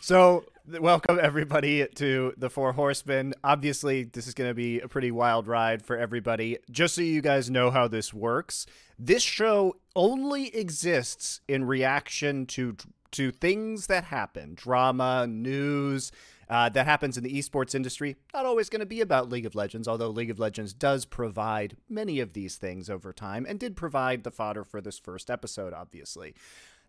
So, welcome everybody to the Four Horsemen. Obviously, this is going to be a pretty wild ride for everybody. Just so you guys know how this works, this show only exists in reaction to to things that happen, drama, news, uh, that happens in the esports industry. Not always going to be about League of Legends, although League of Legends does provide many of these things over time and did provide the fodder for this first episode, obviously.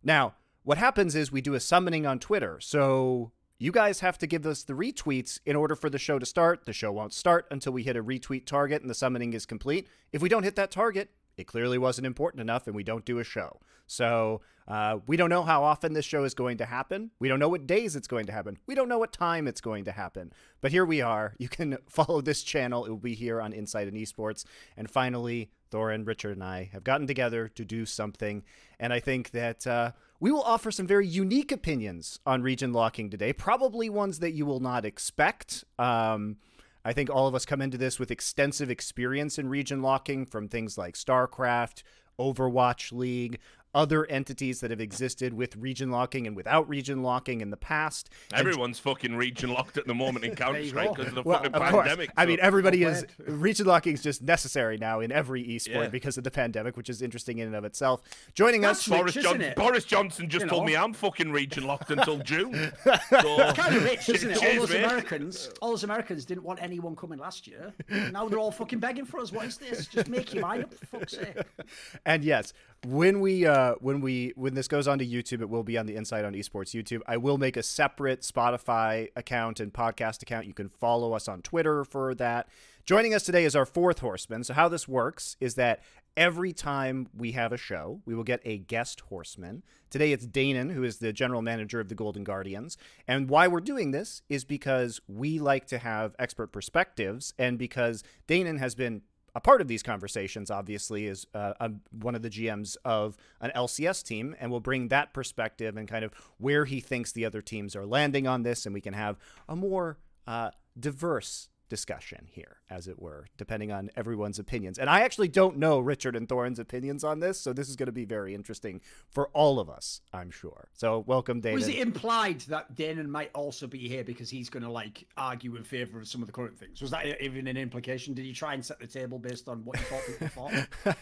Now, what happens is we do a summoning on Twitter. So you guys have to give us the retweets in order for the show to start. The show won't start until we hit a retweet target and the summoning is complete. If we don't hit that target, it clearly wasn't important enough and we don't do a show. So uh, we don't know how often this show is going to happen. We don't know what days it's going to happen. We don't know what time it's going to happen. But here we are. You can follow this channel. It will be here on Inside and Esports. And finally, Thorin, Richard, and I have gotten together to do something. And I think that uh, we will offer some very unique opinions on region locking today, probably ones that you will not expect. Um, I think all of us come into this with extensive experience in region locking from things like StarCraft, Overwatch League, other entities that have existed with region locking and without region locking in the past. Everyone's and... fucking region locked at the moment in Counter Strike because of the well, fucking of pandemic. So. I mean, everybody is region locking is just necessary now in every esport yeah. because of the pandemic, which is interesting in and of itself. Joining That's us, Boris, rich, Johnson, Boris Johnson just you told know. me I'm fucking region locked until June. So, kind of rich, isn't it? All those Americans, all those Americans didn't want anyone coming last year. Now they're all fucking begging for us. What is this? Just make your mind up, for fuck's sake. And yes, when we uh, when we when this goes onto YouTube, it will be on the Insight on Esports YouTube. I will make a separate Spotify account and podcast account. You can follow us on Twitter for that. Joining us today is our fourth horseman. So how this works is that every time we have a show, we will get a guest horseman. Today it's Danan, who is the general manager of the Golden Guardians. And why we're doing this is because we like to have expert perspectives and because Danan has been a part of these conversations, obviously, is uh, a, one of the GMs of an LCS team, and we'll bring that perspective and kind of where he thinks the other teams are landing on this, and we can have a more uh, diverse discussion here, as it were, depending on everyone's opinions. And I actually don't know Richard and Thorin's opinions on this, so this is going to be very interesting for all of us, I'm sure. So welcome, Danan. Was it implied that Danan might also be here because he's going to like argue in favor of some of the current things? Was that even an implication? Did he try and set the table based on what he thought people thought?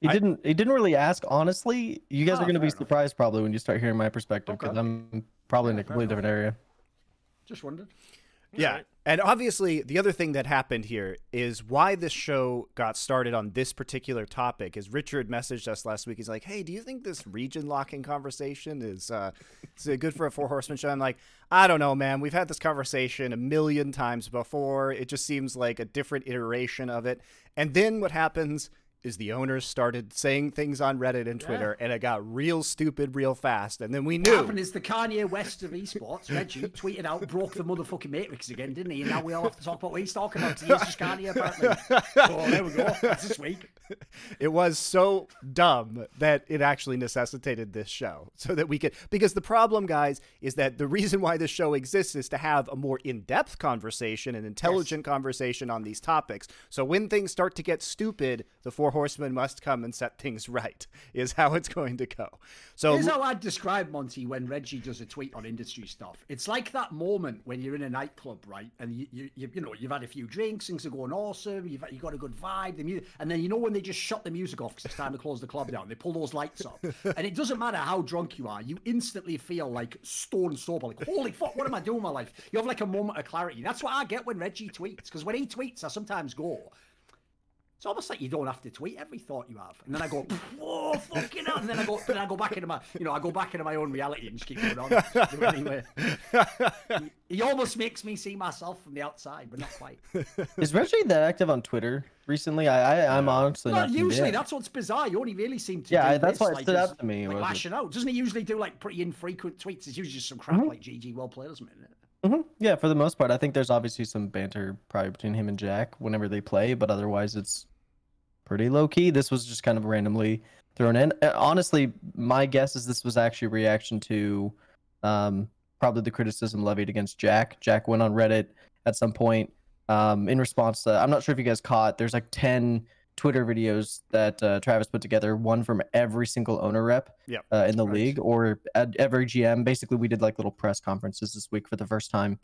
He I, didn't. He didn't really ask. Honestly, you guys oh, are going to be enough. surprised probably when you start hearing my perspective because okay. I'm probably yeah, in a completely different area. Just wondered. Yeah. Right. And obviously, the other thing that happened here is why this show got started on this particular topic. Is Richard messaged us last week? He's like, "Hey, do you think this region locking conversation is uh, is it good for a four horseman show?" I'm like, "I don't know, man. We've had this conversation a million times before. It just seems like a different iteration of it." And then what happens? Is the owners started saying things on Reddit and Twitter, yeah. and it got real stupid real fast. And then we knew. What happened is the Kanye West of esports, Reggie, tweeted out, broke the motherfucking Matrix again, didn't he? And now we all have to talk about what he's talking about. He's just Kanye, apparently. so oh, there we go. That's this week. It was so dumb that it actually necessitated this show so that we could. Because the problem, guys, is that the reason why this show exists is to have a more in depth conversation, an intelligent yes. conversation on these topics. So when things start to get stupid, the four horsemen must come and set things right is how it's going to go so here's how i'd describe monte when reggie does a tweet on industry stuff it's like that moment when you're in a nightclub right and you you, you, you know you've had a few drinks things are going awesome you've, you got a good vibe the music and then you know when they just shut the music off because it's time to close the club down. They pull those lights up. And it doesn't matter how drunk you are you instantly feel like stone sober like holy fuck what am i doing with my life? You have like a moment of clarity. That's what i get when reggie tweets because when he tweets i sometimes go it's almost like you don't have to tweet every thought you have. And then I go, whoa, fucking hell. And then I go, then I go back into my, you know, I go back into my own reality and just keep going on. anyway. he, he, almost makes me see myself from the outside, but not quite. Is Reggie that active on Twitter recently? I, I I'm honestly not. not usually, that's what's bizarre. You only really seem to. Yeah, that's this, why it stood out to me. Like lashing out. Doesn't he usually do like pretty infrequent tweets? It's usually just some crap mm-hmm. like GG well played, isn't it? Mm-hmm. Yeah, for the most part, I think there's obviously some banter probably between him and Jack whenever they play, but otherwise it's pretty low key. This was just kind of randomly thrown in. Uh, honestly, my guess is this was actually a reaction to um, probably the criticism levied against Jack. Jack went on Reddit at some point um, in response to, I'm not sure if you guys caught, there's like 10 Twitter videos that uh, Travis put together, one from every single owner rep Yep. uh, in the Nice. league, or at every GM. Basically, we did like little press conferences this week for the first time.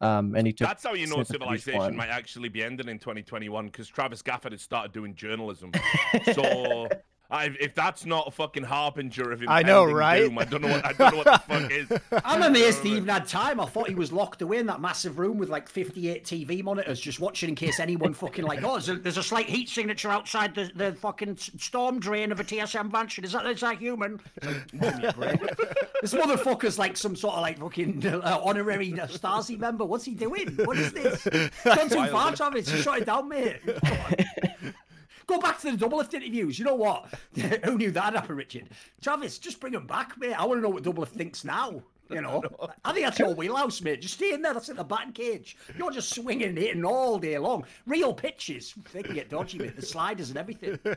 Um, and he took That's how you know snippets of each civilization might actually be ending in 2021 because Travis Gafford has started doing journalism. So I, if that's not a fucking harbinger of I know, right? doom, I don't know what I don't know what the fuck is. I'm amazed he even had time. I thought he was locked away in that massive room with like 58 TV monitors, just watching in case anyone fucking like, oh, there's a, there's a slight heat signature outside the, the fucking storm drain of a TSM mansion. Is that is that human? It's like, "Give me a this motherfucker's like some sort of like fucking uh, honorary Stasi member. What's he doing? What is this? It's gone too far, Travis. Shut it down, mate. Go back to the Doublelift interviews. You know what? Who knew that happened, Richard? Travis, just bring him back, mate. I want to know what Doublelift thinks now. You know, I think that's your wheelhouse, mate. Just stay in there. That's in the batting cage. You're just swinging and hitting all day long. Real pitches. They can get dodgy, mate. The sliders and everything.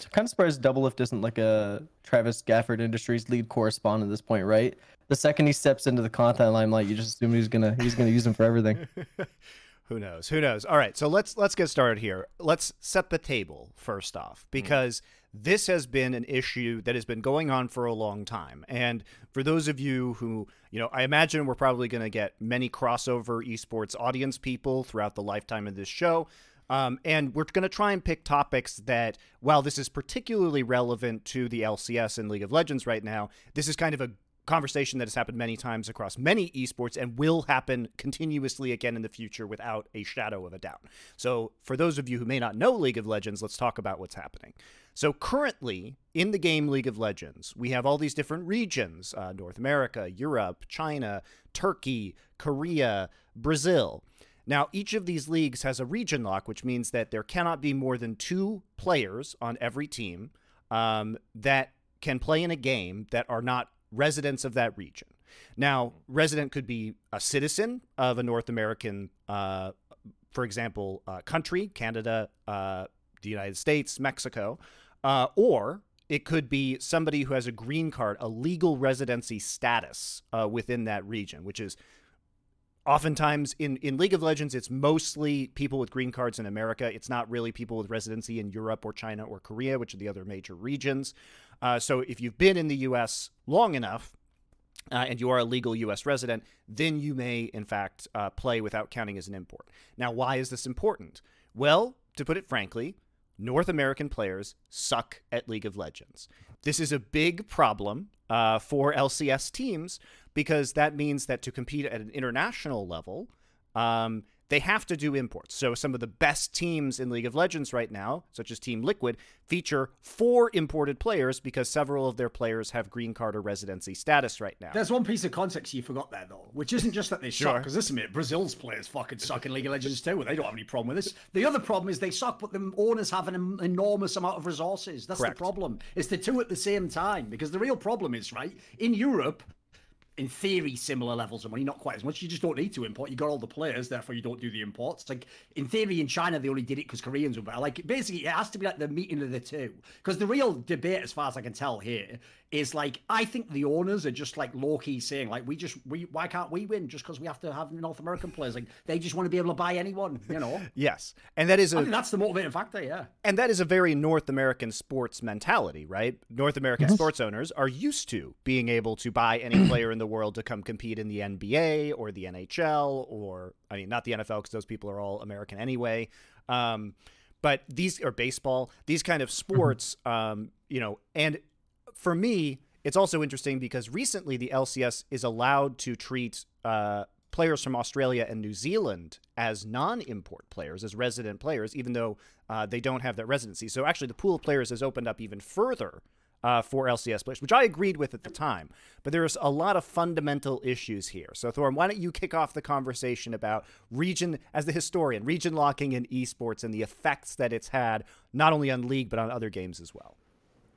So kind of surprised Doublelift isn't like a Travis Gafford Industries lead correspondent at this point, right? The second he steps into the content limelight, you just assume he's gonna he's gonna use him for everything. Who knows? Who knows? All right, so let's let's get started here. Let's set the table first off because this has been an issue that has been going on for a long time. And for those of you who, you know, I imagine we're probably going to get many crossover esports audience people throughout the lifetime of this show. Um, and we're going to try and pick topics that, while this is particularly relevant to the LCS and League of Legends right now, this is kind of a conversation that has happened many times across many esports and will happen continuously again in the future without a shadow of a doubt. So, for those of you who may not know League of Legends, let's talk about what's happening. So, currently in the game League of Legends, we have all these different regions uh, North America, Europe, China, Turkey, Korea, Brazil. Now, each of these leagues has a region lock, which means that there cannot be more than two players on every team um, that can play in a game that are not residents of that region. Now, resident could be a citizen of a North American, uh, for example, uh, country, Canada, uh, the United States, Mexico, uh, or it could be somebody who has a green card, a legal residency status uh, within that region, which is oftentimes in, in League of Legends, it's mostly people with green cards in America. It's not really people with residency in Europe or China or Korea, which are the other major regions. Uh, so if you've been in the U.S. long enough, uh, and you are a legal U.S. resident, then you may, in fact, uh, play without counting as an import. Now, why is this important? Well, to put it frankly, North American players suck at League of Legends. This is a big problem uh, for LCS teams because that means that to compete at an international level, um, they have to do imports. So some of the best teams in League of Legends right now, such as Team Liquid, feature four imported players because several of their players have green card or residency status right now. There's one piece of context you forgot there, though, which isn't just that they suck. Because listen, mate, Brazil's players fucking suck in League of Legends too. They don't have any problem with this. The other problem is they suck, but the owners have an enormous amount of resources. That's Correct. the problem. It's the two at the same time. Because the real problem is, right, in Europe, in theory, similar levels of money, not quite as much. You just don't need to import. You got all the players, therefore you don't do the imports. Like in theory, in China they only did it because Koreans were better. Like basically, it has to be like the meeting of the two. Because the real debate, as far as I can tell here, is like I think the owners are just like low key saying like we just we why can't we win just because we have to have North American players? Like they just want to be able to buy anyone, you know. yes, and that is I a think that's the motivating factor. Yeah. and that is a very North American sports mentality, right? North American sports owners are used to being able to buy any player in the world to come compete in the NBA or the NHL or I mean not the NFL because those people are all American anyway. Um, but these are baseball, these kind of sports, um, you know, and for me, it's also interesting because recently the LCS is allowed to treat uh, players from Australia and New Zealand as non-import players, as resident players, even though uh, they don't have that residency. So actually, the pool of players has opened up even further uh, for LCS players, which I agreed with at the time. But there's a lot of fundamental issues here. So Thorin, why don't you kick off the conversation about region as the historian, region locking in esports and the effects that it's had not only on League but on other games as well.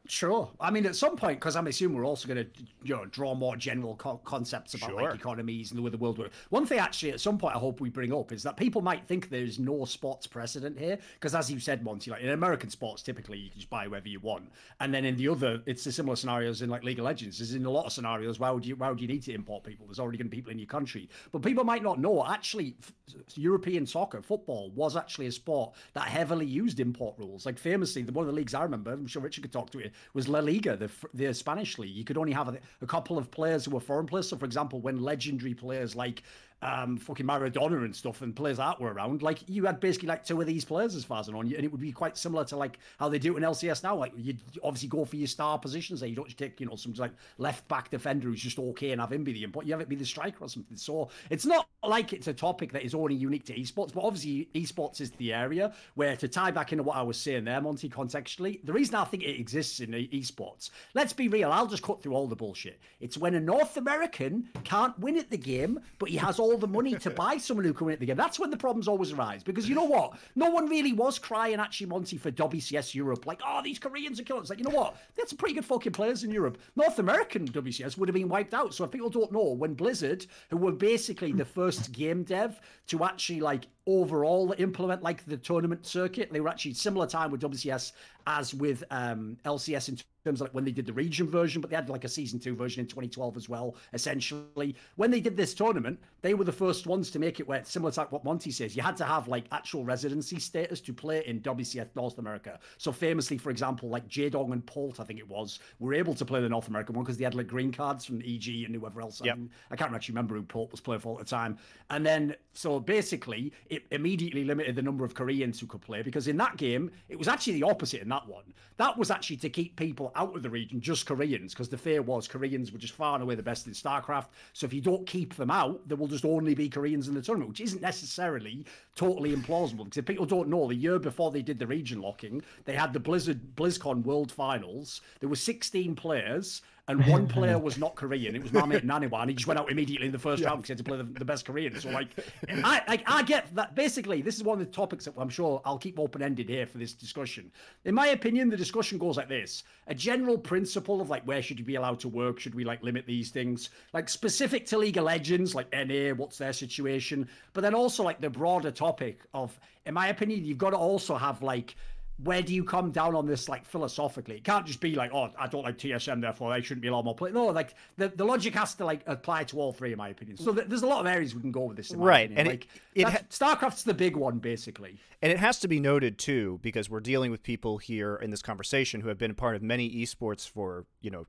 Sure. I mean, at some point, because I'm assuming we're also going to, you know, draw more general co- concepts about Sure. like economies and the way the world works. One thing, actually, at some point, I hope we bring up is that people might think there's no sports precedent here, because as you said, Monte, like in American sports, typically you can just buy wherever you want, and then in the other, it's the similar scenarios in like League of Legends. Is in a lot of scenarios, why would you why would you need to import people? There's already going to be people in your country, but people might not know. Actually, f- European soccer, football, was actually a sport that heavily used import rules. Like famously, the one of the leagues I remember, I'm sure Richard could talk to it, was La Liga, the the Spanish league. You could only have a, a couple of players who were foreign players. So, for example, when legendary players like um, fucking Maradona and stuff and players that were around, like you had basically like two of these players as far as I know, and it would be quite similar to like how they do it in LCS now. Like you obviously go for your star positions there. You don't take, you know, some like left back defender who's just okay and have him be the import. You have it be the striker or something. So it's not like it's a topic that is only unique to esports, but obviously esports is the area where to tie back into what I was saying there, Monte, contextually, the reason I think it exists in esports, let's be real, I'll just cut through all the bullshit. It's when a North American can't win at the game, but he has all the money to buy someone who can win at the game. That's when the problems always arise. Because you know what? No one really was crying actually, Monte, for WCS Europe. Like, oh, these Koreans are killing us. Like, you know what? That's pretty good fucking players in Europe. North American WCS would have been wiped out. So if people don't know, when Blizzard, who were basically the first game dev to actually like overall implement like the tournament circuit, they were actually similar time with WCS as with um, LCS in terms of like when they did the region version, but they had like a season two version in 2012 as well. Essentially, when they did this tournament, they were the first ones to make it where similar to like what Monte says, you had to have like actual residency status to play in WCS North America. So famously, for example, like Jaedong and Polt, I think it was, were able to play the North American one because they had like green cards from EG and whoever else. Yep. I, mean, I can't actually remember who Polt was playing for at the time. And then so basically, it immediately limited the number of Koreans who could play because in that game, it was actually the opposite in that one. That was actually to keep people out of the region, just Koreans, because the fear was Koreans were just far and away the best in StarCraft. So if you don't keep them out, there will just only be Koreans in the tournament, which isn't necessarily totally implausible. Because if people don't know, the year before they did the region locking, they had the Blizzard BlizzCon World Finals. There were 16 players. And one player was not Korean. It was my mate Naniwa, and he just went out immediately in the first round because he had to play the, the best Korean. So like, I like I get that. Basically, this is one of the topics that I'm sure I'll keep open ended here for this discussion. In my opinion, the discussion goes like this: a general principle of like where should you be allowed to work? Should we like limit these things? Like specific to League of Legends, like NA, what's their situation? But then also like the broader topic of, in my opinion, you've got to also have like where do you come down on this like philosophically? It can't just be like, oh, I don't like TSM, therefore they shouldn't be allowed more play. No, like the, the logic has to like apply to all three, in my opinion. So th- there's a lot of areas we can go with this. in Right, opinion. and like it that's- StarCraft's the big one, basically. And it has to be noted too, because we're dealing with people here in this conversation who have been a part of many esports for, you know,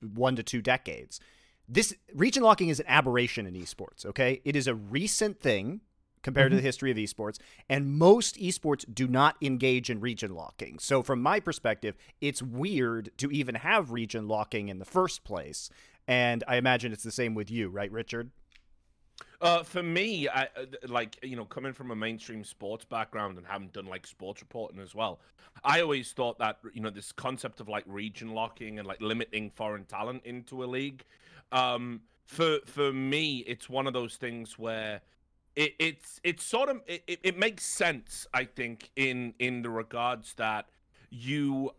one to two decades. This region locking is an aberration in esports, okay? It is a recent thing compared to the history of esports, and most esports do not engage in region locking. So from my perspective, it's weird to even have region locking in the first place. And I imagine it's the same with you, right, Richard? Uh, for me, I, uh, like you know, coming from a mainstream sports background and having done like sports reporting as well, I always thought that you know this concept of like region locking and like limiting foreign talent into a league, um, for for me, it's one of those things where it, it's it's sort of it, it- makes sense. I think in in the regards that you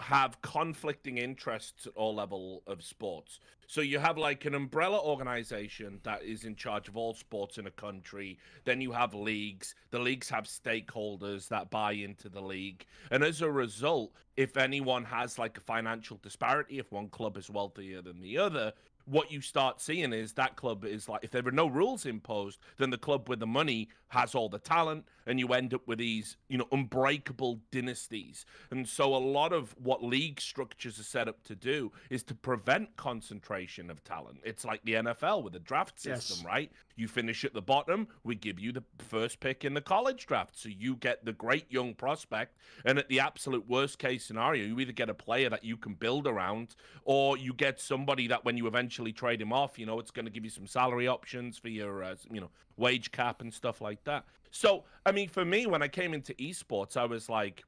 have conflicting interests at all level of sports. So you have like an umbrella organization that is in charge of all sports in a country. Then you have leagues. The leagues have stakeholders that buy into the league. And as a result, if anyone has like a financial disparity, if one club is wealthier than the other, what you start seeing is that club is like if there were no rules imposed, then the club with the money has all the talent, and you end up with these, you know, unbreakable dynasties. And so a lot of what league structures are set up to do is to prevent concentration of talent. It's like the NFL with the draft system, Yes. right? You finish at the bottom, we give you the first pick in the college draft. So you get the great young prospect. And at the absolute worst case scenario, you either get a player that you can build around or you get somebody that when you eventually trade him off, you know, it's going to give you some salary options for your, uh, you know, wage cap and stuff like that. So, I mean, for me, when I came into esports, I was like,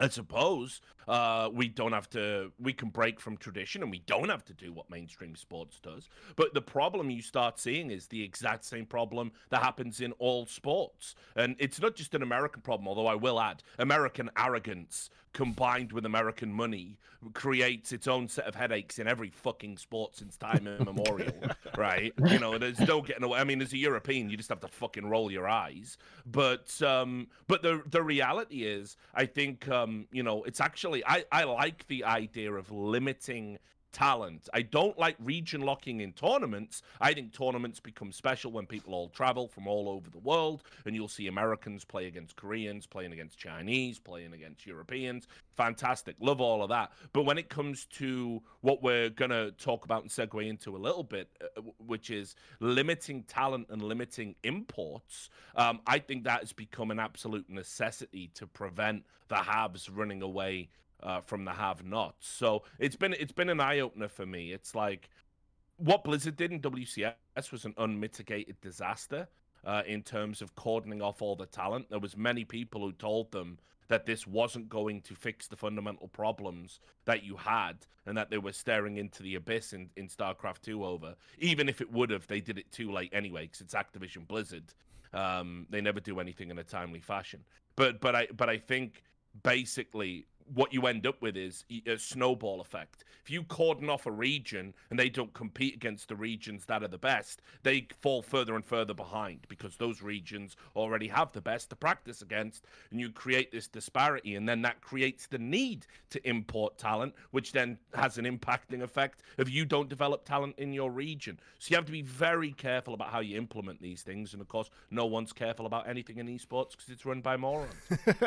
I suppose uh, we don't have to, we can break from tradition and we don't have to do what mainstream sports does. But the problem you start seeing is the exact same problem that happens in all sports. And it's not just an American problem, although I will add American arrogance combined with American money creates its own set of headaches in every fucking sport since time immemorial, right? You know, there's no getting away. I mean, as a European, you just have to fucking roll your eyes. But um, but the the reality is, I think um, Um, you know, it's actually I I like the idea of limiting talent. I don't like region locking in tournaments. I think tournaments become special when people all travel from all over the world and you'll see Americans play against Koreans, playing against Chinese, playing against Europeans. Fantastic. Love all of that. But when it comes to what we're going to talk about and segue into a little bit, uh, which is limiting talent and limiting imports, um, I think that has become an absolute necessity to prevent the haves running away uh, from the have-nots. So it's been it's been an eye opener for me. It's like what Blizzard did in WCS was an unmitigated disaster uh, in terms of cordoning off all the talent. There was many people who told them that this wasn't going to fix the fundamental problems that you had and that they were staring into the abyss in, in StarCraft 2 over. Even if it would have, they did it too late anyway because it's Activision Blizzard. Um, they never do anything in a timely fashion. But but I but I think basically what you end up with is a snowball effect. If you cordon off a region and they don't compete against the regions that are the best, they fall further and further behind because those regions already have the best to practice against, and you create this disparity, and then that creates the need to import talent, which then has an impacting effect if you don't develop talent in your region. So you have to be very careful about how you implement these things, and of course, no one's careful about anything in esports because it's run by morons.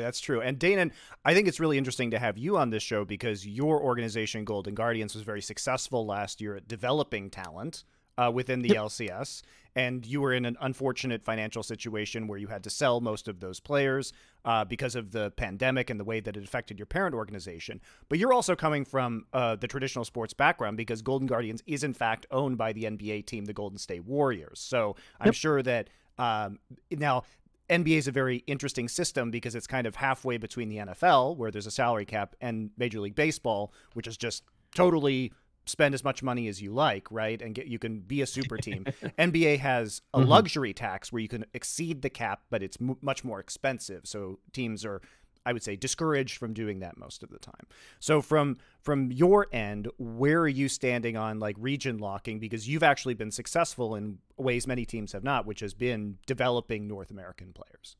That's true. And Danan, I think it's really interesting to have you on this show because your organization, Golden Guardians, was very successful last year at developing talent uh, within the yep. LCS. And you were in an unfortunate financial situation where you had to sell most of those players uh, because of the pandemic and the way that it affected your parent organization. But you're also coming from uh, the traditional sports background because Golden Guardians is, in fact, owned by the NBA team, the Golden State Warriors. So I'm yep. sure that um, now NBA is a very interesting system because it's kind of halfway between the NFL, where there's a salary cap, and Major League Baseball, which is just totally spend as much money as you like, right? And get you can be a super team. NBA has a mm-hmm. luxury tax where you can exceed the cap, but it's m- much more expensive. So teams are I would say discouraged from doing that most of the time. So from from your end, where are you standing on like region locking because you've actually been successful in ways many teams have not, which has been developing North American players.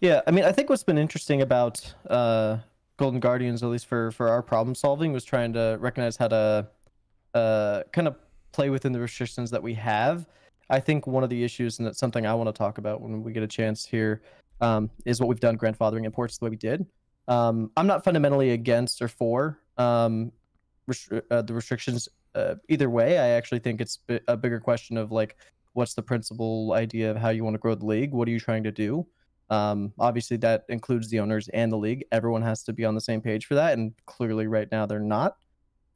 Yeah, I mean, I think what's been interesting about uh, Golden Guardians, at least for for our problem solving, was trying to recognize how to uh, kind of play within the restrictions that we have. I think one of the issues, and that's something I want to talk about when we get a chance here, um, is what we've done grandfathering imports the way we did. Um, I'm not fundamentally against or for um, restri- uh, the restrictions uh, either way. I actually think it's a bigger question of like, what's the principal idea of how you want to grow the league? What are you trying to do? Um, obviously, that includes the owners and the league. Everyone has to be on the same page for that, and clearly, right now, they're not.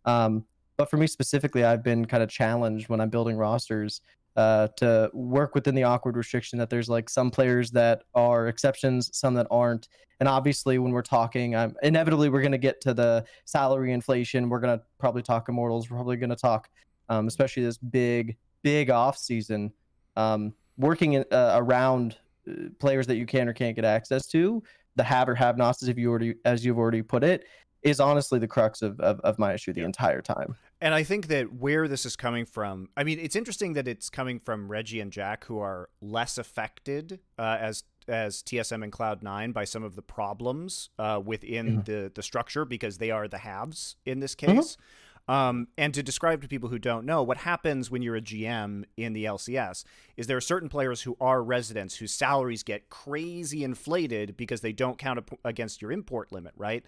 Um, but for me specifically, I've been kind of challenged when I'm building rosters uh, to work within the awkward restriction that there's like some players that are exceptions, some that aren't. And obviously, when we're talking, um, inevitably we're going to get to the salary inflation. We're going to probably talk immortals. We're probably going to talk, um, especially this big, big off season, um, working in, uh, around uh, players that you can or can't get access to. The have or have nots, if you already, as you've already put it, is honestly the crux of, of, of my issue the yeah. entire time. And I think that where this is coming from, I mean, it's interesting that it's coming from Reggie and Jack, who are less affected uh, as as TSM and Cloud Nine by some of the problems uh, within mm-hmm. the the structure because they are the haves in this mm-hmm. case. Mm-hmm. Um, and to describe to people who don't know, what happens when you're a GM in the LCS is there are certain players who are residents whose salaries get crazy inflated because they don't count against your import limit, right?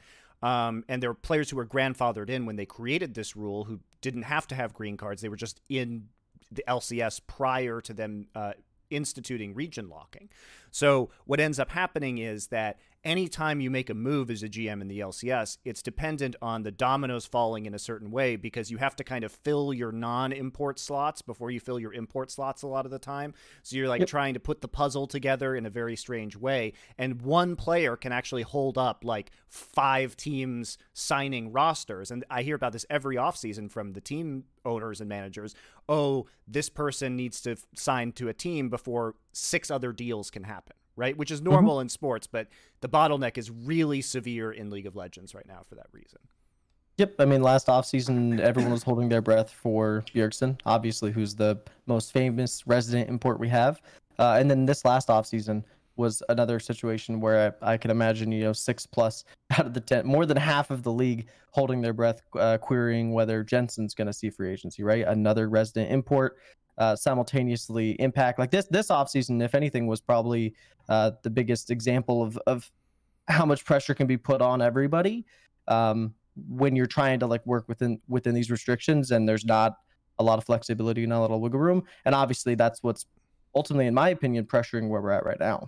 Um, and there were players who were grandfathered in when they created this rule who didn't have to have green cards. They were just in the LCS prior to them uh, instituting region locking. So what ends up happening is that anytime you make a move as a GM in the LCS, it's dependent on the dominoes falling in a certain way because you have to kind of fill your non-import slots before you fill your import slots a lot of the time. So you're like Yep. trying to put the puzzle together in a very strange way, and one player can actually hold up like five teams signing rosters. And I hear about this every offseason from the team owners and managers. Oh, this person needs to sign to a team before six other deals can happen right? Which is normal in sports, but the bottleneck is really severe in League of Legends right now for that reason. Yep. I mean, last offseason, everyone was holding their breath for Bjergsen, obviously, who's the most famous resident import we have. Uh, and then this last offseason was another situation where I, I can imagine, you know, six plus out of the 10, more than half of the league holding their breath, uh, querying whether Jensen's going to see free agency, right? Another resident import. Uh, simultaneously impact. Like this this offseason if anything was probably uh, the biggest example of of how much pressure can be put on everybody um, when you're trying to like work within within these restrictions and there's not a lot of flexibility and a lot of wiggle room. And obviously that's what's ultimately in my opinion pressuring where we're at right now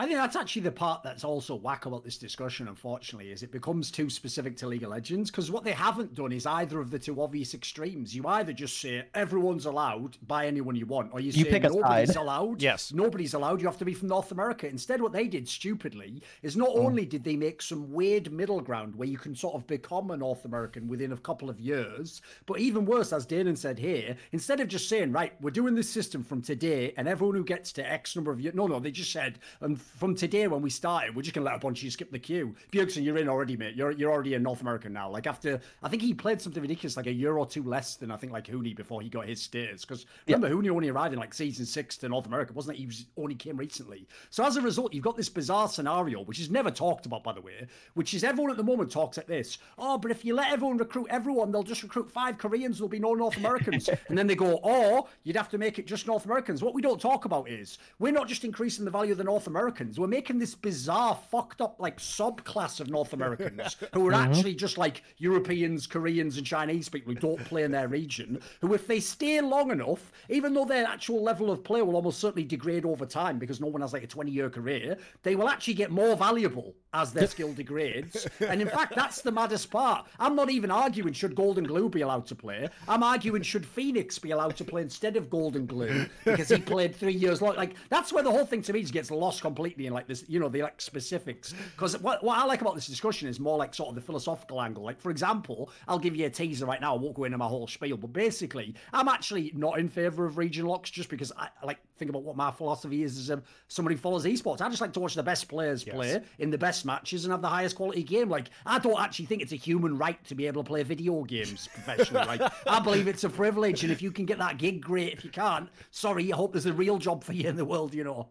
I think that's actually the part that's also whack about this discussion, unfortunately, is it becomes too specific to League of Legends. Because what they haven't done is either of the two obvious extremes. You either just say everyone's allowed, buy anyone you want, or you, You say nobody's allowed. Yes. Nobody's allowed. You have to be from North America. Instead, what they did stupidly is not Mm. only did they make some weird middle ground where you can sort of become a North American within a couple of years, but even worse, as Danan said here, instead of just saying, right, we're doing this system from today, and everyone who gets to X number of years, no, no, they just said, and from today when we started, we're just gonna let a bunch of you skip the queue. Bjergsen, you're in already, mate. You're you're already a North American now. Like after, I think he played something ridiculous, like a year or two less than I think like Huni before he got his status. Because remember, Huni only arrived in like season six to North America, wasn't it? He was only came recently. So as a result, you've got this bizarre scenario, which is never talked about, by the way, which is everyone at the moment talks like this. Oh, but if you let everyone recruit everyone, they'll just recruit five Koreans. There'll be no North Americans. and then they go, or you'd have to make it just North Americans. What we don't talk about is we're not just increasing the value of the North Americans. We're making this bizarre, fucked up like subclass of North Americans who are mm-hmm. actually just like Europeans, Koreans, and Chinese people who don't play in their region. Who, if they stay long enough, even though their actual level of play will almost certainly degrade over time because no one has like a 20 year career, they will actually get more valuable as their skill degrades. And in fact, that's the maddest part. I'm not even arguing should Golden Glue be allowed to play. I'm arguing should Phoenix be allowed to play instead of Golden Glue because he played three years long. Like that's where the whole thing to me just gets lost completely in like this, you know, the like specifics. Because what, what I like about this discussion is more like sort of the philosophical angle. Like for example, I'll give you a teaser right now. I won't go into my whole spiel, but basically, I'm actually not in favor of region locks just because I like think about what my philosophy is as a, somebody who follows esports. I just like to watch the best players play in the best matches and have the highest quality game. Like I don't actually think it's a human right to be able to play video games professionally. like I believe it's a privilege, and if you can get that gig, great. If you can't, sorry. I hope there's a real job for you in the world. You know.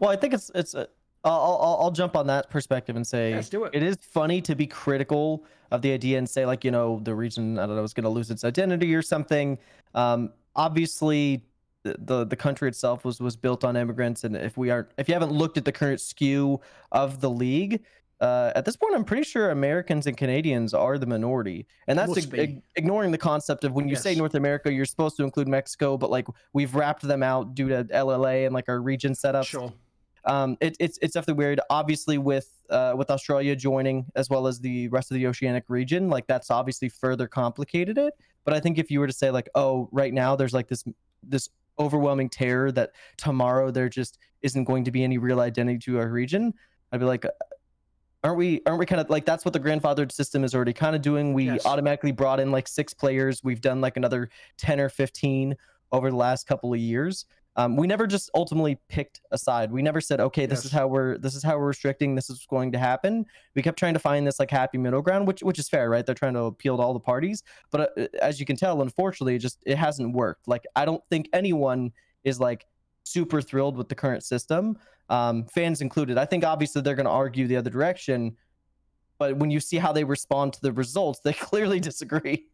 Well, I think it's it's. Uh, I'll, I'll I'll jump on that perspective and say Let's do it. it is funny to be critical of the idea and say like you know the region I don't know is going to lose its identity or something. Um, obviously, the, the the country itself was was built on immigrants, and if we aren't if you haven't looked at the current skew of the league. Uh, at this point, I'm pretty sure Americans and Canadians are the minority, and that's ig- ig- ignoring the concept of when you say North America, you're supposed to include Mexico, but like we've wrapped them out due to LLA and like our region setup. Sure. um, it, it's it's definitely weird. Obviously, with uh, with Australia joining as well as the rest of the oceanic region, like that's obviously further complicated it. But I think if you were to say like, oh, right now there's like this this overwhelming terror that tomorrow there just isn't going to be any real identity to our region, I'd be like, aren't we aren't we kind of like that's what the grandfathered system is already kind of doing? We Yes. automatically brought in like six players. We've done like another ten or fifteen over the last couple of years. Um, we never just ultimately picked a side. We never said, okay, this is how we're this is how we're restricting. This is going to happen. We kept trying to find this like happy middle ground, which which is fair, right? They're trying to appeal to all the parties, but uh, as you can tell, unfortunately, it just it hasn't worked. Like I don't think anyone is like super thrilled with the current system, um, fans included. I think obviously they're going to argue the other direction, but when you see how they respond to the results, they clearly disagree.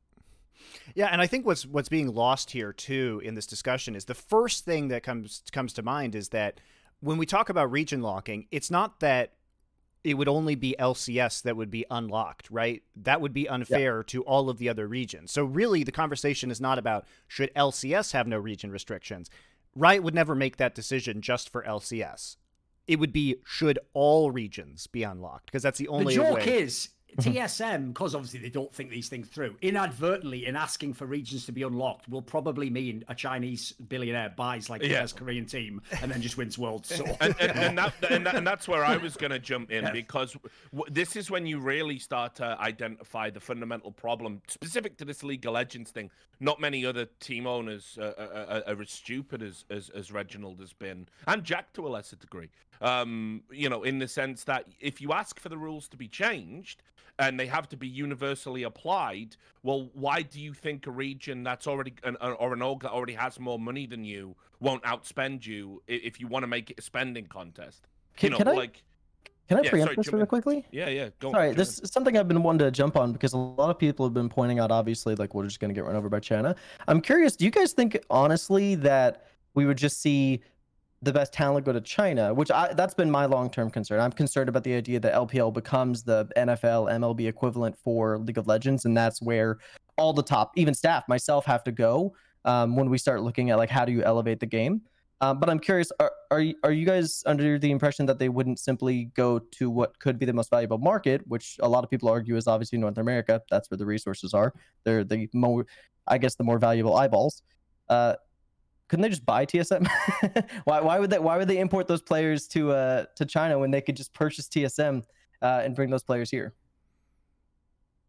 Yeah, and I think what's what's being lost here too in this discussion is the first thing that comes comes to mind is that when we talk about region locking, it's not that it would only be LCS that would be unlocked, right? That would be unfair to all of the other regions. So really the conversation is not about should LCS have no region restrictions. Riot would never make that decision just for LCS. it would be should all regions be unlocked because that's the only The joke way. is TSM, because obviously they don't think these things through, inadvertently in asking for regions to be unlocked will probably mean a Chinese billionaire buys like the Yeah. best Korean team and then just wins world. So and, and, and, that, and, that, and that's where I was going to jump in because w- this is when you really start to identify the fundamental problem specific to this League of Legends thing. Not many other team owners uh, are, are, are as stupid as, as as Reginald has been, and Jack to a lesser degree. Um, you know, in the sense that if you ask for the rules to be changed and they have to be universally applied, well, why do you think a region that's already an, or an org that already has more money than you won't outspend you if you want to make it a spending contest? Can- you know, can I- like Can I Yeah, preempt sorry, this really in. quickly? yeah, yeah. Go, Sorry, jump this in. is something I've been wanting to jump on because a lot of people have been pointing out, obviously, like we're just going to get run over by China. I'm curious, do you guys think, honestly, that we would just see the best talent go to China? Which I, that's been my long term concern. I'm concerned about the idea that LPL becomes the NFL, MLB equivalent for League of Legends, and that's where all the top, even staff, myself, have to go um, when we start looking at like how do you elevate the game. Um, but I'm curious, are, are you, are you guys under the impression that they wouldn't simply go to what could be the most valuable market, which a lot of people argue is obviously North America? That's where the resources are. They're the more, I guess, the more valuable eyeballs. Uh, couldn't they just buy TSM? why, why would they? Why would they import those players to uh, to China when they could just purchase TSM uh, and bring those players here?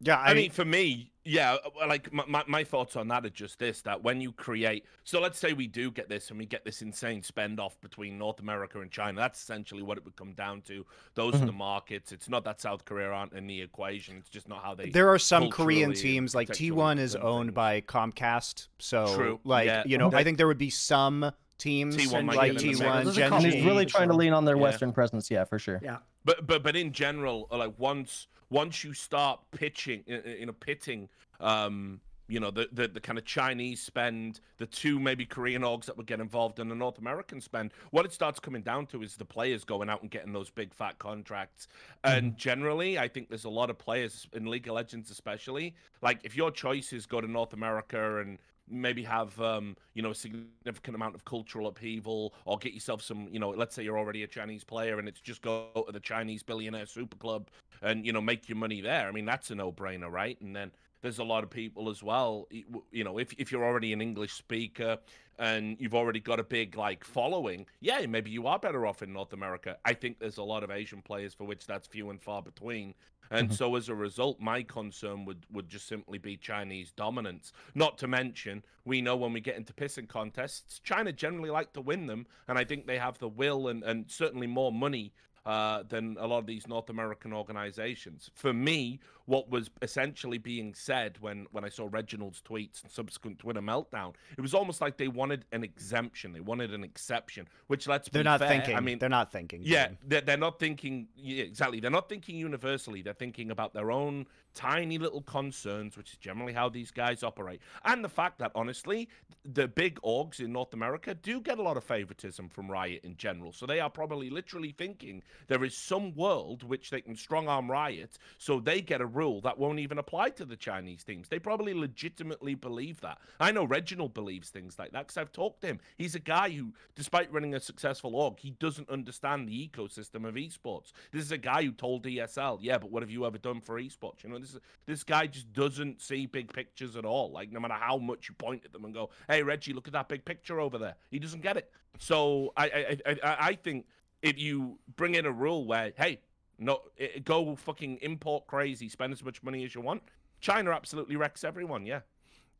Yeah, I, mean, for me, yeah, uh, like my, my, my thoughts on that are just this that when you create, so let's say we do get this and we get this insane spend off between North America and China, that's essentially what it would come down to. Those Mm-hmm. are the markets. It's not that South Korea aren't in the equation, it's just not how they. there are some Korean teams like T1 is done owned things. by Comcast, so True, like yeah. you know, Mhm. I think there would be some teams T1 like get in the T1, mix. Gen G. really trying to lean on their Yeah. Western presence, yeah, for sure. yeah. But but but in general, uh, like once once you start pitching, you know, pitting, um, you know, the the, the kind of Chinese spend, the two maybe Korean orgs that would get involved in the North American spend, what it starts coming down to is the players going out and getting those big fat contracts. And generally, I think there's a lot of players in League of Legends, especially, like if your choice is go to North America and maybe have um, you know a significant amount of cultural upheaval or get yourself some you know let's say you're already a chinese player and it's just go to the chinese billionaire super club and you know make your money there. I mean that's a no-brainer right? And then there's a lot of people as well you know if, if you're already an english speaker and you've already got a big like following yeah maybe you are better off in north america. I think there's a lot of asian players for which that's few and far between and mm-hmm. so as a result, my concern would, would just simply be Chinese dominance. Not to mention, we know when we get into pissing contests, China generally like to win them, and I think they have the will and, and certainly more money uh, than a lot of these North American organizations. For me, what was essentially being said when, when I saw Reginald's tweets and subsequent Twitter meltdown, it was almost like they wanted an exemption. They wanted an exception, which let's They're be not fair, thinking. I mean, they're not thinking. yeah, they're, they're not thinking yeah, exactly. They're not thinking universally. They're thinking about their own tiny little concerns, which is generally how these guys operate. And the fact that, honestly, the big orgs in North America do get a lot of favoritism from Riot in general. So they are probably literally thinking there is some world which they can strong arm Riot, so they get a rule that won't even apply to the Chinese teams. They probably legitimately believe that. I know Reginald believes things like that because I've talked to him. He's a guy who, despite running a successful org, he doesn't understand the ecosystem of esports. This is a guy who told ESL, "Yeah, but what have you ever done for esports?" You know, this this guy just doesn't see big pictures at all. Like no matter how much you point at them and go, "Hey, Reggie, look at that big picture over there," he doesn't get it. So I I I, I think if you bring in a rule where, hey, no, i- go fucking import crazy, spend as much money as you want. China absolutely wrecks everyone. Yeah.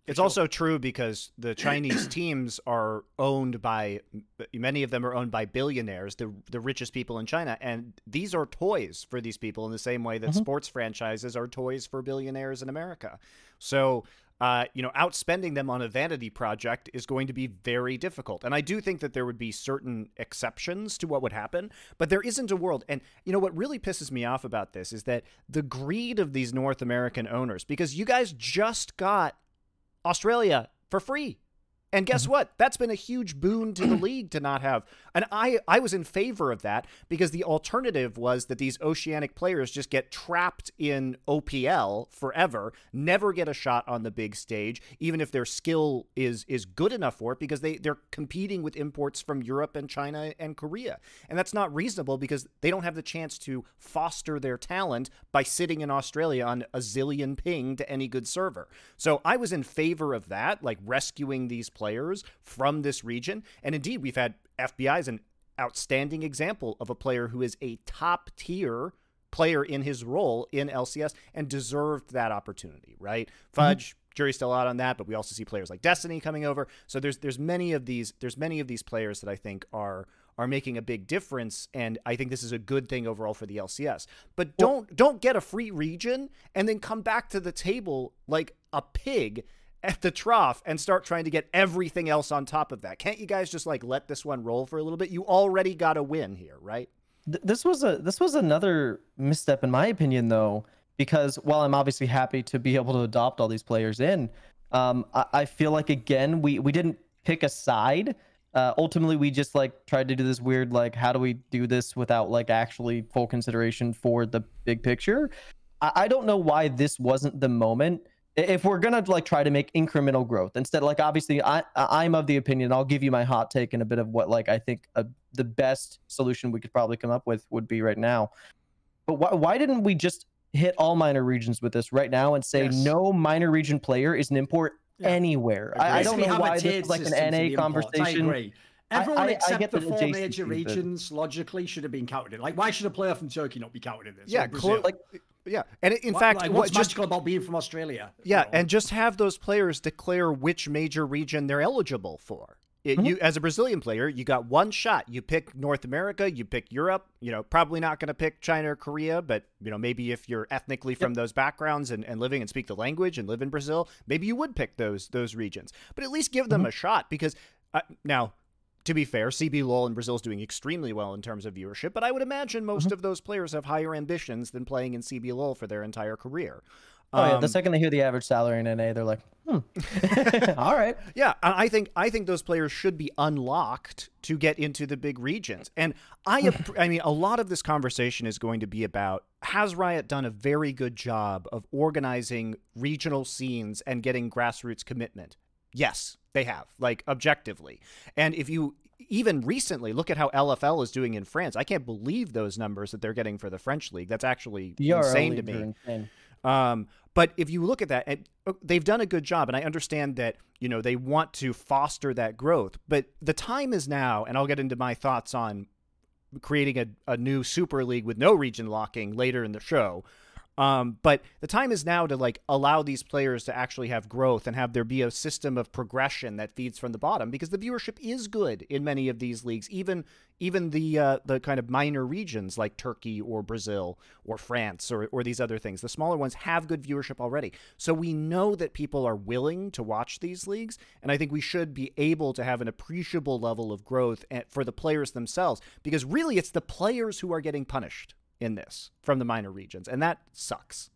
It's also true because the Chinese teams are owned by many of them are owned by billionaires, the the richest people in China, and these are toys for these people in the same way that sports franchises are toys for billionaires in America. So, uh, you know, outspending them on a vanity project is going to be very difficult. And I do think that there would be certain exceptions to what would happen, but there isn't a world. And you know what really pisses me off about this is that the greed of these North American owners, because you guys just got Australia for free. And guess mm-hmm. what? That's been a huge boon to the league to not have. And I I was in favor of that because the alternative was that these oceanic players just get trapped in OPL forever, never get a shot on the big stage, even if their skill is is good enough for it because they they're competing with imports from Europe and China and Korea. And that's not reasonable because they don't have the chance to foster their talent by sitting in Australia on a zillion ping to any good server. So I was in favor of that, like rescuing these players from this region. And indeed, we've had FBI as an outstanding example of a player who is a top tier player in his role in LCS and deserved that opportunity, right? Fudge, mm-hmm. jury's still out on that, but we also see players like Destiny coming over. So there's there's many of these there's many of these players that I think are are making a big difference and I think this is a good thing overall for the LCS. But don't well, don't get a free region and then come back to the table like a pig at the trough and start trying to get everything else on top of that. Can't you guys just like let this one roll for a little bit? You already got a win here, right? This was a this was another misstep in my opinion though, because while I'm obviously happy to be able to adopt all these players in, um, I, I feel like again we we didn't pick a side. Uh, ultimately, we just like tried to do this weird like how do we do this without like actually full consideration for the big picture. I, I don't know why this wasn't the moment if we're gonna like try to make incremental growth instead like obviously i i'm of the opinion i'll give you my hot take and a bit of what like i think a, the best solution we could probably come up with would be right now but why, why didn't we just hit all minor regions with this right now and say yes. no minor region player is an import yeah. anywhere I, I, don't know why this is like an na conversation Everyone I, except I the four major regions logically should have been counted in. Like, why should a player from Turkey not be counted in this? Yeah, cl- like yeah, and in what, fact, like, what's what, magical about being from Australia? Yeah, you know? and just have those players declare which major region they're eligible for. It, mm-hmm. You, as a Brazilian player, you got one shot. You pick North America, you pick Europe. You know, probably not going to pick China or Korea, but you know, maybe if you're ethnically from yep. those backgrounds and, and living and speak the language and live in Brazil, maybe you would pick those those regions. But at least give them mm-hmm. a shot because uh, now to be fair, CBLOL in Brazil is doing extremely well in terms of viewership, but I would imagine most mm-hmm. of those players have higher ambitions than playing in CBLOL for their entire career. Oh yeah, the um, second they hear the average salary in NA, they're like, "Hmm, all right." Yeah, I think I think those players should be unlocked to get into the big regions. And I, I mean, a lot of this conversation is going to be about has Riot done a very good job of organizing regional scenes and getting grassroots commitment? Yes, they have, like objectively. And if you even recently look at how LFL is doing in France, I can't believe those numbers that they're getting for the French league. That's actually the insane to me. Um, but if you look at that, and uh, they've done a good job, and I understand that you know they want to foster that growth. But the time is now, and I'll get into my thoughts on creating a, a new super league with no region locking later in the show. Um, but the time is now to like allow these players to actually have growth and have there be a system of progression that feeds from the bottom because the viewership is good in many of these leagues, even even the uh, the kind of minor regions like Turkey or Brazil or France or or these other things. The smaller ones have good viewership already, so we know that people are willing to watch these leagues, and I think we should be able to have an appreciable level of growth eh, for the players themselves because really it's the players who are getting punished in this from the minor regions, and that sucks.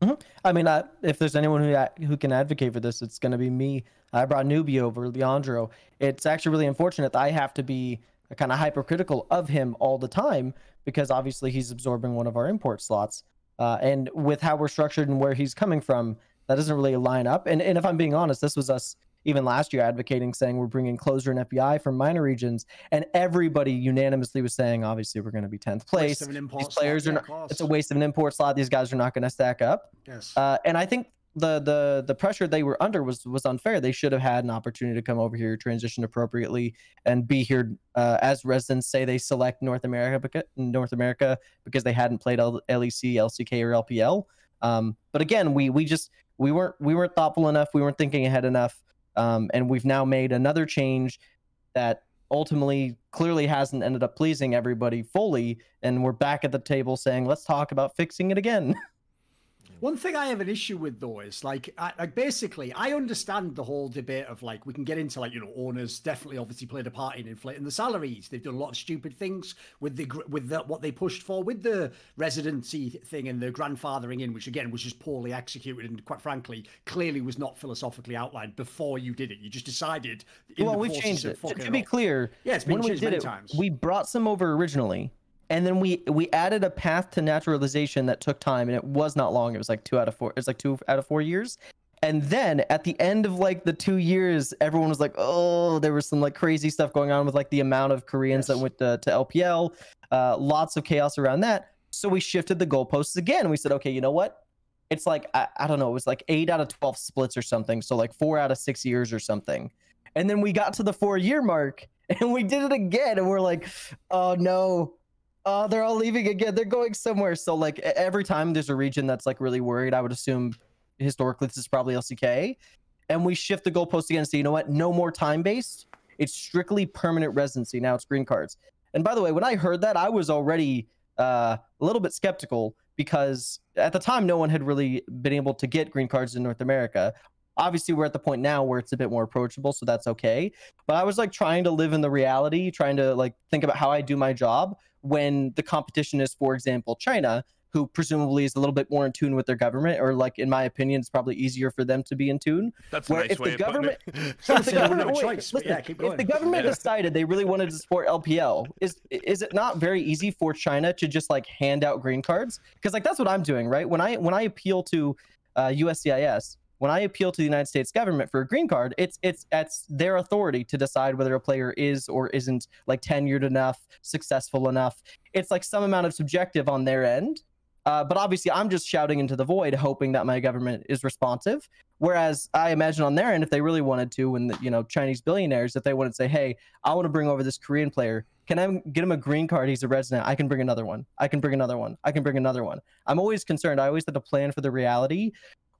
Mm-hmm. I mean, uh, if there's anyone who who can advocate for this, it's going to be me. I brought Newbie over, Leandro. It's actually really unfortunate that I have to be kind of hypercritical of him all the time because obviously he's absorbing one of our import slots. Uh, and with how we're structured and where he's coming from, that doesn't really line up. And and if I'm being honest, this was us even last year advocating saying we're bringing closer and FBI from minor regions, and everybody unanimously was saying obviously we're going to be tenth place. These players are not, it's a waste of an import slot. These guys are not going to stack up. Yes. Uh, and I think the the the pressure they were under was was unfair. They should have had an opportunity to come over here, transition appropriately, and be here uh, as residents. Say they select North America because North America because they hadn't played L- LEC, LCK, or LPL. Um, but again, we we just we weren't we weren't thoughtful enough. We weren't thinking ahead enough. Um, and we've now made another change that ultimately clearly hasn't ended up pleasing everybody fully. And we're back at the table saying, let's talk about fixing it again. One thing I have an issue with though is like, I, like basically, I understand the whole debate of like we can get into like you know owners definitely obviously played a part in inflating the salaries. They've done a lot of stupid things with the with the, what they pushed for with the residency thing and the grandfathering in, which again was just poorly executed and quite frankly clearly was not philosophically outlined before you did it. You just decided. well, we've changed it. To, to be clear, yeah, it's been when we did it, times. we brought some over originally and then we we added a path to naturalization that took time and it was not long. It was like two out of four it's like two out of four years. And then at the end of like the two years everyone was like oh there was some like crazy stuff going on with like the amount of koreans yes. that went to, to lpl uh, lots of chaos around that. So we shifted the goalposts again. We said okay you know what? It's like I, I don't know it was like eight out of 12 splits or something so like four out of six years or something. And then we got to the four year mark and we did it again and we're like oh no uh, they're all leaving again. They're going somewhere. So like every time there's a region that's like really worried, I would assume historically this is probably LCK, and we shift the goalpost again and say, you know what, no more time based. It's strictly permanent residency. Now it's green cards. And by the way, when I heard that, I was already uh, a little bit skeptical because at the time no one had really been able to get green cards in North America. Obviously, we're at the point now where it's a bit more approachable, so that's okay. But I was like trying to live in the reality, trying to like think about how I do my job when the competition is, for example, China, who presumably is a little bit more in tune with their government, or like in my opinion, it's probably easier for them to be in tune. That's where nice if way the government, if the government, wait, listen, yeah, if the government Yeah. decided they really wanted to support LPL, is is it not very easy for China to just like hand out green cards? Because like that's what I'm doing, right? When I when I appeal to uh, USCIS, when I appeal to the United States government for a green card, it's it's that's their authority to decide whether a player is or isn't like tenured enough, successful enough. It's like some amount of subjective on their end. Uh, but obviously, I'm just shouting into the void, hoping that my government is responsive. Whereas I imagine on their end, if they really wanted to, when the, you know Chinese billionaires, if they wanted to say, "Hey, I want to bring over this Korean player," can I get him a green card? He's a resident. I can bring another one. I can bring another one. I can bring another one. I'm always concerned. I always have to plan for the reality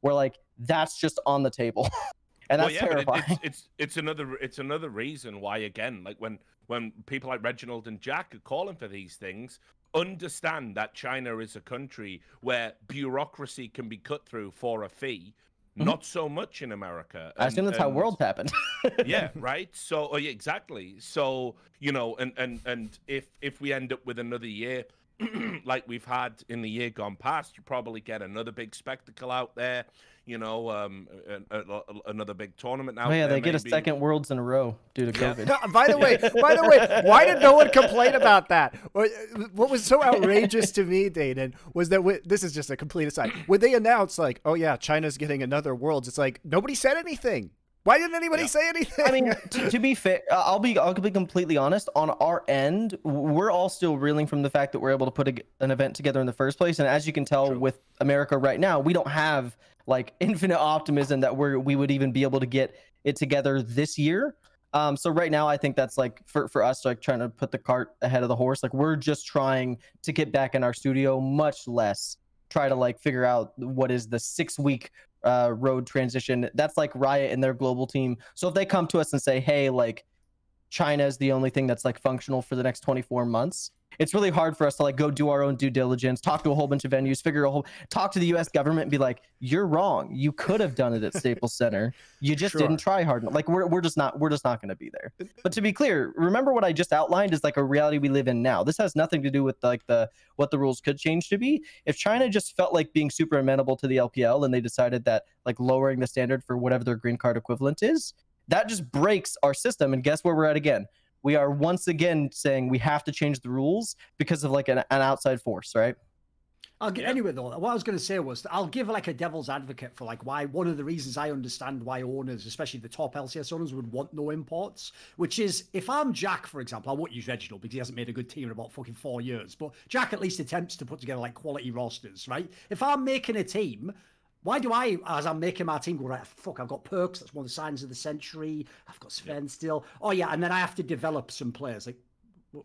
where like that's just on the table. and that's well, yeah, terrifying. It, it's, it's it's another it's another reason why again, like when when people like Reginald and Jack are calling for these things, understand that China is a country where bureaucracy can be cut through for a fee. Mm-hmm. Not so much in America. I assume And- that's how worlds happened. yeah right so oh, yeah, exactly so you know and and and if if we end up with another year like we've had in the year gone past you probably get another big spectacle out there you know um a, a- a- another big tournament out oh yeah, there they get a second worlds in a row due to Yeah. COVID. by the way, by the way, why did no one complain about that? What what was so outrageous to me, Danan, was that wh- this is just a complete aside. When they announced like, "Oh yeah, China's getting another Worlds," it's like nobody said anything. Why didn't anybody Yeah. say anything? I mean, to, to be fair, I'll be I'll be completely honest. On our end, we're all still reeling from the fact that we're able to put a, an event together in the first place. And as you can tell True. with America right now, we don't have like infinite optimism that we're we would even be able to get it together this year. Um, so right now, I think that's like for for us, like trying to put the cart ahead of the horse. Like we're just trying to get back in our studio, much less try to like figure out what is the six week uh, road transition. That's like Riot and their global team. So if they come to us and say, hey, like China is the only thing that's like functional for the next 24 months, it's really hard for us to like go do our own due diligence, talk to a whole bunch of venues, figure a whole, talk to the U.S. government, and be like, you're wrong. You could have done it at Staples Center. You just Sure. didn't try hard enough. Like we're we're just not we're just not going to be there. But to be clear, remember what I just outlined is like a reality we live in now. This has nothing to do with like the what the rules could change to be. If China just felt like being super amenable to the LPL and they decided that like lowering the standard for whatever their green card equivalent is, that just breaks our system. And guess where we're at again? We are once again saying we have to change the rules because of like an, an outside force, right? I'll get Yeah. anyway though. What I was going to say was that I'll give like a devil's advocate for like why one of the reasons I understand why owners, especially the top LCS owners, would want no imports. Which is if I'm Jack, for example, I won't use Reginald because he hasn't made a good team in about fucking four years. But Jack at least attempts to put together like quality rosters, right? If I'm making a team. Why do I, as I'm making my team, go right? Fuck! I've got Perkz. That's one of the signs of the century. I've got Sven still. Oh yeah, and then I have to develop some players. Like,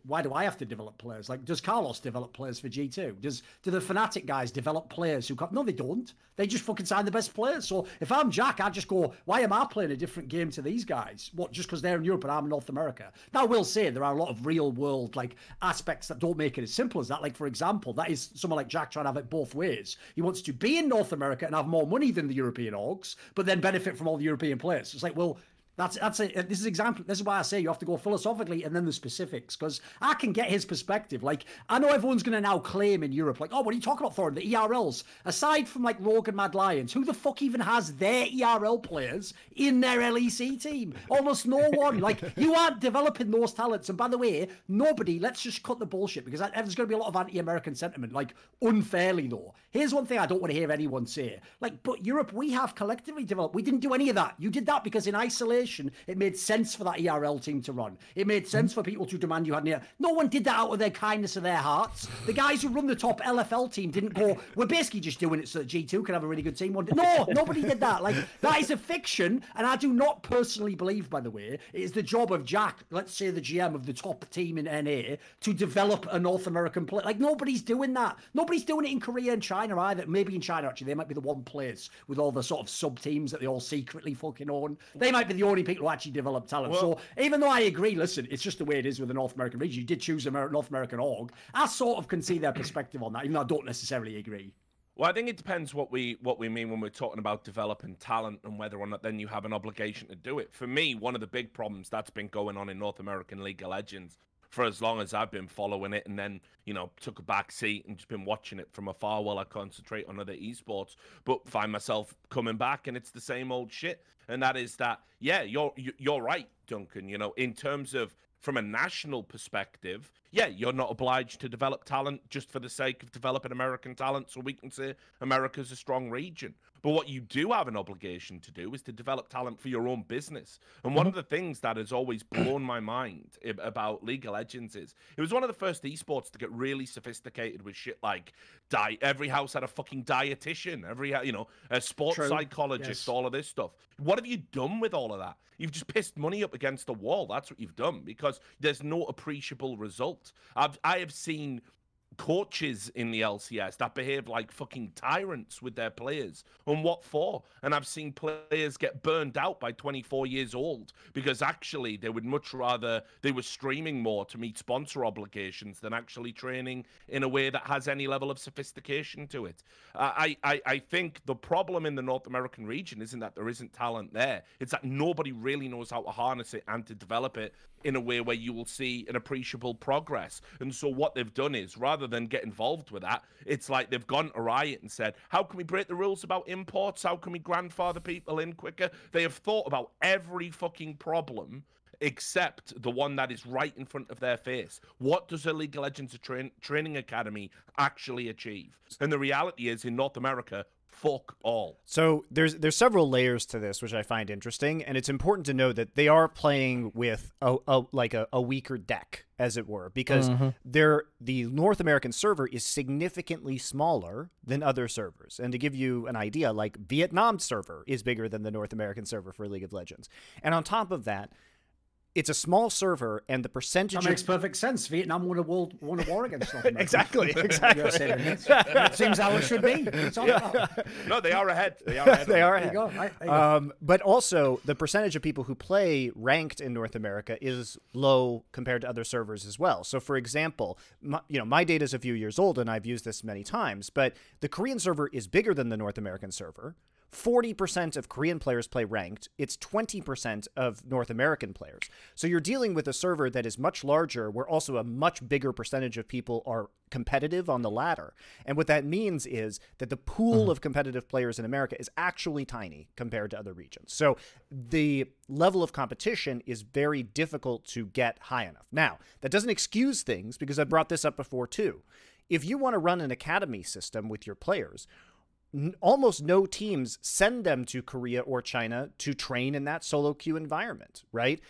why do I have to develop players? Like, does Carlos develop players for G2? Does do the Fnatic guys develop players who come? No, they don't. They just fucking sign the best players. So if I'm Jack, I just go, why am I playing a different game to these guys? What, just because they're in Europe and I'm in North America? Now, I will say there are a lot of real world like aspects that don't make it as simple as that. Like, for example, that is someone like Jack trying to have it both ways. He wants to be in North America and have more money than the European orgs, but then benefit from all the European players. It's like, well, that's that's a, this is example. This is why I say you have to go philosophically and then the specifics because I can get his perspective. Like I know everyone's going to now claim in Europe, like, oh, what are you talking about, Thorin? The ERLs, aside from like Rogue and Mad Lions, who the fuck even has their ERL players in their LEC team? Almost no one. like you aren't developing those talents. And by the way, nobody. Let's just cut the bullshit because there's going to be a lot of anti-American sentiment, like unfairly though. Here's one thing I don't want to hear anyone say. Like, but Europe, we have collectively developed. We didn't do any of that. You did that because in isolation it made sense for that ERL team to run. It made sense hmm? for people to demand you had an ERL. No one did that out of their kindness of their hearts. The guys who run the top LFL team didn't go, we're basically just doing it so that G2 can have a really good team. No, nobody did that. Like, that is a fiction. And I do not personally believe, by the way, it is the job of Jack, let's say the GM of the top team in NA, to develop a North American player. Like, nobody's doing that. Nobody's doing it in Korea and China either. Maybe in China, actually, they might be the one place with all the sort of sub teams that they all secretly fucking own. They might be the only people who actually develop talent. Well, so even though I agree, listen, it's just the way it is with the North American region. You did choose a North American org. I sort of can see their perspective on that, even though I don't necessarily agree. Well, I think it depends what we what we mean when we're talking about developing talent and whether or not then you have an obligation to do it. For me, one of the big problems that's been going on in North American League of Legends for as long as I've been following it, and then you know took a back seat and just been watching it from afar while I concentrate on other esports. But find myself coming back, and it's the same old shit. And that is that, yeah, you're you're right, Duncan. You know, in terms of from a national perspective, yeah, you're not obliged to develop talent just for the sake of developing American talent so we can say America's a strong region. But what you do have an obligation to do is to develop talent for your own business. And one mm-hmm. of the things that has always blown my mind about League of Legends is it was one of the first esports to get really sophisticated with shit like diet. Every house had a fucking dietitian, every you know a sports True. psychologist, yes. all of this stuff. What have you done with all of that? You've just pissed money up against the wall. That's what you've done because there's no appreciable result. I've I have seen coaches in the LCS that behave like fucking tyrants with their players. And what for? And I've seen players get burned out by 24 years old because actually they would much rather they were streaming more to meet sponsor obligations than actually training in a way that has any level of sophistication to it. I, I, I think the problem in the North American region isn't that there isn't talent there. It's that nobody really knows how to harness it and to develop it in a way where you will see an appreciable progress. And so what they've done is rather than get involved with that, it's like they've gone to riot and said, How can we break the rules about imports? How can we grandfather people in quicker? They have thought about every fucking problem except the one that is right in front of their face. What does a League of Legends train- training academy actually achieve? And the reality is, in North America, fuck all. So there's there's several layers to this, which I find interesting, and it's important to know that they are playing with a, a like a, a, weaker deck, as it were, because mm-hmm. they're the North American server is significantly smaller than other servers. And to give you an idea, like Vietnam server is bigger than the North American server for League of Legends, and on top of that it's a small server, and the percentage that makes of... perfect sense. Vietnam won a world won a war against North America. exactly, exactly. it seems how it should be. Yeah. No, they are ahead. They are ahead. they are ahead. Um, but also, the percentage of people who play ranked in North America is low compared to other servers as well. So, for example, my, you know, my data is a few years old, and I've used this many times. But the Korean server is bigger than the North American server. 40% of Korean players play ranked. It's 20% of North American players. So you're dealing with a server that is much larger, where also a much bigger percentage of people are competitive on the ladder. And what that means is that the pool mm-hmm. of competitive players in America is actually tiny compared to other regions. So the level of competition is very difficult to get high enough. Now, that doesn't excuse things because I brought this up before too. If you want to run an academy system with your players, almost no teams send them to Korea or China to train in that solo queue environment, right?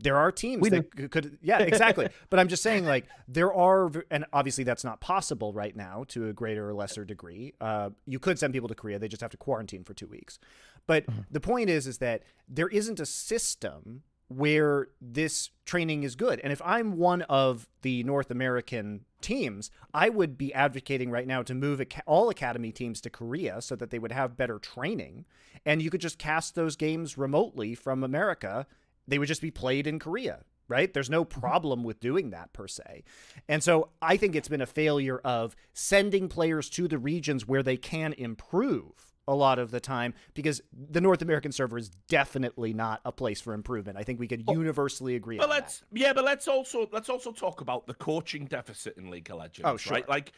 There are teams we that do. could, yeah, exactly. but I'm just saying, like, there are, and obviously that's not possible right now to a greater or lesser degree. Uh, you could send people to Korea; they just have to quarantine for two weeks. But mm-hmm. the point is, is that there isn't a system where this training is good. And if I'm one of the North American teams, I would be advocating right now to move all academy teams to Korea so that they would have better training and you could just cast those games remotely from America. They would just be played in Korea right? There's no mm-hmm. problem with doing that per se. And so I think it's been a failure of sending players to the regions where they can improve a lot of the time because the North American server is definitely not a place for improvement. I think we could universally agree but on let's, that. Yeah, but let's also let's also talk about the coaching deficit in League of Legends, oh, sure. right? Like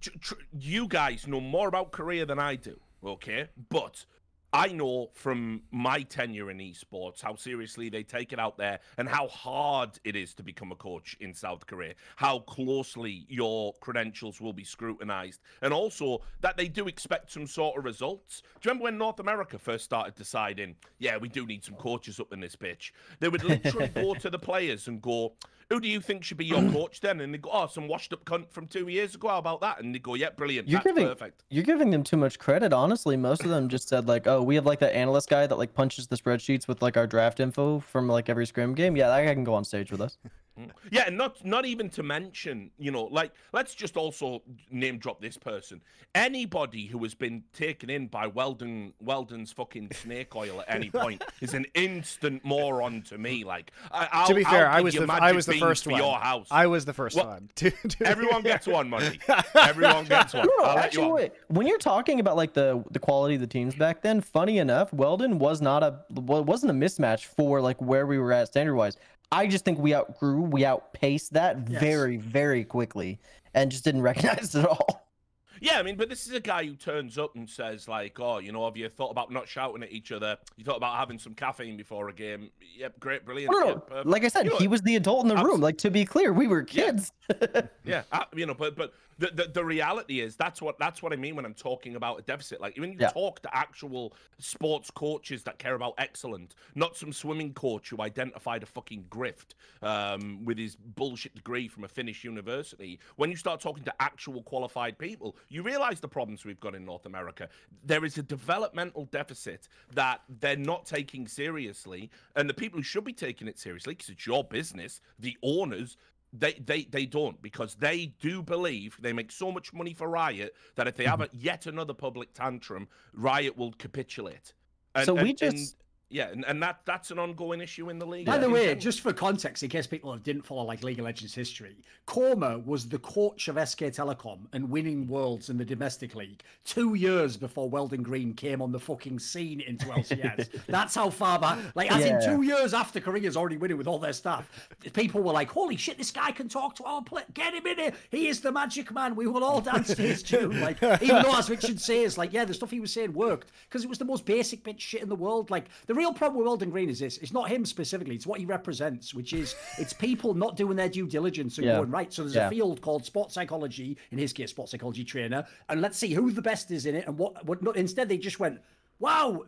tr- you guys know more about Korea than I do, okay? But I know from my tenure in esports how seriously they take it out there and how hard it is to become a coach in South Korea, how closely your credentials will be scrutinized, and also that they do expect some sort of results. Do you remember when North America first started deciding, yeah, we do need some coaches up in this bitch? They would literally go to the players and go, who do you think should be your coach then? And they go, oh, some washed up cunt from two years ago. How about that? And they go, yeah, brilliant. You're That's giving, perfect. You're giving them too much credit. Honestly, most of them just said like, oh, we have like that analyst guy that like punches the spreadsheets with like our draft info from like every scrim game. Yeah, that guy can go on stage with us. Mm. Yeah, and not not even to mention, you know, like let's just also name drop this person. Anybody who has been taken in by Weldon Weldon's fucking snake oil at any point is an instant moron to me. Like, I, to be fair, I'll I was the I was the first one. Your house. I was the first well, one. everyone gets one, money. Everyone gets one. No, no, actually, wait. When you're talking about like the the quality of the teams back then, funny enough, Weldon was not a wasn't a mismatch for like where we were at standard wise. I just think we outgrew, we outpaced that yes. very, very quickly and just didn't recognize it at all. Yeah, I mean, but this is a guy who turns up and says, like, oh, you know, have you thought about not shouting at each other? You thought about having some caffeine before a game? Yep, great, brilliant. No, no, yeah, like I said, you know, he was the adult in the room. Like, to be clear, we were kids. Yeah, yeah uh, you know, but but the, the, the reality is that's what that's what I mean when I'm talking about a deficit. Like when you yeah. talk to actual sports coaches that care about excellence, not some swimming coach who identified a fucking grift um, with his bullshit degree from a Finnish university. When you start talking to actual qualified people, you realize the problems we've got in North America. There is a developmental deficit that they're not taking seriously, and the people who should be taking it seriously, because it's your business, the owners, they, they they don't because they do believe they make so much money for Riot that if they have mm-hmm. a, yet another public tantrum, Riot will capitulate. And, so we and, just yeah, and, and that that's an ongoing issue in the league. By the way, just for context, in case people didn't follow like League of Legends history, kkOma was the coach of SK Telecom and winning worlds in the domestic league two years before Weldon Green came on the fucking scene into LCS. that's how far back, like as yeah. in two years after Korea's already winning with all their stuff. People were like, "Holy shit, this guy can talk to our play. Get him in here. He is the magic man. We will all dance to his tune." Like even though, as Richard says, like yeah, the stuff he was saying worked because it was the most basic bitch shit in the world. Like the real problem with Weldon Green is this: it's not him specifically; it's what he represents, which is it's people not doing their due diligence and yeah. going right. So there's yeah. a field called sports psychology, in his case, sports psychology trainer, and let's see who the best is in it and what. What not, instead they just went, wow,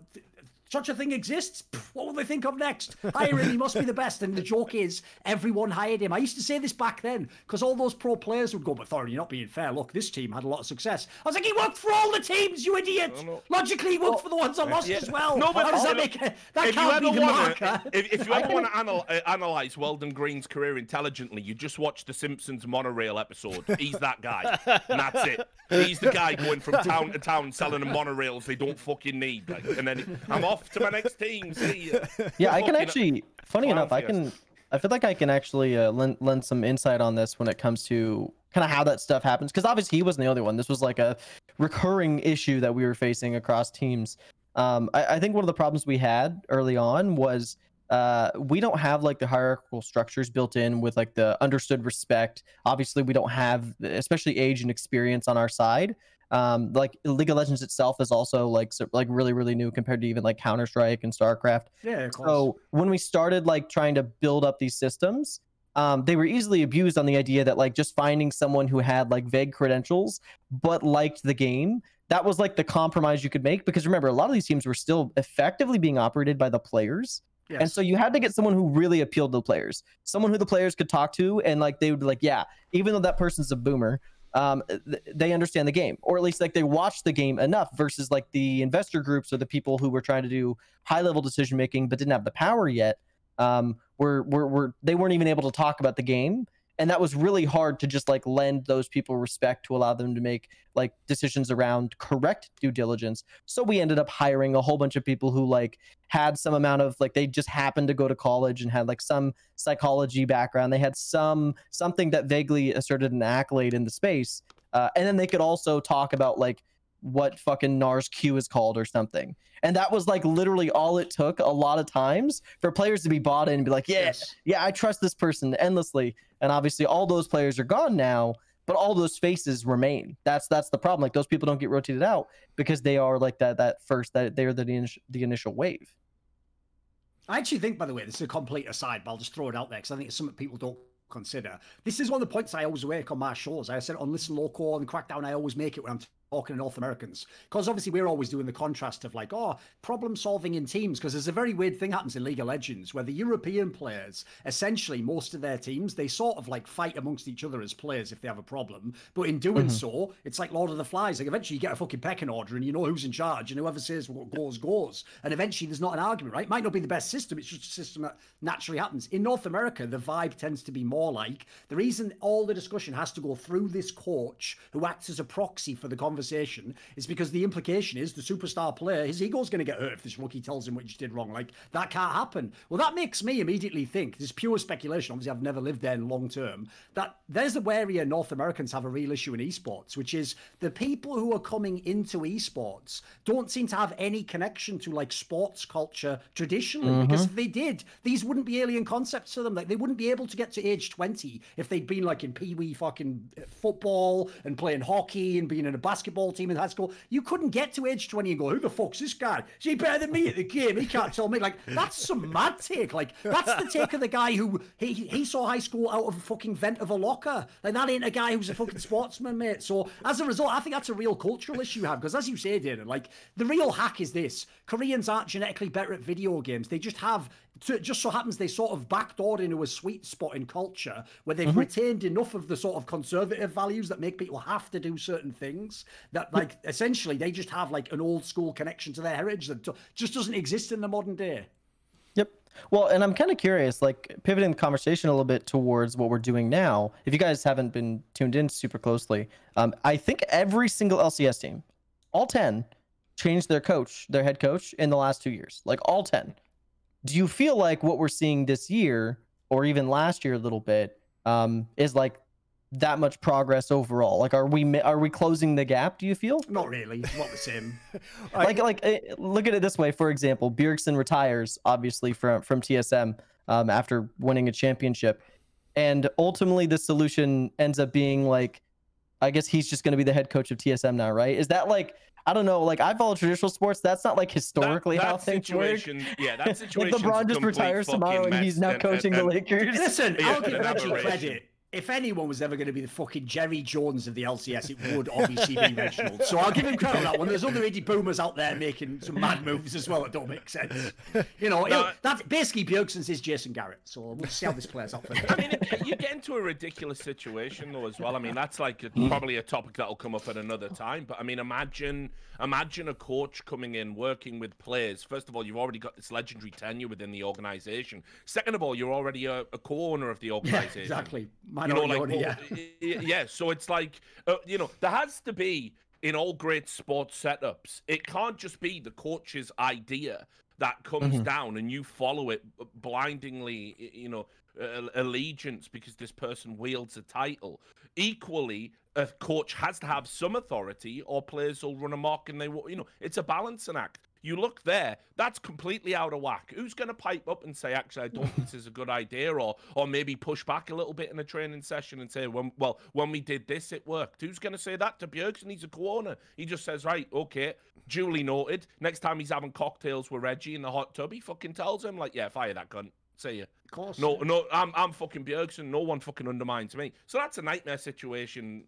such a thing exists. What will they think of next? Hire him. He must be the best. And the joke is, everyone hired him. I used to say this back then because all those pro players would go, but Thorin, you're not being fair. Look, this team had a lot of success. I was like, he worked for all the teams, you idiot. Logically, he worked well, for the ones I lost yeah. as well. No, but How does that make a, that can't be the marker? If, if you ever want to anal- uh, analyze Weldon Green's career intelligently, you just watch the Simpsons monorail episode. He's that guy, and that's it. He's the guy going from town to town selling them monorails they don't fucking need. Like, and then I'm off to my next team. See Yeah, I can actually. Funny enough, I can. I feel like I can actually uh, lend lend some insight on this when it comes to kind of how that stuff happens. Because obviously he wasn't the only one. This was like a recurring issue that we were facing across teams. Um, I, I think one of the problems we had early on was uh, we don't have like the hierarchical structures built in with like the understood respect. Obviously, we don't have, especially age and experience on our side. Um, like League of Legends itself is also like so, like really really new compared to even like Counter Strike and StarCraft. Yeah. So when we started like trying to build up these systems, um, they were easily abused on the idea that like just finding someone who had like vague credentials but liked the game that was like the compromise you could make because remember a lot of these teams were still effectively being operated by the players Yes. And so you had to get someone who really appealed to the players, someone who the players could talk to, and like they would be like, yeah, even though that person's a boomer, um, th- they understand the game, or at least like they watch the game enough. Versus like the investor groups or the people who were trying to do high level decision making but didn't have the power yet. um, were, were were they weren't even able to talk about the game, and that was really hard to just like lend those people respect to allow them to make like decisions around correct due diligence. So we ended up hiring a whole bunch of people who like had some amount of like they just happened to go to college and had like some psychology background. They had some something that vaguely asserted an accolade in the space, uh, and then they could also talk about like what fucking NARS Q is called or something. And that was like literally all it took a lot of times for players to be bought in and be like, yeah, Yes. yeah, I trust this person endlessly. And obviously all those players are gone now, but all those faces remain. That's that's the problem. Like those people don't get rotated out because they are like that that first that they're the initial, the initial wave. I actually think, by the way, this is a complete aside, but I'll just throw it out there because I think it's something people don't consider. This is one of the points I always make on my shows. I said on Listen Local and Crackdown, I always make it when I'm talking to North Americans. Because obviously we're always doing the contrast of like, oh, problem solving in teams. Because there's a very weird thing happens in League of Legends where the European players, essentially most of their teams, they sort of like fight amongst each other as players if they have a problem. But in doing mm-hmm. so, it's like Lord of the Flies. Like eventually you get a fucking pecking order and you know who's in charge and whoever says what goes, goes. And eventually there's not an argument, right? It Might not be the best system, it's just a system that naturally happens. In North America, the vibe tends to be more like the reason all the discussion has to go through this coach who acts as a proxy for the conversation is because the implication is the superstar player, his ego's going to get hurt if this rookie tells him what you did wrong. Like, that can't happen. Well, that makes me immediately think, this is pure speculation, obviously I've never lived there in long term, that there's a area North Americans have a real issue in esports, which is the people who are coming into esports don't seem to have any connection to like sports culture traditionally. Because if they did, these wouldn't be alien concepts to them. Like they wouldn't be able to get to age 20 if they'd been like in pee wee fucking uh, football and playing hockey and being in a basketball team in high school. You couldn't get to age 20 and go, who the fuck's this guy? Is he better than me at the game? He can't tell me. Like, that's some mad take. Like, that's the take of the guy who he, he saw high school out of a fucking vent of a locker. Like, that ain't a guy who's a fucking sportsman, mate. So, as a result, I think that's a real cultural issue you have. Because, as you say, Danan, like, the real hack is this Koreans aren't genetically better at video games. They just have so it just so happens they sort of backdoored into a sweet spot in culture where they've retained enough of the sort of conservative values that make people have to do certain things that like essentially they just have like an old school connection to their heritage that just doesn't exist in the modern day Yep. Well, and I'm kind of curious, like pivoting the conversation a little bit towards what we're doing now. If you guys haven't been tuned in super closely, um, I think every single LCS team, all 10, changed their coach, their head coach in the last two years. Like all 10. Do you feel like what we're seeing this year, or even last year a little bit, um, is like that much progress overall? Like, are we are we closing the gap? Do you feel? not really not the same like like eh, look at it this way for example bjergsen retires obviously from from tsm um, after winning a championship and ultimately the solution ends up being like i guess he's just going to be the head coach of tsm now right is that like i don't know like i follow traditional sports. That's not like historically that, how that things work. yeah, that like situation. lebron just retires tomorrow and he's now coaching the lakers. Listen Yeah, i'll give an reggie credit if anyone was ever going to be the fucking Jerry Jones of the LCS, it would obviously be Reginald. So I'll give him credit on that one. There's other indie boomers out there making some mad moves as well that don't make sense. You know, No, that's basically Bjergsen's is Jason Garrett. So we'll see how this plays out. I mean, it, you get into a ridiculous situation though as well. I mean, that's like a, probably a topic that'll come up at another time. But I mean, imagine imagine a coach coming in working with players. First of all, you've already got this legendary tenure within the organization. Second of all, you're already a, a co-owner of the Yeah, organization. exactly. You know, like yeah. yeah. So it's like uh, you know, there has to be in all great sports setups. It can't just be the coach's idea that comes Mm-hmm. down and you follow it blindingly. You know, uh, allegiance because this person wields a title. Equally, a coach has to have some authority, or players will run amok and they will. You know, it's a balancing act. You look there, that's completely out of whack. Who's going to pipe up and say, actually, I don't think this is a good idea, or or maybe push back a little bit in a training session and say, when, well, when we did this, it worked. Who's going to say that to Bjergsen? He's a co-owner. He just says, right, okay, duly noted. Next time he's having cocktails with Reggie in the hot tub, he fucking tells him, like, yeah, fire that gun. See you. Of course. No, no, I'm I'm fucking Bjergsen. No one fucking undermines me. So that's a nightmare situation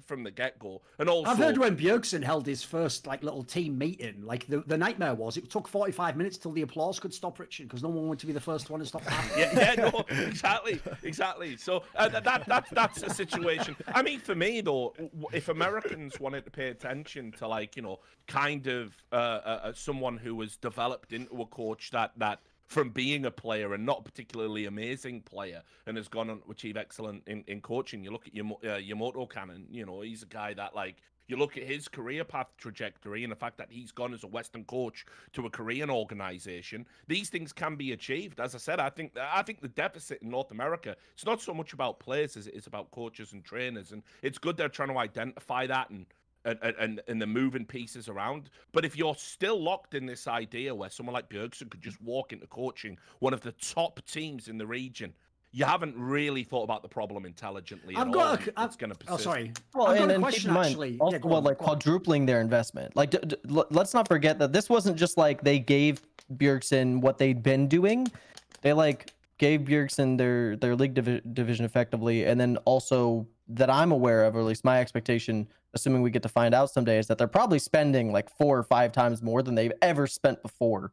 from the get go. And also, I've heard when Bjergsen held his first like little team meeting, like the, the nightmare was it took 45 minutes till the applause could stop Richard because no one wanted to be the first one to stop yeah, yeah, no, exactly, exactly. So uh, that, that that that's a situation. I mean, for me though, if Americans wanted to pay attention to like you know, kind of uh, uh, uh, someone who was developed into a coach that that from being a player and not particularly amazing player and has gone on to achieve excellent in, in coaching. You look at your uh, Yamato Cannon, you know, he's a guy that like you look at his career path trajectory and the fact that he's gone as a Western coach to a Korean organization. These things can be achieved. As I said, I think I think the deficit in North America it's not so much about players as it is about coaches and trainers, and it's good they're trying to identify that and and, and, and the moving pieces around. But if you're still locked in this idea where someone like Bjergsen could just walk into coaching one of the top teams in the region, you haven't really thought about the problem intelligently. I've at got. all, A, I've, it's going to oh, sorry. Well, I've got a question keep mind, actually. also, yeah, well, on, like go on. quadrupling their investment. Like, d- d- l- let's not forget that this wasn't just like they gave Bjergsen what they'd been doing. They like gave Bjergsen their their league divi- division effectively, and then also that I'm aware of, or at least my expectation, assuming we get to find out someday, is that they're probably spending like four or five times more than they've ever spent before,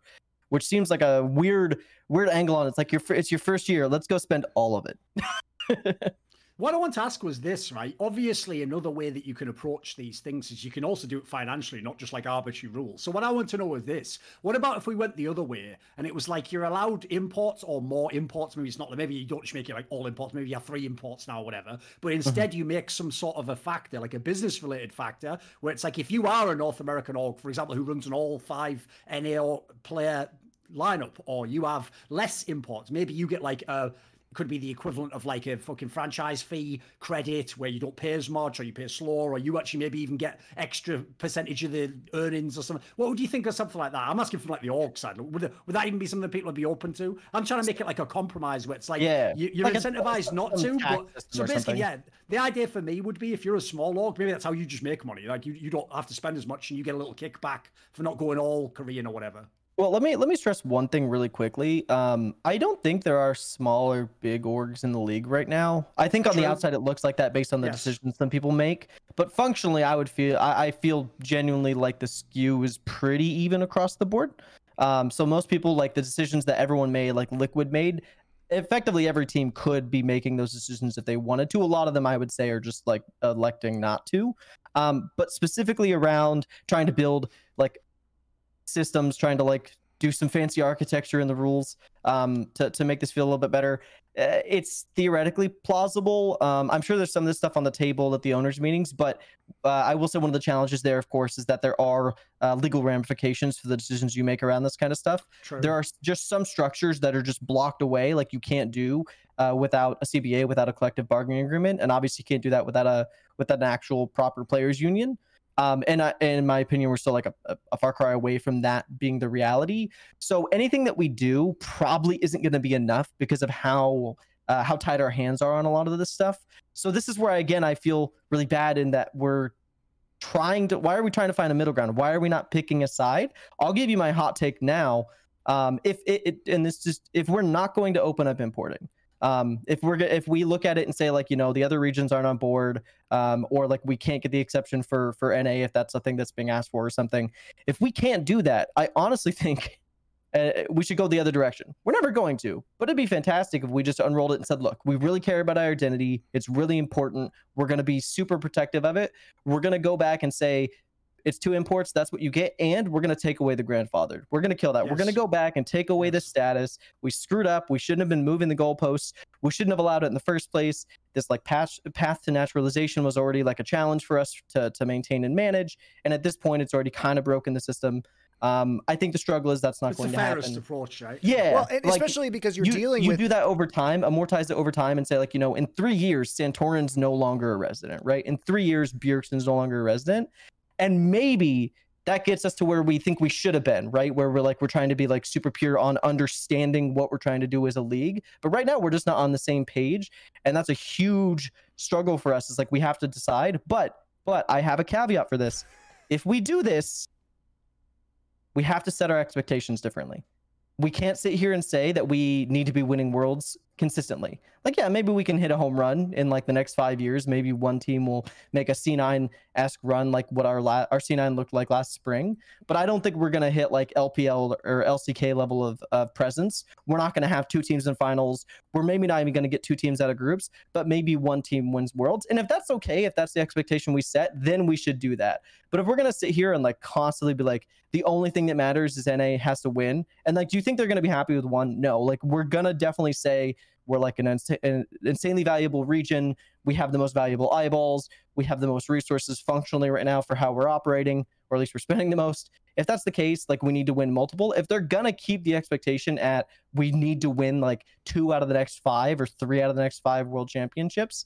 which seems like a weird weird angle on it. It's like your it's your first year. Let's go spend all of it. What I want to ask was this, right? Obviously, another way that you can approach these things is you can also do it financially, not just like arbitrary rules. So, what I want to know is this: What about if we went the other way and it was like you're allowed imports or more imports? Maybe it's not. Maybe you don't just make it like all imports. Maybe you have three imports now, or whatever. But uh-huh. instead, you make some sort of a factor, like a business-related factor, where it's like if you are a North American org, for example, who runs an all five NA player lineup, or you have less imports, maybe you get like a could be the equivalent of like a fucking franchise fee credit where you don't pay as much or you pay slower or you actually maybe even get extra percentage of the earnings or something. What would you think of something like that? I'm asking from like the org side. Would, would that even be something people would be open to? I'm trying to make it like a compromise where it's like Yeah, you, you're like a- incentivized not to. But, so basically, yeah, the idea for me would be if you're a small org, maybe that's how you just make money. Like you, you don't have to spend as much and you get a little kickback for not going all Korean or whatever. Well, let me let me stress one thing really quickly. Um, I don't think there are smaller big orgs in the league right now. I think on the outside it looks like that based on the Yes. decisions some people make. But functionally, I would feel I, I feel genuinely like the skew is pretty even across the board. Um, so most people like the decisions that everyone made, like Liquid made. Effectively, every team could be making those decisions if they wanted to. A lot of them, I would say, are just like electing not to. Um, but specifically around trying to build like systems trying to like do some fancy architecture in the rules um, to, to make this feel a little bit better. Uh, it's theoretically plausible. Um, I'm sure there's some of this stuff on the table at the owners' meetings, but uh, I will say one of the challenges there, of course, is that there are uh, legal ramifications for the decisions you make around this kind of stuff. True. There are just some structures that are just blocked away, like you can't do uh, without a CBA, without a collective bargaining agreement, and obviously you can't do that without a without an actual proper players union. Um, and I, in my opinion, we're still like a, a, a far cry away from that being the reality. So anything that we do probably isn't going to be enough because of how uh, how tight our hands are on a lot of this stuff. So this is where again I feel really bad in that we're trying to. Why are we trying to find a middle ground? Why are we not picking a side? I'll give you my hot take now. Um, if it, it and this just if we're not going to open up importing, um, if we're if we look at it and say like you know the other regions aren't on board, um, or like we can't get the exception for for NA if that's a thing that's being asked for or something. If we can't do that, I honestly think uh, we should go the other direction. We're never going to, but it'd be fantastic if we just unrolled it and said, look, we really care about our identity. It's really important. We're going to be super protective of it. We're going to go back and say, it's two imports. That's what you get. And we're going to take away the grandfather. We're going to kill that. We're going to go back and take away the status. We screwed up. We shouldn't have been moving the goalposts. We shouldn't have allowed it in the first place. This like path, path to naturalization was already like a challenge for us to, to maintain and manage. And at this point, it's already kind of broken the system. Um, I think the struggle is that's not it's the going to fairest happen. approach, right? Yeah. Well, like, especially because you're you, dealing you with do that over time, amortize it over time, and say like, you know, in three years, Santorin's no longer a resident, right? In three years, Bjergsen's no longer a resident, and maybe that gets us to where we think we should have been, right? Where we're like we're trying to be like super pure on understanding what we're trying to do as a league, but right now we're just not on the same page, and that's a huge struggle for us. It's like we have to decide, but but I have a caveat for this: if we do this, we have to set our expectations differently. We can't sit here and say that we need to be winning worlds consistently. Like, yeah, maybe we can hit a home run in like the next five years. Maybe one team will make a C9 esque run like what our la- our C9 looked like last spring. But I don't think we're gonna hit like LPL or LCK level of, of presence. We're not gonna have two teams in finals. We're maybe not even gonna get two teams out of groups, but maybe one team wins worlds. And if that's okay, if that's the expectation we set, then we should do that. But if we're gonna sit here and like constantly be like, the only thing that matters is NA has to win, and like, do you think they're gonna be happy with one? No. Like, we're gonna definitely say we're like an, ins- an insanely valuable region. We have the most valuable eyeballs. We have the most resources functionally right now for how we're operating, or at least we're spending the most. If that's the case, like we need to win multiple. If they're gonna keep the expectation at we need to win like two out of the next five or three out of the next five world championships,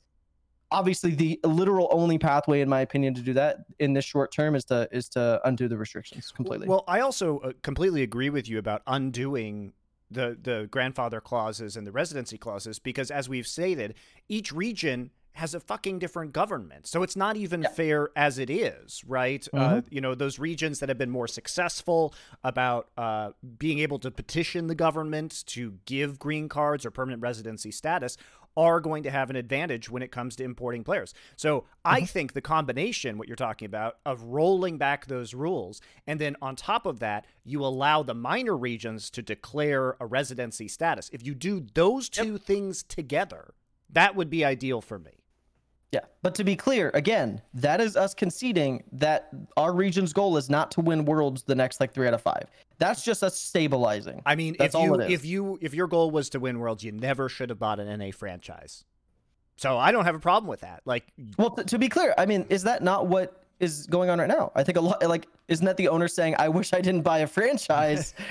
obviously the literal only pathway, in my opinion, to do that in this short term is to is to undo the restrictions completely. Well, I also uh, completely agree with you about undoing the the grandfather clauses and the residency clauses because as we've stated, each region has a fucking different government. So it's not even Yeah. fair as it is, right? Uh, you know, those regions that have been more successful about uh, being able to petition the government to give green cards or permanent residency status are going to have an advantage when it comes to importing players. So I mm-hmm. think the combination, what you're talking about, of rolling back those rules, and then on top of that, you allow the minor regions to declare a residency status. If you do those two things together, that would be ideal for me. Yeah, but to be clear, again, that is us conceding that our region's goal is not to win worlds the next like three out of five. That's just us stabilizing. I mean, That's if all you if you if your goal was to win worlds, you never should have bought an NA franchise. So I don't have a problem with that. Like Well, t- to be clear, I mean, is that not what is going on right now? I think a lot like isn't that the owner saying, "I wish I didn't buy a franchise."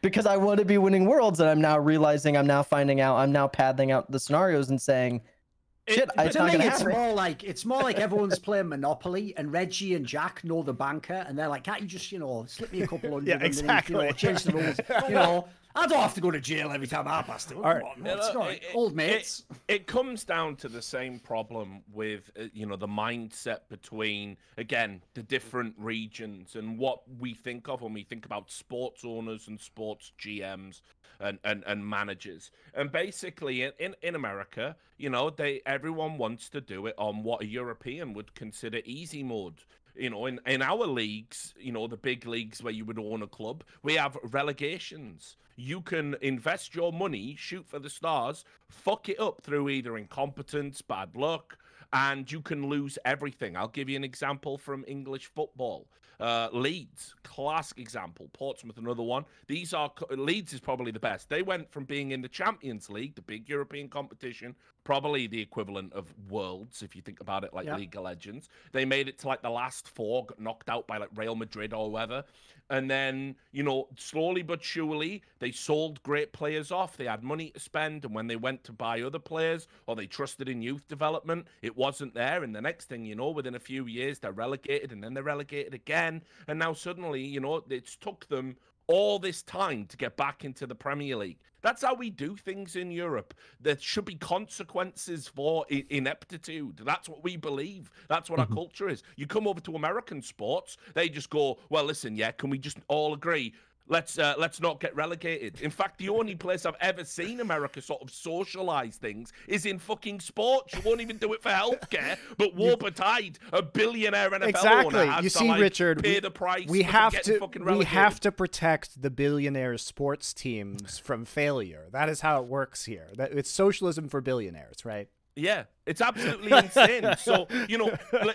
Because I want to be winning worlds, and I'm now realizing, I'm now finding out, I'm now padding out the scenarios and saying, "Shit, I, But it's to not me, it's happen." more like it's more like everyone's playing Monopoly, and Reggie and Jack know the banker, and they're like, "Can't you just, you know, slip me a couple hundred Yeah, underneath, you know, change the rules? You know, I don't have to go to jail every time I pass through. Come right. on, Yeah, it's look, not it- old mates." It, comes down to the same problem with uh, you know the mindset between again the different regions and what we think of when we think about sports owners and sports GMs and and, and managers. And basically in, in in America, you know, they everyone wants to do it on what a European would consider easy mode. You know, in, in our leagues, you know, the big leagues where you would own a club, we have relegations. You can invest your money, shoot for the stars, fuck it up through either incompetence, bad luck, and you can lose everything. I'll give you an example from English football. Uh, Leeds, classic example. Portsmouth, another one. These are Leeds is probably the best. They went from being in the Champions League, the big European competition, probably the equivalent of Worlds if you think about it like Yeah. League of Legends. They made it to like the last four, got knocked out by like Real Madrid or whoever. And then, you know, slowly but surely, they sold great players off. They had money to spend. And when they went to buy other players or they trusted in youth development, it wasn't there. And the next thing you know, within a few years, they're relegated and then they're relegated again. And now suddenly, you know, it's took them all this time to get back into the Premier League. That's how we do things in Europe. There should be consequences for ineptitude. That's what we believe. That's what our mm-hmm. culture is. You come over to American sports, they just go, "Well, listen, yeah, can we just all agree Let's uh, let's not get relegated. In fact, the only place I've ever seen America sort of socialize things is in fucking sports. You won't even do it for healthcare. But Warper Tide, a billionaire NFL exactly. owner, You to, see, like, Richard, pay we, the price. we have to fucking we have to protect the billionaire sports teams from failure. That is how it works here. That it's socialism for billionaires, right? Yeah, it's absolutely insane. So you know,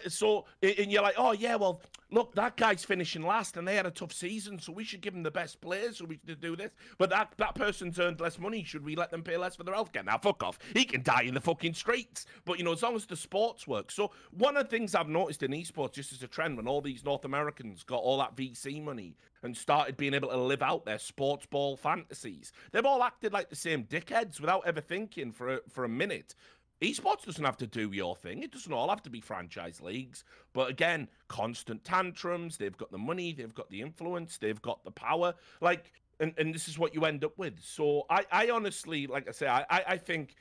so and you're like, oh yeah, well, look, that guy's finishing last, and they had a tough season, so we should give them the best players, so we should do this. But that that person's earned less money. Should we let them pay less for their healthcare? Now, fuck off. He can die in the fucking streets. But you know, as long as the sports work. So one of the things I've noticed in esports, just as a trend, when all these North Americans got all that VC money and started being able to live out their sports ball fantasies, they've all acted like the same dickheads without ever thinking for a, for a minute. Esports doesn't have to do your thing. It doesn't all have to be franchise leagues. But again, constant tantrums. They've got the money, they've got the influence, they've got the power. Like, and, and this is what you end up with. So I, I honestly, like I say, I, I, think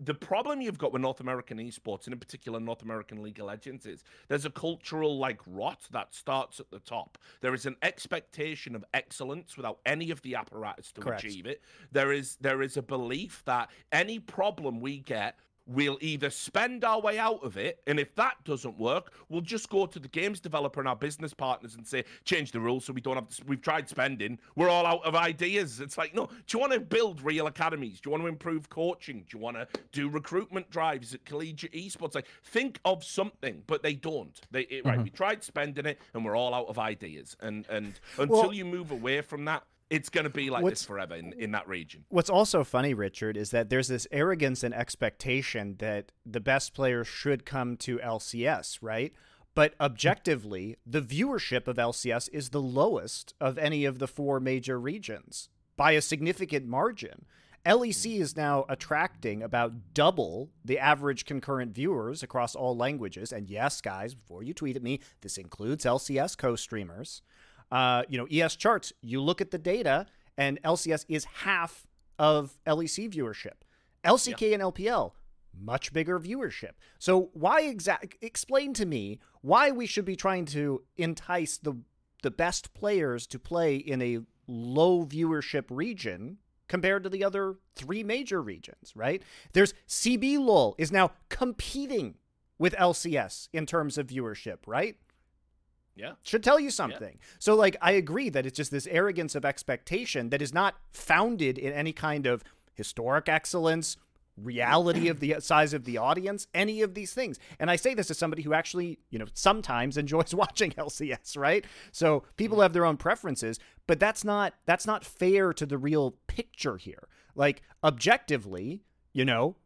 the problem you've got with North American esports, and in particular North American League of Legends, is there's a cultural like rot that starts at the top. There is an expectation of excellence without any of the apparatus to Correct. achieve it. There is there is a belief that any problem we get we'll either spend our way out of it, and if that doesn't work, we'll just go to the games developer and our business partners and say, change the rules so we don't have to. We've tried spending, we're all out of ideas. It's like, no, do you want to build real academies? Do you want to improve coaching? Do you want to do recruitment drives at collegiate esports? Like, think of something, but they don't. They it, right. Mm-hmm. We tried spending it, and we're all out of ideas. And and until Well- you move away from that. It's going to be like What's- this forever in, in that region. What's also funny, Richard, is that there's this arrogance and expectation that the best players should come to LCS, right? But objectively, the viewership of LCS is the lowest of any of the four major regions by a significant margin. LEC hmm. is now attracting about double the average concurrent viewers across all languages. And yes, guys, before you tweet at me, this includes LCS co streamers. Uh, you know, ES charts, you look at the data, and LCS is half of LEC viewership. LCK and LPL, much bigger viewership. So why exact explain to me why we should be trying to entice the the best players to play in a low viewership region compared to the other three major regions, right? There's CB LOL is now competing with LCS in terms of viewership, right? Yeah. should tell you something. So, like, I agree that it's just this arrogance of expectation that is not founded in any kind of historic excellence, reality of the size of the audience, any of these things. And I say this as somebody who actually, you know, sometimes enjoys watching LCS, right? So people mm. have their own preferences, but that's not that's not fair to the real picture here. Like objectively, you know,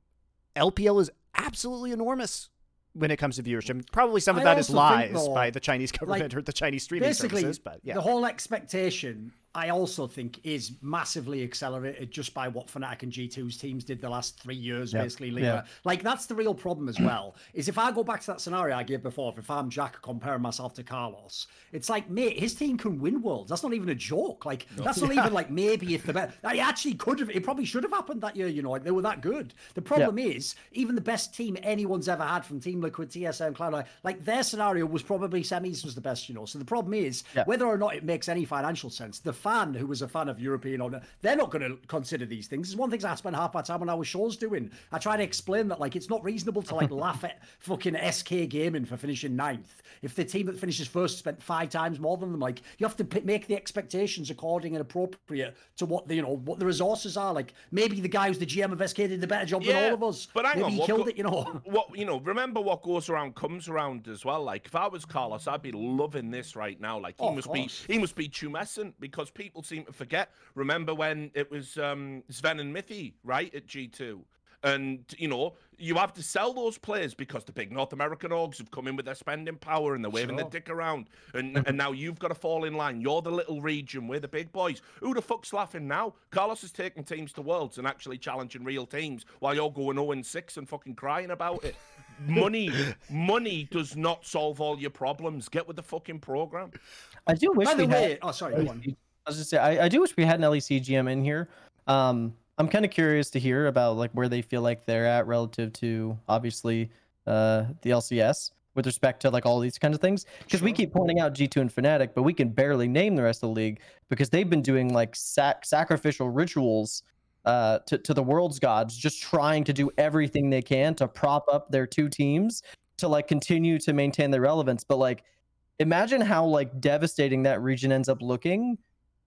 LPL is absolutely enormous when it comes to viewership. Probably some of I that is lies though, by the Chinese government or the Chinese streaming services, but yeah. the whole expectation I also think is massively accelerated just by what Fnatic and G2's teams did the last three years, Yeah. basically. Yeah. Like that's the real problem as well. is if I go back to that scenario I gave before, if I'm Jack comparing myself to Carlos, it's like, mate, his team can win worlds. That's not even a joke. Like that's not even like maybe if the best. It actually could have. It probably should have happened that year. You know, like they were that good. The problem is even the best team anyone's ever had from Team Liquid, TSM, Cloud9, like their scenario was probably semis was the best. You know, so the problem is Yeah. whether or not it makes any financial sense. The fan who was a fan of European or they're not going to consider these things. It's one thing I spent half my time on our shows doing. I try to explain that like it's not reasonable to like laugh at fucking SK Gaming for finishing ninth. If the team that finishes first spent five times more than them, like you have to p- make the expectations according and appropriate to what the you know what the resources are. Like maybe the guy who's the GM of SK did a better job than all of us. But hang maybe on, he what killed it. You know. What you know, remember what goes around comes around as well. Like if I was Carlos, I'd be loving this right now. Like he Oh, must be he must be tumescent because people seem to forget. Remember when it was um Sven and Mithy, right, at G two? And you know, you have to sell those players because the big North American orgs have come in with their spending power and they're waving their dick around. And and now you've got to fall in line. You're the little region, we're the big boys. Who the fuck's laughing now? Carlos is taking teams to worlds and actually challenging real teams while you're going 0 and 6 and fucking crying about it. Money, money does not solve all your problems. Get with the fucking program. I do wish By the way, had. oh sorry, go on. I was just say I, I do wish we had an LEC GM in here. Um, I'm kind of curious to hear about like where they feel like they're at relative to obviously uh the LCS with respect to like all these kinds of things because we keep pointing out G2 and Fnatic, but we can barely name the rest of the league because they've been doing like sac- sacrificial rituals uh, to, to the world's gods, just trying to do everything they can to prop up their two teams to like continue to maintain their relevance. But like, imagine how like devastating that region ends up looking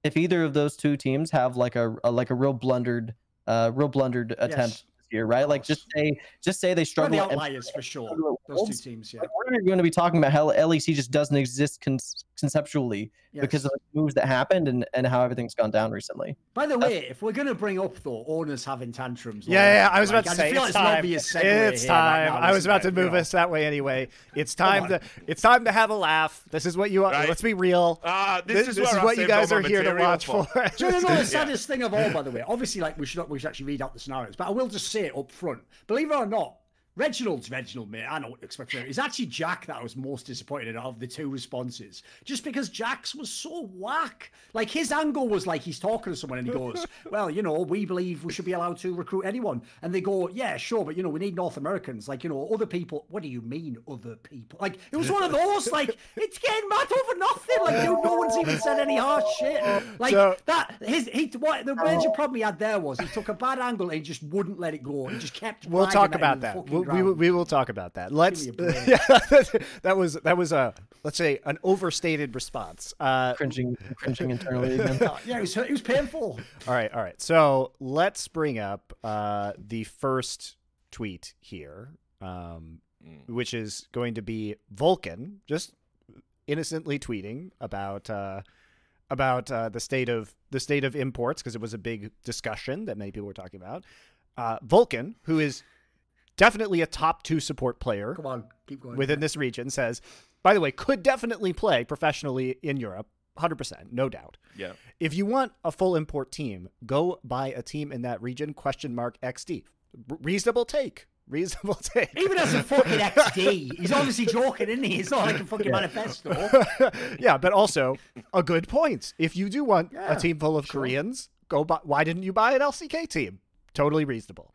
if either of those two teams have like a, a like a real blundered, uh, real blundered attempt this year, right? Like, just say just say they struggle. the at- outliers for sure. Those two teams, yeah. Like, we're going to be talking about how LEC just doesn't exist con- conceptually Yes. because of the moves that happened and, and how everything's gone down recently. By the way, if we're going to bring up though owners having tantrums, Yeah, yeah, I was like, about to I say feel it's it's time. obvious It's here right time. now, I was isn't about to it? You move know. us that way anyway. It's time to it's time to have a laugh. This is what you are. Right. Let's be real. Ah, This, this, is, this where is I what you guys are here to watch for. Do you know the saddest thing of all, by the way? Obviously, like we should we should actually read out the scenarios, but I will just say it up front. Believe it or not, Reginald's Reginald, mate. I know what to expect from him. It's actually Jack that I was most disappointed in of the two responses. Just because Jack's was so whack. Like his angle was like he's talking to someone and he goes, Well, you know, we believe we should be allowed to recruit anyone. And they go, Yeah, sure, but you know, we need North Americans. Like, you know, other people. What do you mean, other people? Like, it was one of those, like, it's getting mad over nothing. Like, dude, no one's even said any harsh shit. Like So- that his he what the major oh. problem he had there was he took a bad angle and he just wouldn't let it go. He just kept We'll talk about that. We'll, we, will- we will talk about that. Let's. me a break. Yeah, that was that was a let's say an overstated response. Uh, Cringing, cringing internally again. Yeah, it was, it was painful. all right, all right. So let's bring up uh, the first tweet here, um, which is going to be Vulcan just innocently tweeting about uh, about uh, the state of the state of imports because it was a big discussion that many people were talking about. Uh, Vulcan, who is definitely a top two support player Come on, keep going. within this region, says, by the way, could definitely play professionally in Europe, hundred percent, no doubt. Yeah. If you want a full import team, go buy a team in that region. Question mark XD. R- reasonable take. Reasonable take. Even as a fucking XD, he's obviously joking, isn't he? It's not like a fucking manifesto. yeah, but also a good point. If you do want Yeah, a team full of Koreans, go buy. Why didn't you buy an LCK team? Totally reasonable.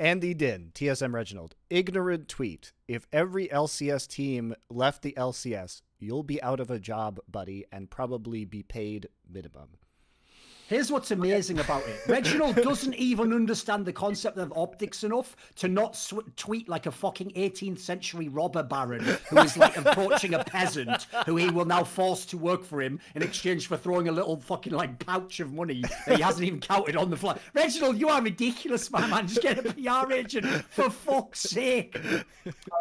Andy Dinh, TSM Reginald, ignorant tweet. If every LCS team left the LCS, you'll be out of a job, buddy, and probably be paid minimum. Here's what's amazing about it. Reginald doesn't even understand the concept of optics enough to not sw- tweet like a fucking 18th century robber baron who is like approaching a peasant who he will now force to work for him in exchange for throwing a little fucking like pouch of money that he hasn't even counted on the fly. Reginald, you are ridiculous, my man. Just get a PR agent for fuck's sake.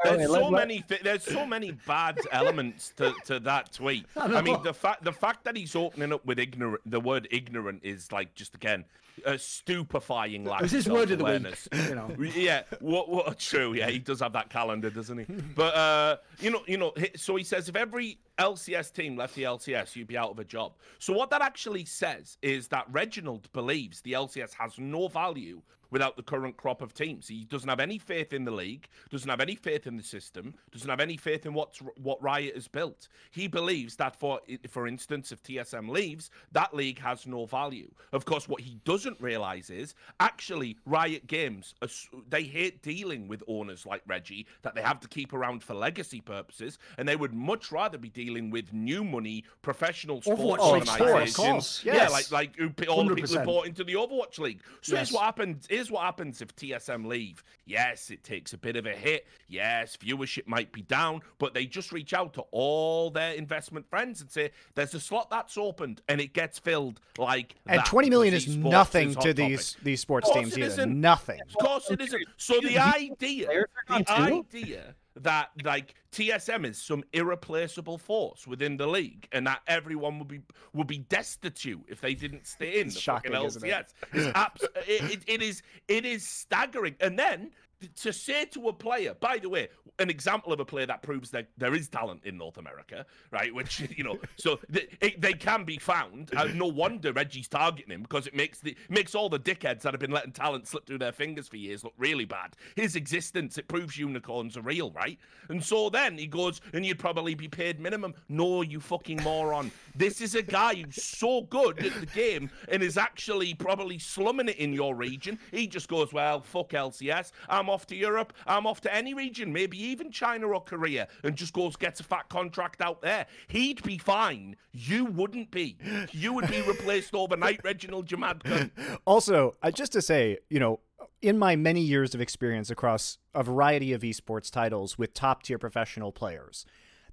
There's so let- let- many. There's so many bad elements to, to that tweet. I, mean, the fact the fact that he's opening up with ignorant, the word ignorant is like just again a stupefying lack. Of his word of the week, you know. Yeah, what? What? True. Yeah, he does have that calendar, doesn't he? But uh, you know, you know. So he says if every LCS team left the LCS, you'd be out of a job. So what that actually says is that Reginald believes the LCS has no value without the current crop of teams. He doesn't have any faith in the league, doesn't have any faith in the system, doesn't have any faith in what's what Riot has built. He believes that for for instance, if TSM leaves, that league has no value. Of course, what he doesn't realize is actually Riot Games are they hate dealing with owners like Reggie that they have to keep around for legacy purposes, and they would much rather be dealing with new money professional sports Overwatch League of stars, course, of organizations. Yeah, yes. like like who, all the people who bought into the Overwatch League. So here's what happens. Here's what happens if TSM leave. Yes, it takes a bit of a hit. Yes, viewership might be down, but they just reach out to all their investment friends and say, "There's a slot that's opened, and it gets filled like And that." twenty million is nothing is to hot these these sports teams either. isn't. Nothing. Of course it isn't. So the idea, players the idea that like TSM is some irreplaceable force within the league, and that everyone would be would be destitute if they didn't stay in It's the shocking, fucking isn't it? LCS. It's abs- it, it, it is it is staggering. And then to say to a player, by the way, an example of a player that proves that there is talent in North America, right? Which you know, so th- it, they can be found. Uh, no wonder Reggie's targeting him because it makes the makes all the dickheads that have been letting talent slip through their fingers for years look really bad. His existence it proves unicorns are real, right? And so then he goes, and you'd probably be paid minimum. No, you fucking moron. This is a guy who's so good at the game and is actually probably slumming it in your region. He just goes, well, fuck LCS. I'm off to Europe. I'm off to any region, maybe even China or Korea, and just goes gets a fat contract out there. He'd be fine. You wouldn't be. You would be replaced overnight, Reginald Jamadka. Also, uh, just to say, you know, in my many years of experience across a variety of esports titles with top tier professional players,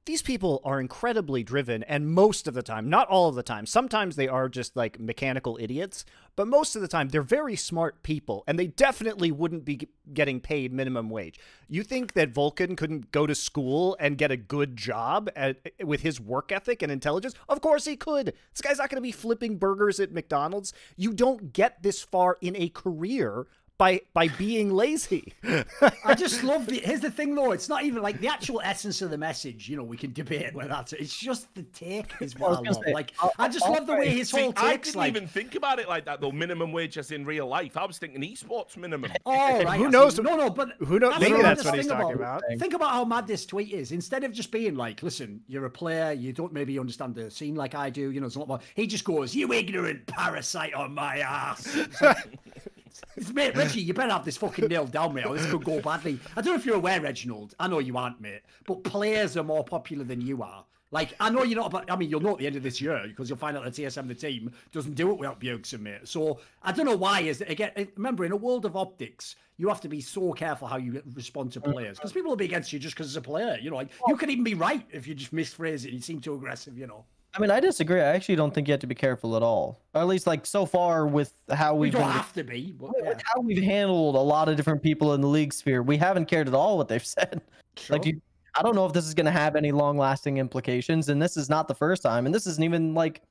these people are incredibly driven, and most of the time, not all of the time, sometimes they are just like mechanical idiots, but most of the time, they're very smart people, and they definitely wouldn't be getting paid minimum wage. You think that Vulcan couldn't go to school and get a good job at, eh, with his work ethic and intelligence? Of course he could. This guy's not going to be flipping burgers at McDonald's. You don't get this far in a career by by being lazy. I just love the. Here's the thing, though. It's not even like the actual essence of the message. You know, we can debate whether that's. It's just the take is what I I, love. say, like, I'll- I just I'll love the way his See, whole I takes didn't like. even think about it like that though. Minimum wage as in real life. I was thinking esports minimum. Oh, right. Who knows- No, no, but who knows- maybe that's what he's thing talking about. Think about how mad this tweet is. Instead of just being like, "Listen, you're a player. You don't maybe understand the scene like I do. You know, there's a lot more." He just goes, "You ignorant parasite on my ass." It's like, it's- mate, Reggie, you better have this fucking nailed down, mate, or this could go badly. I don't know if you're aware, Reginald. I know you aren't, mate, but players are more popular than you are. Like, I know you're not, but I mean, you'll know at the end of this year because you'll find out that TSM, the team, doesn't do it without Bjergsen, mate. So I don't know why. Is again, eh, remember, in a world of optics, you have to be so careful how you respond to players because people will be against you just because it's a player. You know, like you could even be right if you just misphrase it. You seem too aggressive. You know, I mean, I disagree. I actually don't think you have to be careful at all. Or at least, like so far with how we we've don't been, have to be, but with yeah. how we've handled a lot of different people in the league sphere, we haven't cared at all what they've said. Like you, I don't know if this is going to have any long-lasting implications, and this is not the first time, and this isn't even like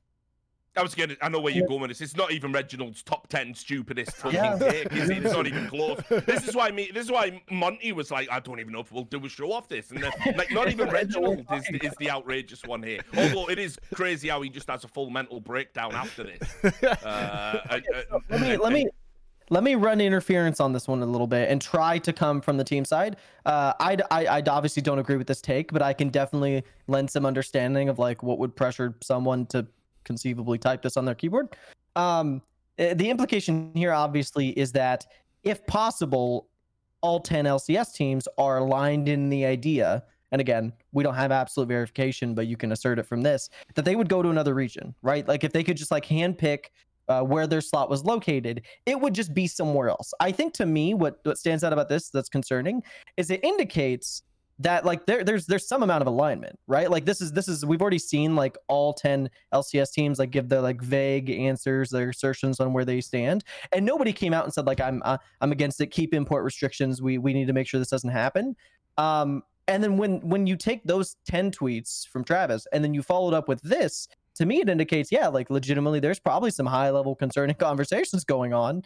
I was gonna. I know where you're going with this. It's not even Reginald's top ten stupidest fucking Yeah. take. Is it? It's not even close. This is why me. This is why Monte was like, I don't even know if we'll do a show off this. And then, like, not even Reginald is, is the outrageous one here. Although it is crazy how he just has a full mental breakdown after this. Uh, I- I- let me let me let me run interference on this one a little bit and try to come from the team side. Uh, I'd, I I obviously don't agree with this take, but I can definitely lend some understanding of like what would pressure someone to conceivably type this on their keyboard. Um, eh, the implication here obviously is that if possible, all 10 LCS teams are aligned in the idea. And again, we don't have absolute verification, but you can assert it from this that they would go to another region, right? Like if they could just like handpick uh, where their slot was located, it would just be somewhere else. I think to me, what what stands out about this that's concerning is it indicates that like there there's there's some amount of alignment, right? Like this is this is we've already seen like all 10 LCS teams like give their like vague answers, their assertions on where they stand, and nobody came out and said like I'm uh, I'm against it. Keep import restrictions. We we need to make sure this doesn't happen. Um, and then when when you take those 10 tweets from Travis and then you followed up with this, to me it indicates yeah like legitimately there's probably some high level concerning conversations going on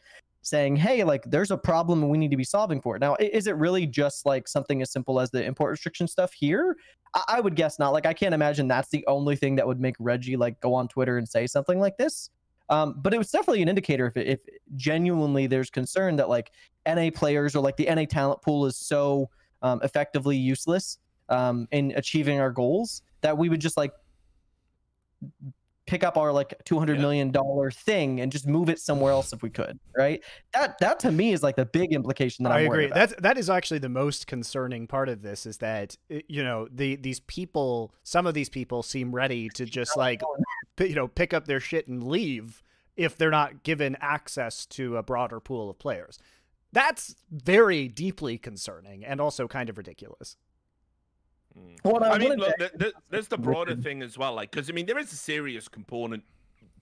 saying hey like there's a problem and we need to be solving for it. Now is it really just like something as simple as the import restriction stuff here? I, I would guess not. Like i can't imagine that's the only thing that would make reggie like go on twitter and say something like this. Um, but it was definitely an indicator if, if genuinely there's concern that like na players or like the na talent pool is so um, effectively useless um, in achieving our goals that we would just like pick up our like two hundred Yeah. million dollar thing and just move it somewhere else if we could, right? That that to me is like the big implication that I I'm agree. That's that is actually the most concerning part of this is that you know the these people, some of these people seem ready to just like you know pick up their shit and leave if they're not given access to a broader pool of players. That's very deeply concerning and also kind of ridiculous. What I I mean, look, to- th- th- there's the broader thing as well, like because I mean, there is a serious component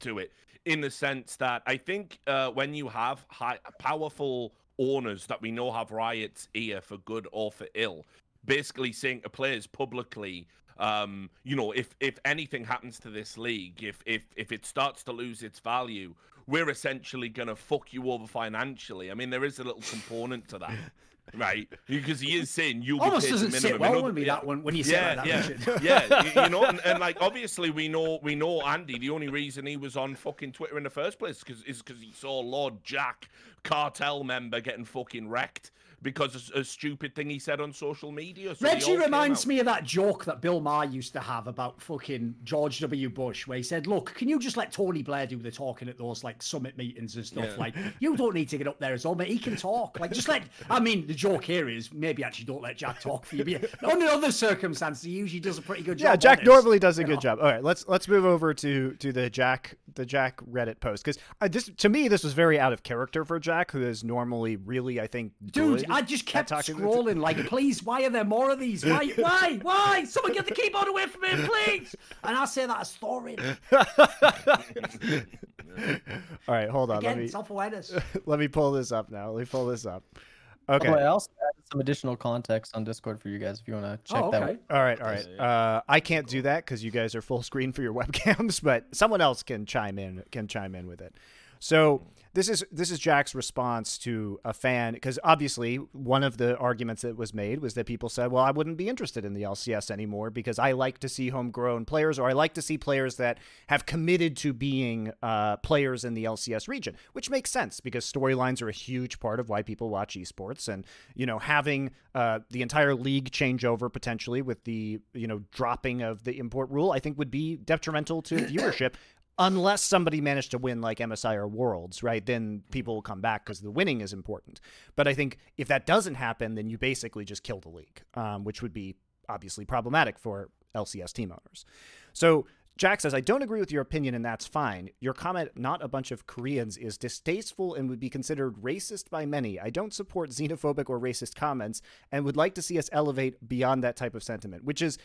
to it in the sense that I think uh, when you have high, powerful owners that we know have riots here for good or for ill, basically saying to players publicly, um, you know, if if anything happens to this league, if if if it starts to lose its value, we're essentially gonna fuck you over financially. I mean, there is a little component to that. Right, because he is saying you'll Almost doesn't sit well with me yeah. that one when you say Yeah, like yeah, that. Richard. yeah. You, you know, and, and like obviously we know we know Andy. The only reason he was on fucking Twitter in the first place is because he saw Lord Jack, cartel member, getting fucking wrecked because of a stupid thing he said on social media. So Reggie reminds me of that joke that Bill Maher used to have about fucking George W. Bush, where he said, "Look, can you just let Tony Blair do the talking at those like summit meetings and stuff? Yeah. Like, you don't need to get up there as well, mate. He can talk. Like, just let. I mean, the joke here is maybe actually don't let Jack talk for you. But under other circumstances, he usually does a pretty good job. Yeah, Jack on this, normally does a you good know. job. All right, let's let's move over to to the Jack the Jack Reddit post because uh, this to me this was very out of character for Jack, who is normally really I think Dude, good I just kept scrolling like, please, why are there more of these? Why, why, why? Someone get the keyboard away from me, please! And I say that as Thorin. All right, hold on. Again, let me self-awareness. let me pull this up now. Let me pull this up. Okay. way, I also added some additional context on Discord for you guys if you want to check oh, that. okay. out. All right, all right. Uh, I can't do that because you guys are full screen for your webcams, but someone else can chime in. Can chime in with it. So this is this is Jack's response to a fan because obviously one of the arguments that was made was that people said, "Well, I wouldn't be interested in the LCS anymore because I like to see homegrown players, or I like to see players that have committed to being uh, players in the LCS region," which makes sense because storylines are a huge part of why people watch esports, and you know having uh, the entire league change over potentially with the you know dropping of the import rule, I think would be detrimental to viewership unless somebody managed to win like MSI or Worlds, right? Then people will come back because the winning is important. But I think if that doesn't happen, then you basically just kill the league, um, which would be obviously problematic for LCS team owners. So Jack says, I don't agree with your opinion, and that's fine. Your comment, not a bunch of Koreans, is distasteful and would be considered racist by many. I don't support xenophobic or racist comments and would like to see us elevate beyond that type of sentiment, which is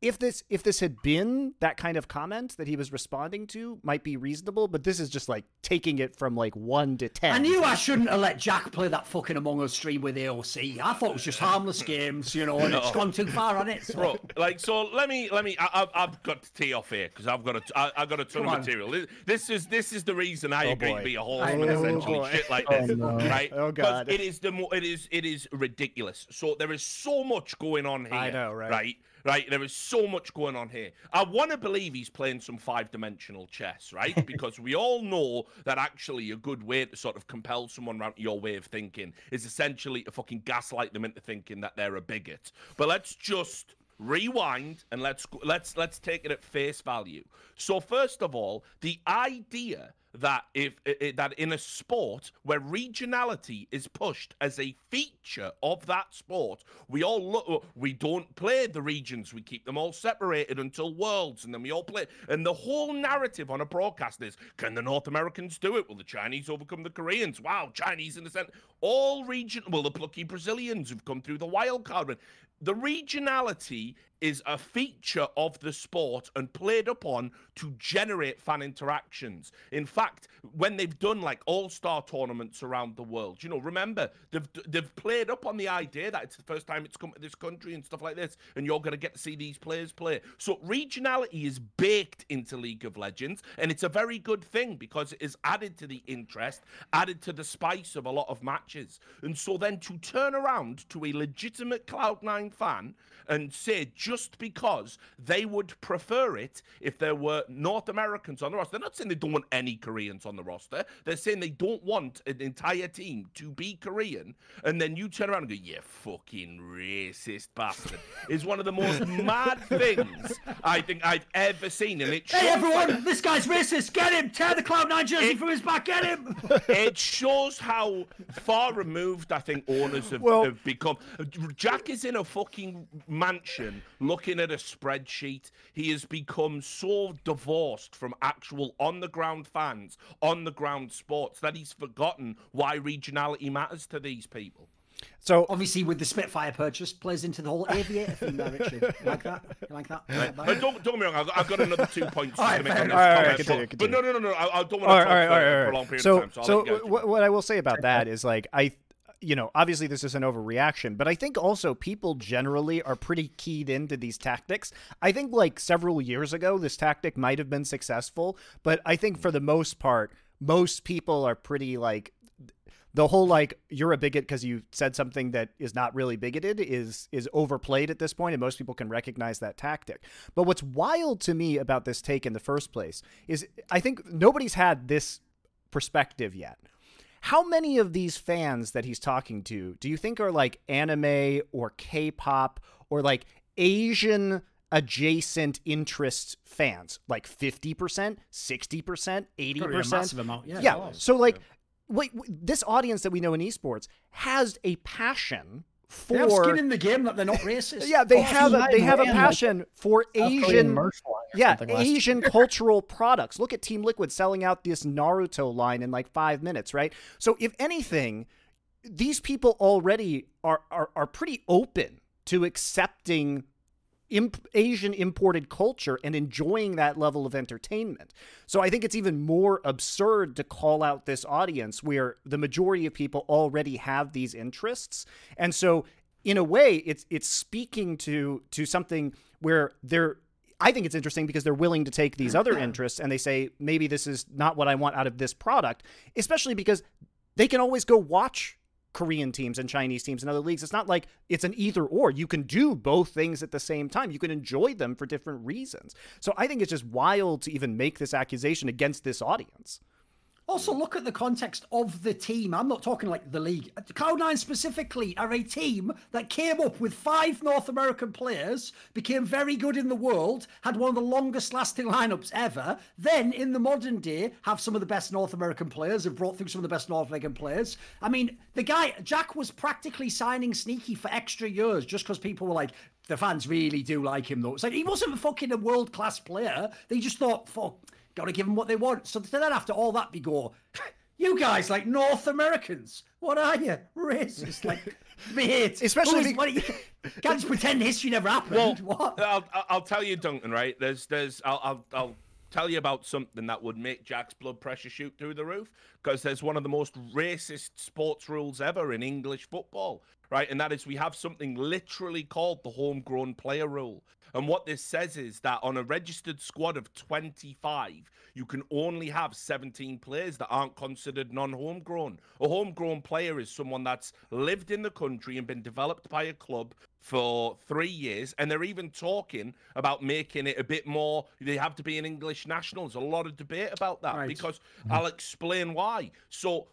if this if this had been that kind of comment that he was responding to might be reasonable but this is just like taking it from like 1 to 10 I knew I shouldn't have let Jack play that fucking Among Us stream with AOC. I thought it was just harmless games, you know, and it's gone too far on it. So. Bro, like so, let me let me. I, I, I've got to tee off here because I've got a I, I've got a ton Come of on. material. This- This is this is the reason I Oh, agree boy. to be a horseman I and know. essentially Oh, boy. shit like Oh, this, no. right? Oh, 'Cause God. it is the mo- it is it is ridiculous. So there is so much going on here. I know, right? Right. Right, there is so much going on here. I want to believe he's playing some five-dimensional chess, right? because we all know that actually a good way to sort of compel someone around your way of thinking is essentially to fucking gaslight them into thinking that they're a bigot. But let's just rewind and let's go- let's let's take it at face value. So first of all, the idea that if that in a sport where regionality is pushed as a feature of that sport, we all look we don't play the regions, we keep them all separated until worlds and then we all play and the whole narrative on a broadcast is can the North Americans do it? Will the Chinese overcome the Koreans? Wow, Chinese in the center. All region well the plucky Brazilians who've come through the wild card. The regionality is a feature of the sport and played upon to generate fan interactions. In fact, when they've done like all-star tournaments around the world, you know, remember they've they've played up on the idea that it's the first time it's come to this country and stuff like this, and you're going to get to see these players play. So regionality is baked into League of Legends, and it's a very good thing because it is added to the interest, added to the spice of a lot of matches. And so then to turn around to a legitimate Cloud9 fan and say just because they would prefer it if there were North Americans on the roster. They're not saying they don't want any Koreans on the roster. They're saying they don't want an entire team to be Korean. And then you turn around and go, "You fucking racist bastard," is one of the most mad things I think I've ever seen. And it Hey shows- everyone, this guy's racist. Get him! Tear the Cloud9 jersey It- from his back. Get him! it shows how far removed I think owners have, Well- have become. Jack is in a fucking mansion looking at a spreadsheet. He has become so divorced from actual on the ground fans, on the ground sports, that he's forgotten why regionality matters to these people. so Obviously, with the Spitfire purchase, plays into the whole aviator theme there, Richard. You like that? You like that? You like uh, don't, don't get me wrong, I've got, I've got another two points All right, to make fair on this enough. All right, all right, comment, continue, but, continue. but no, no, no, no, I, I don't want all to right, talk all right, for, all right, for a right. long period So, of time. So, so let you go. what, what I will say about that is like I, you know, obviously this is an overreaction, but I think also people generally are pretty keyed into these tactics. I think like several years ago, this tactic might have been successful, but I think for the most part, most people are pretty like the whole like you're a bigot because you said something that is not really bigoted is is overplayed at this point and most people can recognize that tactic but what's wild to me about this take in the first place is i think nobody's had this perspective yet how many of these fans that he's talking to do you think are like anime or k-pop or like asian adjacent interest fans? Like 50% 60% 80% Gotta be a massive amount, yeah, yeah so like wait, this audience that we know in esports has a passion for They have skin in the game that they're not racist. yeah they Oh, have a, not they have a even like passion for South asian merch yeah something last year. asian cultural products look at team liquid selling out this naruto line in like five minutes right so if anything these people already are are, are pretty open to accepting imp- Asian imported culture and enjoying that level of entertainment. So I think it's even more absurd to call out this audience where the majority of people already have these interests. And so in a way it's it's speaking to to something where they're I think it's interesting because they're willing to take these other interests and they say maybe this is not what I want out of this product, especially because they can always go watch Korean teams and Chinese teams and other leagues. It's not like it's an either or. You can do both things at the same time. You can enjoy them for different reasons. So I think it's just wild to even make this accusation against this audience. Also, look at the context of the team. I'm not talking like the league. Cloud9 specifically are a team that came up with five North American players, became very good in the world, had one of the longest lasting lineups ever. Then, in the modern day, have some of the best North American players, have brought through some of the best North American players. I mean, the guy, Jack, was practically signing Sneaky for extra years just because people were like, the fans really do like him, though. It's like he wasn't fucking a world class player. They just thought, fuck Got to give them what they want. So then after all that, we go, you guys like North Americans. What are you? Racist. Like, mate. Especially. What you, can't just pretend history never happened. Well, what? I'll, I'll tell you, Duncan, right? There's, there's, I'll, I'll, I'll tell you about something that would make Jack's blood pressure shoot through the roof because there's one of the most racist sports rules ever in English football, right? And that is we have something literally called the homegrown player rule. And what this says is that on a registered squad of 25, you can only have 17 players that aren't considered non homegrown. A homegrown player is someone that's lived in the country and been developed by a club for three years. And they're even talking about making it a bit more, they have to be an English national. There's a lot of debate about that right. because mm-hmm. I'll explain why. So,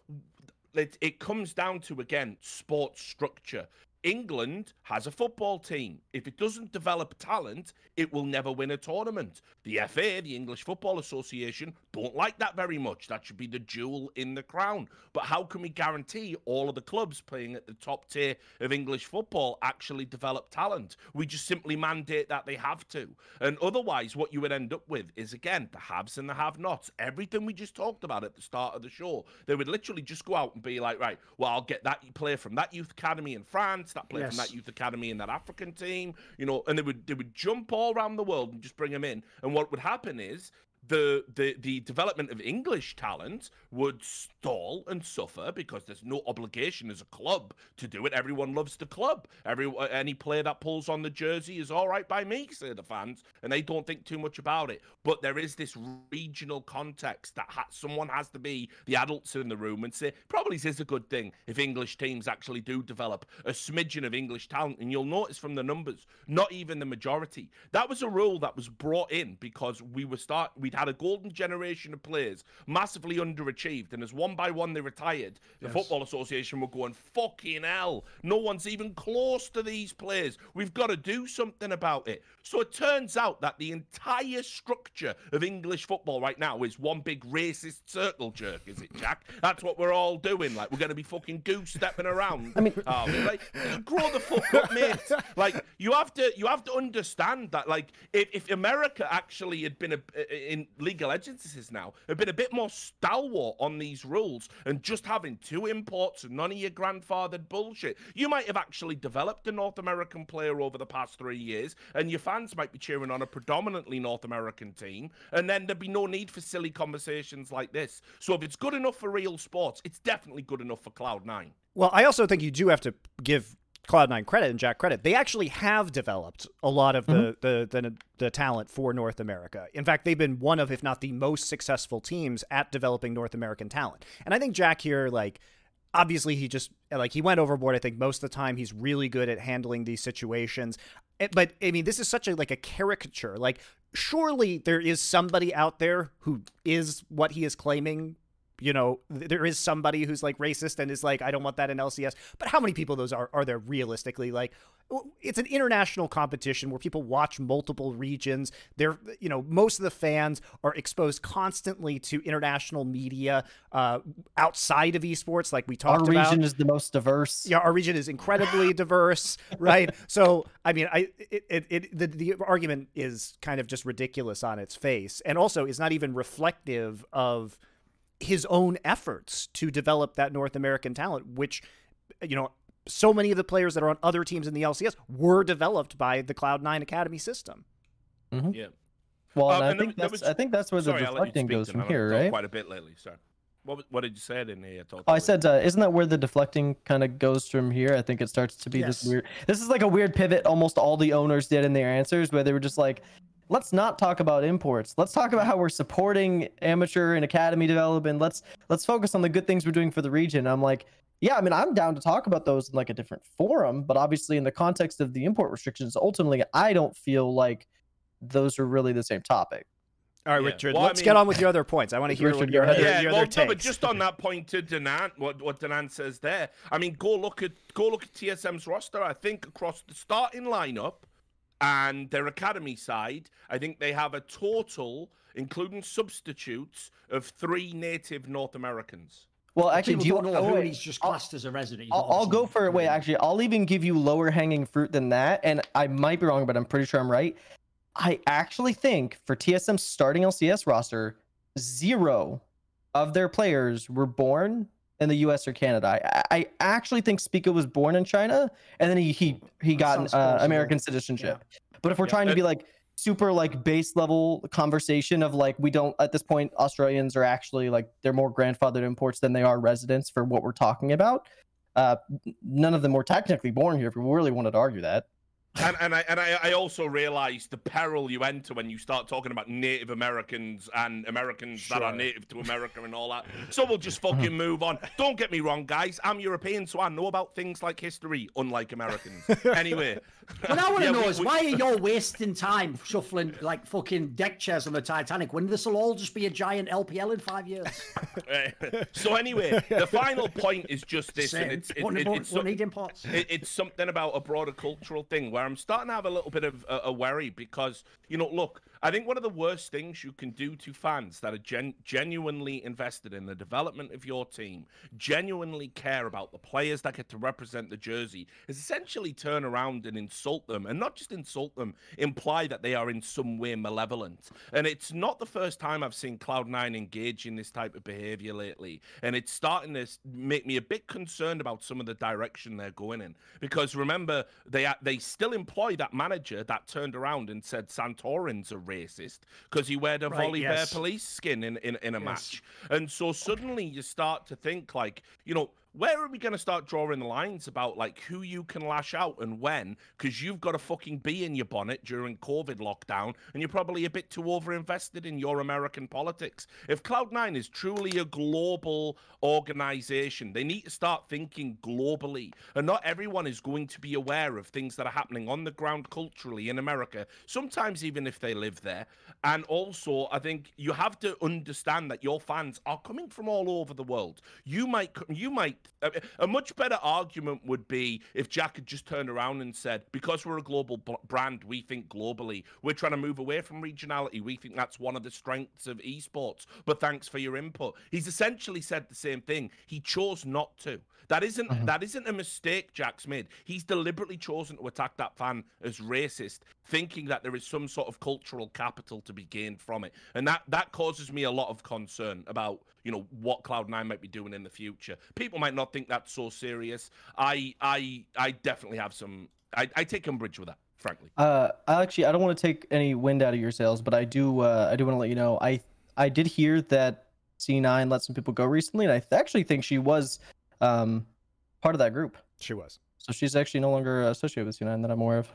it, it comes down to again sports structure England has a football team. If it doesn't develop talent, it will never win a tournament. The FA, the English Football Association, don't like that very much. That should be the jewel in the crown. But how can we guarantee all of the clubs playing at the top tier of English football actually develop talent? We just simply mandate that they have to. And otherwise, what you would end up with is, again, the haves and the have nots. Everything we just talked about at the start of the show. They would literally just go out and be like, right, well, I'll get that player from that youth academy in France that player yes. from that youth academy in that African team, you know, and they would they would jump all around the world and just bring them in. And what would happen is the, the the development of English talent would stall and suffer because there's no obligation as a club to do it. Everyone loves the club. Every uh, any player that pulls on the jersey is all right by me, say the fans, and they don't think too much about it. But there is this regional context that ha- someone has to be the adults in the room and say probably this is a good thing if English teams actually do develop a smidgen of English talent. And you'll notice from the numbers, not even the majority. That was a rule that was brought in because we were start we'd had a golden generation of players, massively underachieved, and as one by one they retired, the yes. Football Association were going, fucking hell, no one's even close to these players. We've got to do something about it. So it turns out that the entire structure of English football right now is one big racist circle jerk, is it, Jack? That's what we're all doing. Like, we're going to be fucking goose stepping around. I mean, oh, like, grow the fuck up, mate. Like, you have to, you have to understand that, like, if, if America actually had been a, in League of Legends is now, have been a bit more stalwart on these rules and just having two imports and none of your grandfathered bullshit, you might have actually developed a North American player over the past three years, and your fans might be cheering on a predominantly North American team, and then there'd be no need for silly conversations like this. So if it's good enough for real sports, it's definitely good enough for Cloud9. Well, I also think you do have to give Cloud9 credit and Jack credit, they actually have developed a lot of the, mm-hmm. the, the, the talent for North America. In fact, they've been one of, if not the most successful teams at developing North American talent. And I think Jack here, like, obviously he just like he went overboard. I think most of the time he's really good at handling these situations. Eh, but I mean, this is such a like a caricature. Like, surely there is somebody out there who is what he is claiming you know, there is somebody who's like racist and is like, I don't want that in LCS. But how many people those are are there realistically? Like, it's an international competition where people watch multiple regions. They're, you know, most of the fans are exposed constantly to international media uh, outside of esports, like we talked about. Our region is the most diverse. Yeah, our region is incredibly diverse, right? So, I mean, I it, it, it the the argument is kind of just ridiculous on its face, and also is not even reflective of his own efforts to develop that North American talent, which, you know, so many of the players that are on other teams in the LCS were developed by the Cloud9 Academy system. Mm-hmm. Yeah. Well, uh, I think that's was, I think that's where sorry, the deflecting goes from here, right? Quite a bit lately. Sorry. What, what did you say in here? Oh, I said, uh, isn't that where the deflecting kind of goes from here? I think it starts to be yes. this weird. This is like a weird pivot. Almost all the owners did in their answers, where they were just like, let's not talk about imports. Let's talk about how we're supporting amateur and academy development. Let's let's focus on the good things we're doing for the region. I'm like, yeah, I mean, I'm down to talk about those in like a different forum, but obviously in the context of the import restrictions, ultimately, I don't feel like those are really the same topic. All right, Yeah. Richard, Well, let's mean- get on with your other points. I want to hear Richard, your other, Yeah, your well, other no, but just on that point to Danan, what what Danan says there. I mean, go look at go look at TSM's roster. I think across the starting lineup and their academy side, I think they have a total, including substitutes, of three native North Americans. Well, actually, People do you don't know oh, who he's just I'll- classed as a resident. I'll, I'll go for it. Wait, actually, I'll even give you lower hanging fruit than that, and I might be wrong, but I'm pretty sure I'm right. I actually think for TSM's starting LCS roster, zero of their players were born in the U.S. or Canada. I, I actually think Spica was born in China, and then he he he That got uh. American citizenship. But if we're Yeah, trying to be like super like base level conversation of like we don't at this point Australians are actually like they're more grandfathered imports than they are residents for what we're talking about. Uh, none of them were technically born here. If we really wanted to argue that, And and I and I, I also realised the peril you enter when you start talking about Native Americans and Americans that are native to America and all that. So we'll just fucking uh-huh. move on. Don't get me wrong, guys. I'm European, so I know about things like history, unlike Americans. anyway, What I want to yeah, know we- is we- why are you wasting time shuffling like fucking deck chairs on the Titanic when this will all just be a giant LPL in five years? So anyway, the final point is just this, and Same. it's it, Won't- it- won't- it's imports. it, it's something about a broader cultural thing where I'm starting to have a little bit of a, a worry because you know, look, I think one of the worst things you can do to fans that are gen- genuinely invested in the development of your team, genuinely care about the players that get to represent the jersey, is essentially turn around and insult them, and not just insult them, imply that they are in some way malevolent. And it's not the first time I've seen Cloud9 engage in this type of behavior lately, and it's starting to make me a bit concerned about some of the direction they're going in. Because remember, they they still employ that manager that turned around and said Santorin's a racist because he wear a Right, Volley yes. Bear police skin in, in, in a Yes. match. And so suddenly you start to think like, you know, where are we going to start drawing the lines about like who you can lash out and when? Because you've got a fucking bee in your bonnet during COVID lockdown, and you're probably a bit too over invested in your American politics. If Cloud9 is truly a global organization, they need to start thinking globally. And not everyone is going to be aware of things that are happening on the ground culturally in America, sometimes even if they live there. And also, I think you have to understand that your fans are coming from all over the world. You might, you might, a a much better argument would be if Jack had just turned around and said, because we're a global b- brand, we think globally. We're trying to move away from regionality. We think that's one of the strengths of esports. But thanks for your input. He's essentially said the same thing. He chose not to. That isn't that isn't a mistake Jack's made. He's deliberately chosen to attack that fan as racist, thinking that there is some sort of cultural capital to be gained from it. And that that causes me a lot of concern about, you know, what Cloud9 might be doing in the future. People might not think that's so serious. I I I definitely have some I, I take umbrage with that, frankly. Uh, I actually I don't want to take any wind out of your sails, but I do uh, I do want to let you know I I did hear that C9 let some people go recently, and I th- actually think she was um part of that group. She was. So she's actually no longer associated with C9 that I'm aware of.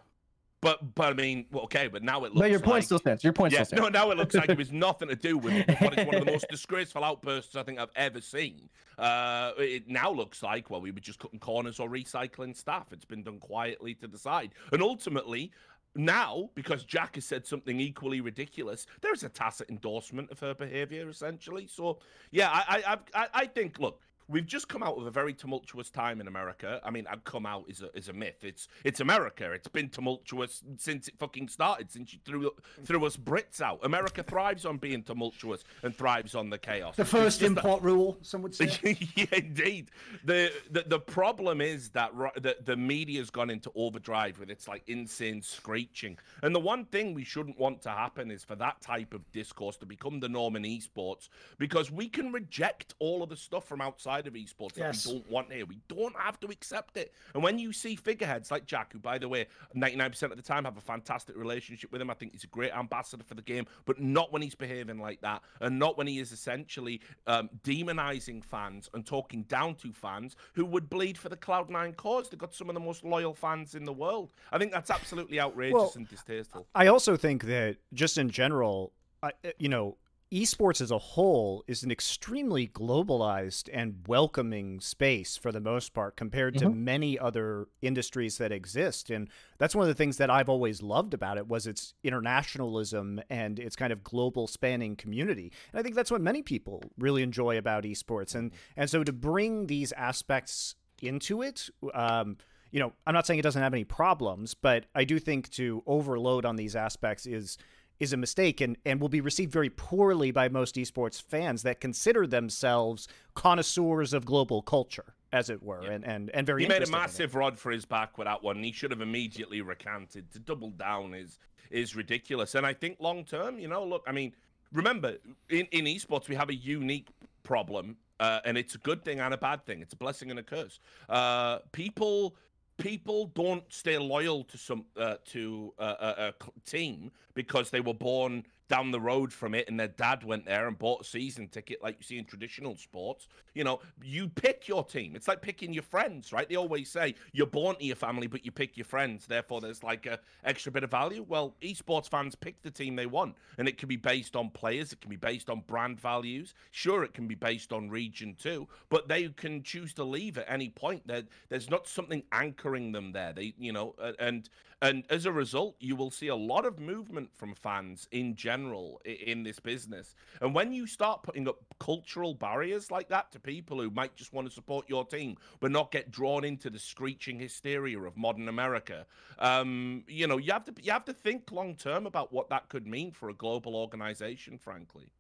But but I mean, well, okay, but now it looks But your point like... still stands. Your point Yeah, still stands. no, now it looks like it was nothing to do with it. But it's one of the most disgraceful outbursts I think I've ever seen. Uh, it now looks like, well, we were just cutting corners or recycling staff. It's been done quietly to the side. And ultimately, now, because Jack has said something equally ridiculous, there's a tacit endorsement of her behavior, essentially. So, yeah, I, I, I've- I, I think, look, we've just come out of a very tumultuous time in America. I mean, I've come out is a is a myth. It's it's America. It's been tumultuous since it fucking started. Since you threw threw us Brits out. America thrives on being tumultuous and thrives on the chaos. The first just that- import rule, some would say. yeah, indeed. The, the the problem is that the, the media's gone into overdrive with its like insane screeching. And the one thing we shouldn't want to happen is for that type of discourse to become the norm in esports because we can reject all of the stuff from outside side of esports Yes. that we don't want here. We don't have to accept it. And when you see figureheads like Jack, who, by the way, 99% of the time have a fantastic relationship with him, I think he's a great ambassador for the game, but not when he's behaving like that, and not when he is essentially um, demonizing fans and talking down to fans who would bleed for the Cloud9 cause. They've got some of the most loyal fans in the world. I think that's absolutely outrageous Well, and distasteful. I also think that just in general, I, you know, esports as a whole is an extremely globalized and welcoming space for the most part compared to many other industries that exist. And that's one of the things that I've always loved about it was its internationalism and its kind of global spanning community. And I think that's what many people really enjoy about esports. And and so to bring these aspects into it um you know, I'm not saying it doesn't have any problems, but I do think to overload on these aspects is is a mistake and, and will be received very poorly by most esports fans that consider themselves connoisseurs of global culture, as it were, and, and, and very He made a interested in it. massive rod for his back with that one. He should have immediately recanted. To double down is is ridiculous. And I think long term, you know, look, I mean, remember in, in esports we have a unique problem, uh, and it's a good thing and a bad thing. It's a blessing and a curse. Uh, people people don't stay loyal to some uh, to uh, a, a c- team because they were born down the road from it and their dad went there and bought a season ticket like you see in traditional sports. You know you pick your team. It's like picking your friends right? They always say you're born to your family but you pick your friends. Therefore there's like a extra bit of value. Well esports fans pick the team they want and it can be based on players it can be based on brand values. Sure it can be based on region too but they can choose to leave at any point. There there's not something anchoring them there. They you know and and as a result you will see a lot of movement from fans in general in this business. And when you start putting up cultural barriers like that to people who might just want to support your team but not get drawn into the screeching hysteria of modern america um you know you have to you have to think long term about what that could mean for a global organization frankly.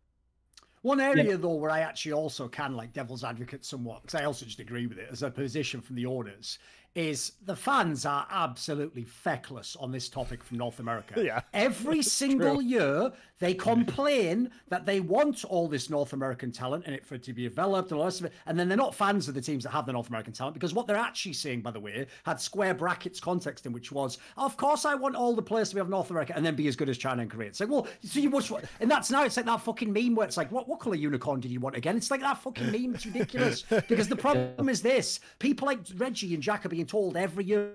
One area though where I actually also can like devil's advocate somewhat, because I also just agree with it as a position from the owners, is the fans are absolutely feckless on this topic from North America. Yeah. Every single year they complain that they want all this North American talent and it for it to be developed and all the rest of it. And then they're not fans of the teams that have the North American talent because what they're actually saying, by the way, had square brackets context in which was, of course I want all the players to be of North America and then be as good as China and Korea. It's like, well, so you watch what and that's now it's like that fucking meme where it's like, what, what color unicorn did you want again? It's like that fucking meme. It's ridiculous. because the problem is this people like Reggie and are being told every year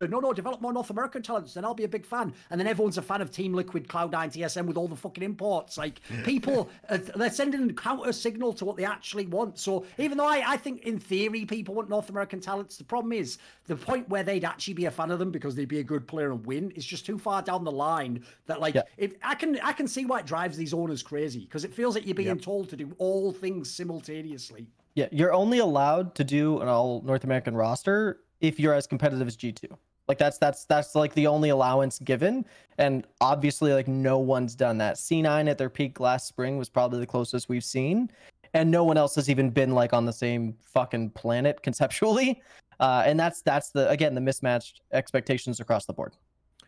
no, no, develop more North American talents, then I'll be a big fan. And then everyone's a fan of Team Liquid, Cloud9, TSM with all the fucking imports. Like, people, uh, they're sending a counter signal to what they actually want. So, even though I, I think in theory people want North American talents, the problem is the point where they'd actually be a fan of them because they'd be a good player and win is just too far down the line that, like, Yeah. if I can I can see why it drives these owners crazy because it feels like you're being told to do all things simultaneously. Yeah, you're only allowed to do an all North American roster if you're as competitive as G2. Like that's that's that's like the only allowance given. And obviously like no one's done that. C9 at their peak last spring was probably the closest we've seen. And no one else has even been like on the same fucking planet conceptually. Uh, and that's that's the again the mismatched expectations across the board.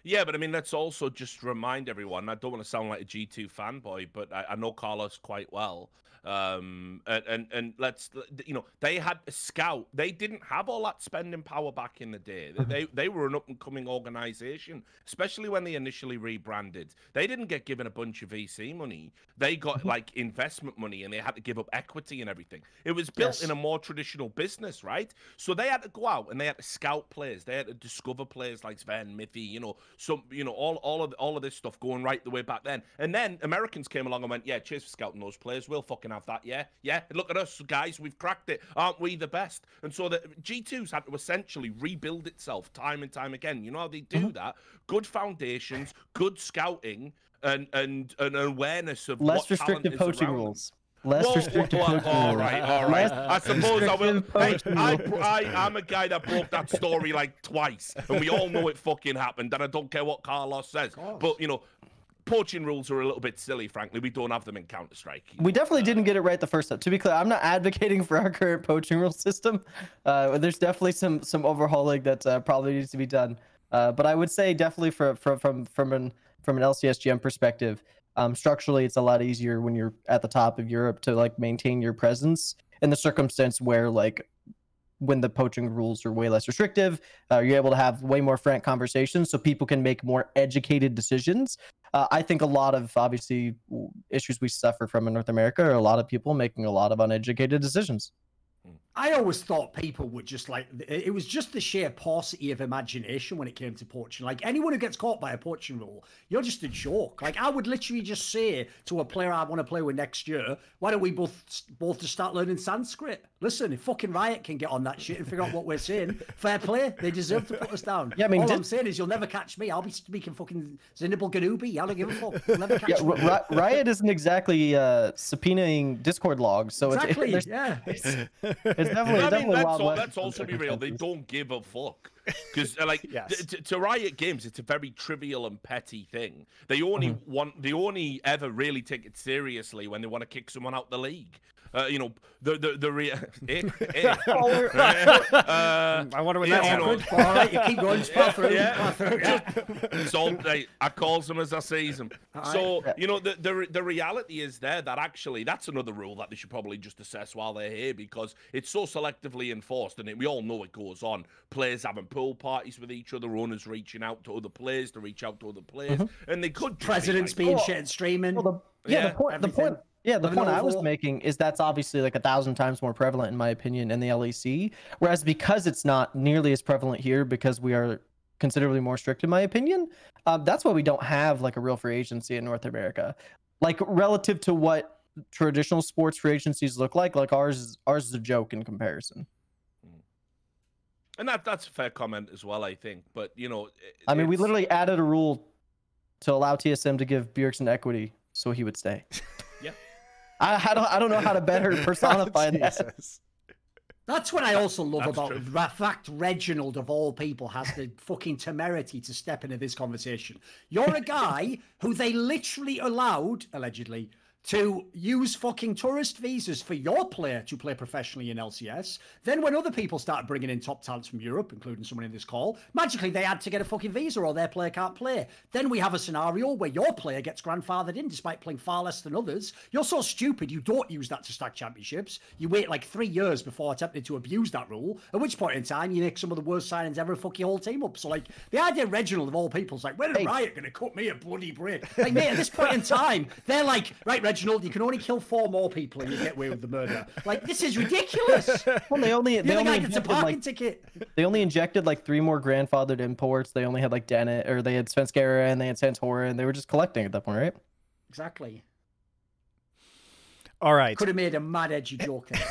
Yeah, but I mean, let's also just remind everyone. I don't want to sound like a G2 fanboy, but I, I know Carlos quite well. Um, and, and and let's you know they had a scout. They didn't have all that spending power back in the day. They they were an up and coming organization, especially when they initially rebranded. They didn't get given a bunch of VC money. They got like investment money, and they had to give up equity and everything. It was built Yes. in a more traditional business, right? So they had to go out and they had to scout players. They had to discover players like Zven, Mithy, you know, some, you know, all, all of all of this stuff going right the way back then. And then Americans came along and went, "Yeah, cheers for scouting those players. We'll fucking have that. Yeah, yeah. Look at us, guys. We've cracked it. Aren't we the best?" And so the G2's had to essentially rebuild itself time and time again. You know how they do mm-hmm. that? Good foundations, good scouting. And, and an awareness of Less restrictive is poaching rules. Less Whoa, restrictive whoa, poaching all right, all right. I suppose I will. Hey, I, I, I'm a guy that broke that story like twice, and we all know it fucking happened. And I don't care what Carlos says, but you know, poaching rules are a little bit silly. Frankly, we don't have them in Counter Strike. We definitely didn't get it right the first time. To be clear, I'm not advocating for our current poaching rule system. Uh, there's definitely some some overhauling that uh, probably needs to be done. Uh, but I would say definitely from from from from an from an LCSGM perspective, um, structurally it's a lot easier when you're at the top of Europe to like maintain your presence. in the circumstance where like when the poaching rules are way less restrictive, uh, you're able to have way more frank conversations so people can make more educated decisions. Uh, I think a lot of obviously issues we suffer from in North America are a lot of people making a lot of uneducated decisions. I always thought people would just like it was just the sheer paucity of imagination when it came to poaching. Like anyone who gets caught by a poaching rule, you're just a joke. Like I would literally just say to a player I want to play with next year, why don't we both both just start learning Sanskrit? Listen, if fucking Riot can get on that shit and figure out what we're saying, fair play. They deserve to put us down. Yeah, I mean, all did- I'm saying is you'll never catch me. I'll be speaking fucking Zinibal Ganubi. I don't give a fuck. You'll never catch Yeah, me. Ri- Riot isn't exactly uh, subpoenaing Discord logs, so it's- Exactly. there's- yeah. it's, it's definitely, I mean, definitely let's, Wild al- let's also be real. They don't give a fuck. Because, uh, like, Yes. t- t- to Riot Games, it's a very trivial and petty thing. They only mm-hmm. want, they only ever really take it seriously when they want to kick someone out the league. Uh, you know, the the the re- eh, eh. uh, I wonder what Yeah, that's you know, Awkward. All right, you keep going. Power through. yeah. Power through. Yeah. so I, I calls them as I sees them. So you know the, the the reality is there that actually that's another rule that they should probably just assess while they're here because it's so selectively enforced and it, we all know it goes on. Players having pool parties with each other, owners reaching out to other players to reach out to other players, and they could just be Presidents like, being Oh, shit and streaming. Well, the, yeah, Yeah, the point, the point, yeah, the point I was oval. making is that's obviously like a thousand times more prevalent, in my opinion, in the LEC. Whereas because it's not nearly as prevalent here, because we are considerably more strict, in my opinion, um, that's why we don't have like a real free agency in North America. Like relative to what traditional sports free agencies look like, like ours, is, ours is a joke in comparison. and that that's a fair comment as well, I think. But you know, I mean, we literally added a rule to allow TSM to give Bjergsen equity so he would stay. Yeah. I, I don't I don't know how to better personify that. Jesus. That's what I also love That's about true. the fact Reginald, of all people, has the fucking temerity to step into this conversation. You're a guy who they literally allowed, allegedly, to use fucking tourist visas for your player to play professionally in LCS. Then, when other people started bringing in top talents from Europe, including someone in this call, magically they had to get a fucking visa or their player can't play. Then we have a scenario where your player gets grandfathered in despite playing far less than others. You're so stupid, you don't use that to stack championships. You wait like three years before attempting to abuse that rule, at which point in time you make some of the worst signings ever fuck your whole team up. So, like, the idea Reginald of all people is like, when are Hey. Riot going to cut me a bloody break? Like, mate, at this point in time, they're like, right, Reginald, you can only kill four more people and you get away with the murder. Like, this is ridiculous. Well, they only You're they the only guy gets a injected, parking like ticket. they only injected like three more grandfathered imports. They only had like Dennett or they had Svenskeren and they had Santorin and they were just collecting at that point, right? Exactly. All right. Could have made a mad edgy joke there.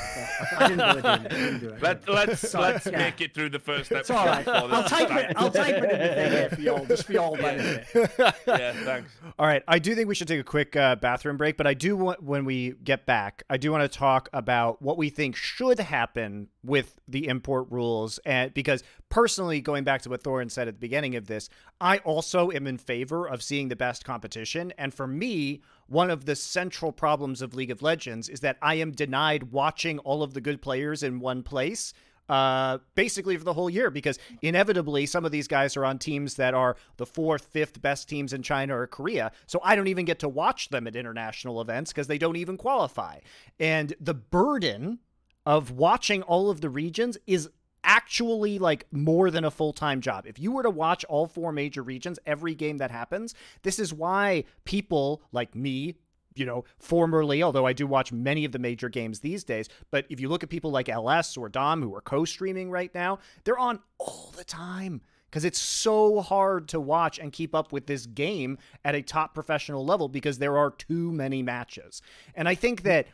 I didn't do it. I didn't do it. Let, let's Sorry, let's yeah. make it through the first episode. It's all right. I'll type it. I'll type it in the thing here for y'all, just for y'all benefit. Yeah, thanks. All right, I do think we should take a quick uh, bathroom break, but I do want, when we get back, I do want to talk about what we think should happen with the import rules, and because personally, going back to what Thorin said at the beginning of this, I also am in favor of seeing the best competition, and for me, one of the central problems of League of Legends is that I am denied watching all of the good players in one place uh, basically for the whole year because inevitably some of these guys are on teams that are the fourth, fifth best teams in China or Korea. So I don't even get to watch them at international events because they don't even qualify. And the burden of watching all of the regions is actually like more than a full-time job. If you were to watch all four major regions every game that happens, this is why people like me, you know, formerly, although I do watch many of the major games these days, but if you look at people like LS or Dom who are co-streaming right now, they're on all the time because it's so hard to watch and keep up with this game at a top professional level because there are too many matches. And I think that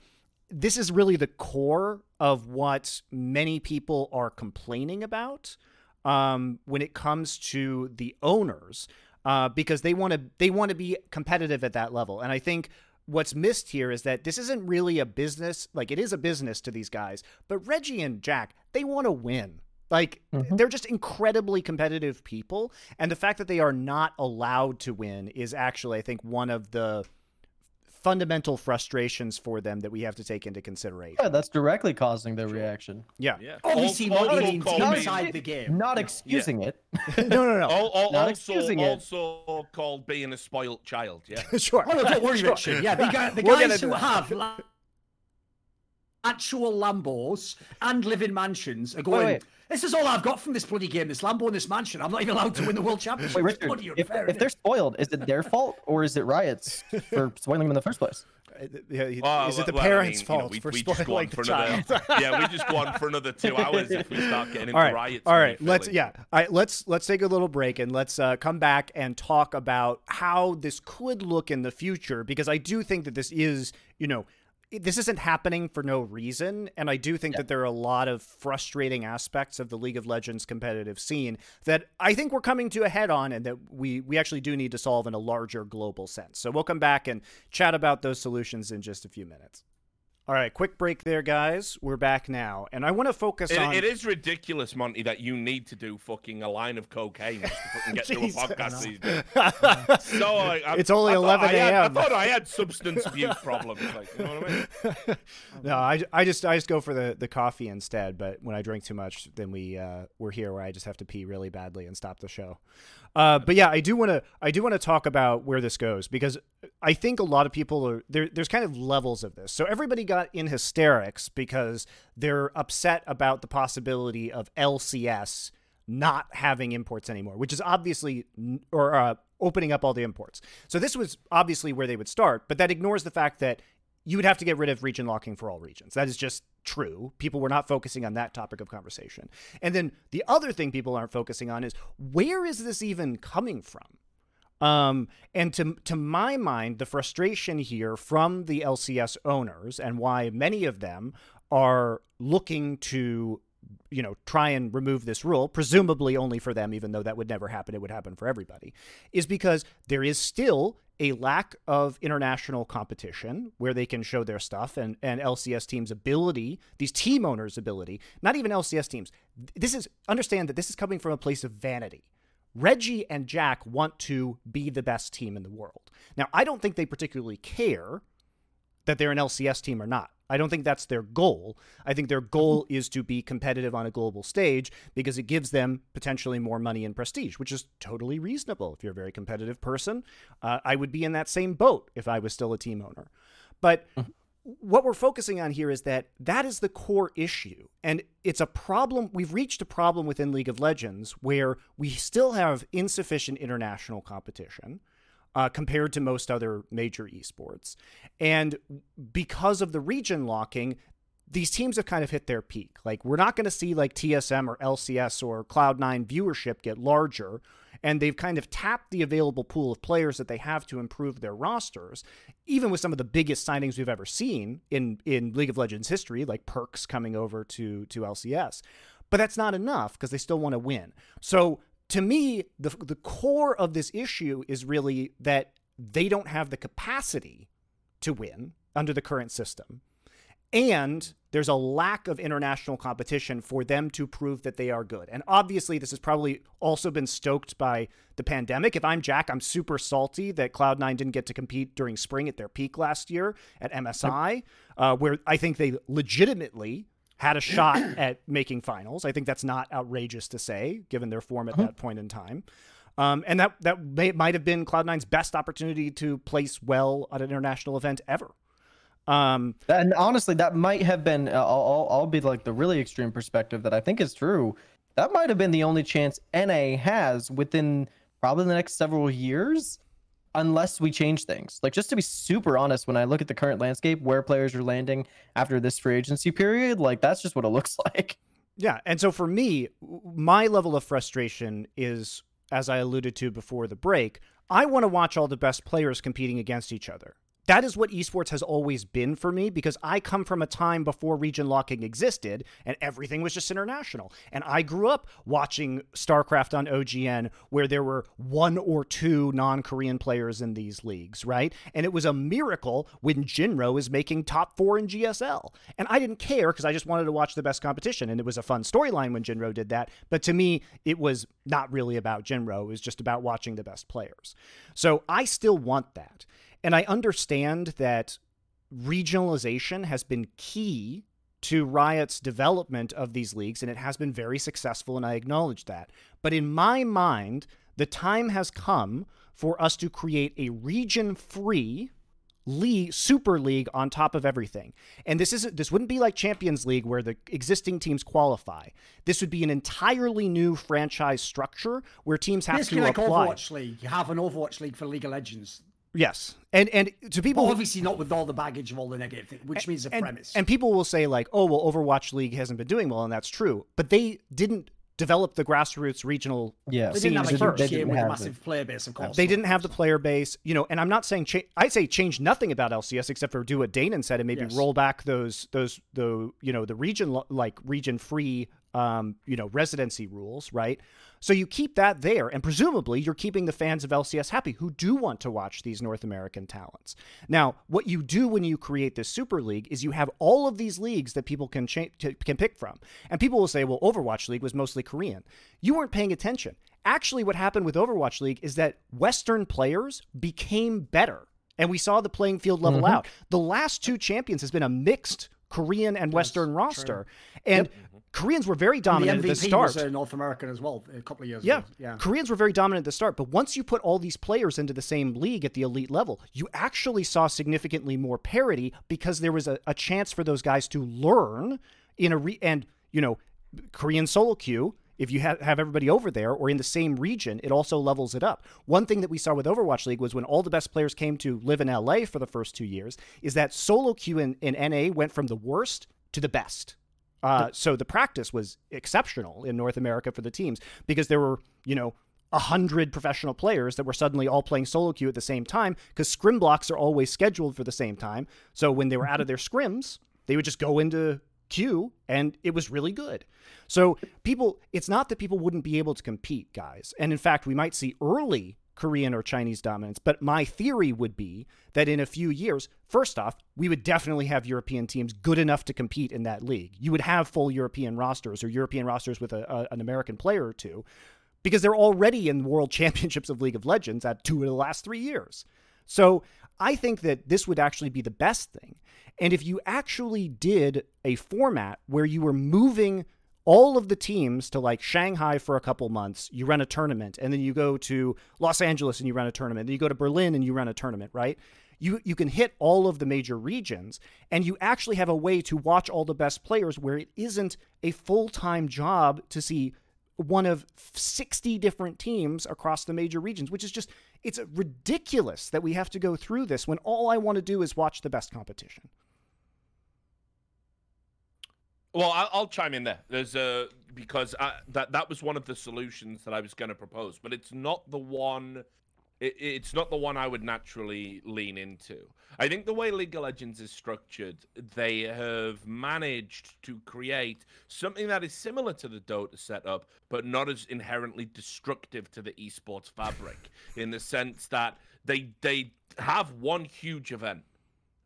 this is really the core of what many people are complaining about um, when it comes to the owners, uh, because they want to they want to be competitive at that level. And I think what's missed here is that this isn't really a business. Like it is a business to these guys, but Reggie and Jack they want to win. Like they're just incredibly competitive people, and the fact that they are not allowed to win is actually, I think, one of the fundamental frustrations for them that we have to take into consideration. Yeah, that's directly causing their reaction. Yeah. Yeah. Obviously, Al- money also means inside the game. Not excusing it. no, no, no. al- al- Not also, excusing it. also called being a spoilt child. Yeah. sure. Oh, no, don't worry, Sure. Richard. Yeah, the, guy, the guys who that. have actual Lambos and live in mansions are going. wait. This is all I've got from this bloody game. This Lambo and this mansion. I'm not even allowed to win the world championship. Wait, Richard, bloody if, unfair, if they're spoiled, is it their fault or is it Riot's for spoiling them in the first place? Uh, yeah, he- Oh, is it the well, I parents' mean, you know, fault we- for we just go spoiling on the for child? another- yeah, we just go on for another two hours if we start getting into all right, riots. all in right. Let's yeah. All right, let's let's take a little break and let's uh, come back and talk about how this could look in the future because I do think that this is you know it- this isn't happening for no reason and I do think that there are a lot of frustrating aspects of the League of Legends competitive scene that I think we're coming to a head on and that we we actually do need to solve in a larger global sense. So we'll come back and chat about those solutions in just a few minutes. All right, quick break there, guys. We're back now, and I want to focus It, on. it is ridiculous, Monte, that you need to do fucking a line of cocaine to fucking get through a podcast these days. So like, I- It's only I thought 11 I I a.m.. thought I had substance abuse problems. Like, you know what I mean? no, I, I just I just go for the, the coffee instead. But when I drink too much, then we uh, we're here where I just have to pee really badly and stop the show. Uh, but yeah, I do want to I do want to talk about where this goes because I think a lot of people are there. There's kind of levels of this. So everybody got in hysterics because they're upset about the possibility of LCS not having imports anymore, which is obviously or uh, opening up all the imports. So this was obviously where they would start, but that ignores the fact that you would have to get rid of region locking for all regions. That is just true. People were not focusing on that topic of conversation. And then the other thing people aren't focusing on is where is this even coming from? Um, and to to my mind, the frustration here from the LCS owners and why many of them are looking to you know try and remove this rule presumably only for them even though that would never happen it would happen for everybody is because there is still a lack of international competition where they can show their stuff and and LCS teams ability these team owners ability not even LCS teams this is understand that this is coming from a place of vanity Reggie and Jack want to be the best team in the world. Now, I don't think they particularly care that they're an LCS team or not. I don't think that's their goal. I think their goal is to be competitive on a global stage because it gives them potentially more money and prestige, which is totally reasonable. If you're a very competitive person, uh, I would be in that same boat if I was still a team owner. But what we're focusing on here is that that is the core issue. And it's a problem. We've reached a problem within League of Legends where we still have insufficient international competition. Uh, compared to most other major esports. And because of the region locking, these teams have kind of hit their peak. Like, we're not going to see like TSM or LCS or Cloud9 viewership get larger. And they've kind of tapped the available pool of players that they have to improve their rosters, even with some of the biggest signings we've ever seen in, in League of Legends history, like Perkz coming over to, to LCS. But that's not enough because they still want to win. So to me, the the core of this issue is really that they don't have the capacity to win under the current system. And there's a lack of international competition for them to prove that they are good. And obviously, this has probably also been stoked by the pandemic. If I'm Jack, I'm super salty that Cloud9 didn't get to compete during spring at their peak last year at MSI, uh, where I think they legitimately had a shot at making finals. I think that's not outrageous to say, given their form at that point in time. Um, and that that may, might have been Cloud9's best opportunity to place well at an international event ever. Um, And honestly, that might have been. uh, I'll, I'll, I'll be like the really extreme perspective that I think is true. That might have been the only chance NA has within probably the next several years, unless we change things. Like just to be super honest, when I look at the current landscape, where players are landing after this free agency period, like that's just what it looks like. Yeah, and so for me, my level of frustration is, as I alluded to before the break, I want to watch all the best players competing against each other. That is what esports has always been for me because I come from a time before region locking existed and everything was just international. And I grew up watching StarCraft on OGN where there were one or two non Korean players in these leagues, right? And it was a miracle when Jinro is making top four in GSL. And I didn't care because I just wanted to watch the best competition. And it was a fun storyline when Jinro did that. But to me, it was not really about Jinro, it was just about watching the best players. So I still want that. And I understand that regionalization has been key to Riot's development of these leagues, and it has been very successful, and I acknowledge that. But in my mind, the time has come for us to create a region free league super league on top of everything and this isn't this wouldn't be like champions league where the existing teams qualify this would be an entirely new franchise structure where teams have Basically to like apply Overwatch League. You have an Overwatch League for League of Legends. Yes and and to people But obviously not with all the baggage of all the negative things, which means the and, premise. and people will say like oh well overwatch league hasn't been doing well and that's true but they didn't develop the grassroots regional Yeah, they didn't have a scenes huge game with a have massive player base, of course. They didn't have the player base, you know, and I'm not saying cha- I say change nothing about LCS except for do what Danan said and maybe Yes. roll back those those the you know the region like region free um you know residency rules, right? So you keep that there and presumably you're keeping the fans of LCS happy who do want to watch these North American talents. Now, what you do when you create this super league is you have all of these leagues that people can cha- t- can pick from. And people will say, "Well, Overwatch League was mostly Korean." You weren't paying attention. Actually, what happened with Overwatch League is that Western players became better, and we saw the playing field level mm-hmm. out. The last two champions has been a mixed Korean and Western roster, and Koreans were very And the dominant at the start. was uh, North American as well a couple of years Yeah. ago. Yeah. Koreans were very dominant at the start, but once you put all these players into the same league at the elite level, you actually saw significantly more parity because there was a, a chance for those guys to learn in a re and you know, Korean solo queue. If you have, have everybody over there or in the same region, it also levels it up. One thing that we saw with Overwatch League was when all the best players came to live in LA for the first two years, is that solo queue in, in NA went from the worst to the best. Uh, so the practice was exceptional in North America for the teams because there were, you know, a hundred professional players that were suddenly all playing solo queue at the same time because scrim blocks are always scheduled for the same time. So when they were out of their scrims, they would just go into queue and it was really good. So people, it's not that people wouldn't be able to compete, guys. And in fact, we might see early Korean or Chinese dominance. But my theory would be that in a few years, first off, we would definitely have European teams good enough to compete in that league. You would have full European rosters or European rosters with a, a, an American player or two because they're already in World Championships of League of Legends at two of the last three years. So I think that this would actually be the best thing. And if you actually did a format where you were moving all of the teams to like Shanghai for a couple months, you run a tournament, and then you go to Los Angeles and you run a tournament, then you go to Berlin and you run a tournament, right? You you can hit all of the major regions and you actually have a way to watch all the best players where it isn't a full-time job to see one of 60 different teams across the major regions, which is just it's ridiculous that we have to go through this when all I want to do is watch the best competition. Well, I'll, I'll chime in there. There's a because I, that that was one of the solutions that I was going to propose, but it's not the one. It, it's not the one I would naturally lean into. I think the way League of Legends is structured, they have managed to create something that is similar to the Dota setup, but not as inherently destructive to the esports fabric. in the sense that they they have one huge event,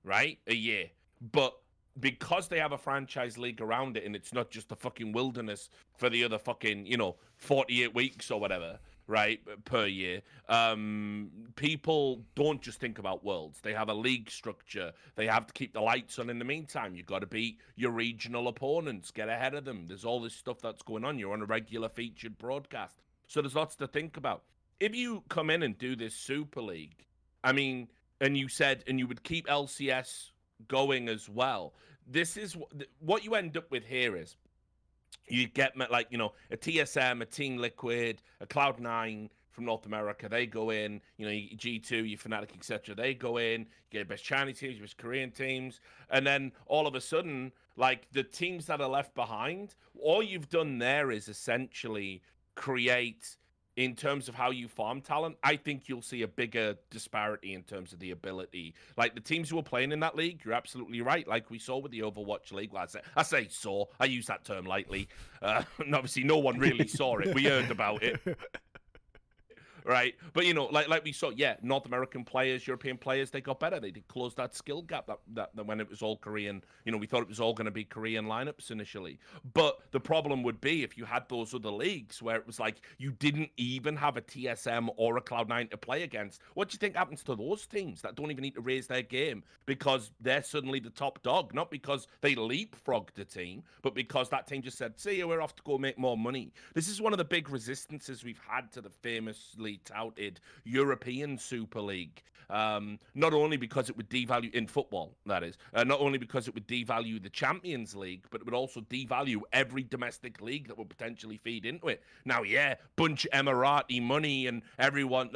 right, a year, but because they have a franchise league around it and it's not just a fucking wilderness for the other fucking, you know, 48 weeks or whatever, right, per year, um, people don't just think about worlds. They have a league structure. They have to keep the lights on in the meantime. You've got to beat your regional opponents, get ahead of them. There's all this stuff that's going on. You're on a regular featured broadcast. So there's lots to think about. If you come in and do this Super League, I mean, and you said, and you would keep LCS going as well. This is what you end up with here is you get like you know a TSM, a Team Liquid, a Cloud Nine from North America. They go in, you know, G two, your Fnatic, etc. They go in, you get best Chinese teams, best Korean teams, and then all of a sudden, like the teams that are left behind, all you've done there is essentially create in terms of how you farm talent, I think you'll see a bigger disparity in terms of the ability. Like the teams who are playing in that league, you're absolutely right. Like we saw with the Overwatch League, I say, I say saw, I use that term lightly. Uh, and obviously, no one really saw it. We heard about it. right? But you know, like like we saw, yeah, North American players, European players, they got better. They did close that skill gap that, that, that when it was all Korean. You know, we thought it was all going to be Korean lineups initially. But the problem would be if you had those other leagues where it was like you didn't even have a TSM or a Cloud9 to play against. What do you think happens to those teams that don't even need to raise their game because they're suddenly the top dog, not because they leapfrogged the team, but because that team just said, "See we're off to go make more money." This is one of the big resistances we've had to the famously touted European Super League. Um, not only because it would devalue in football, that is, uh, not only because it would devalue the Champions League, but it would also devalue every domestic league that would potentially feed into it. Now, yeah, bunch of Emirati money and everyone,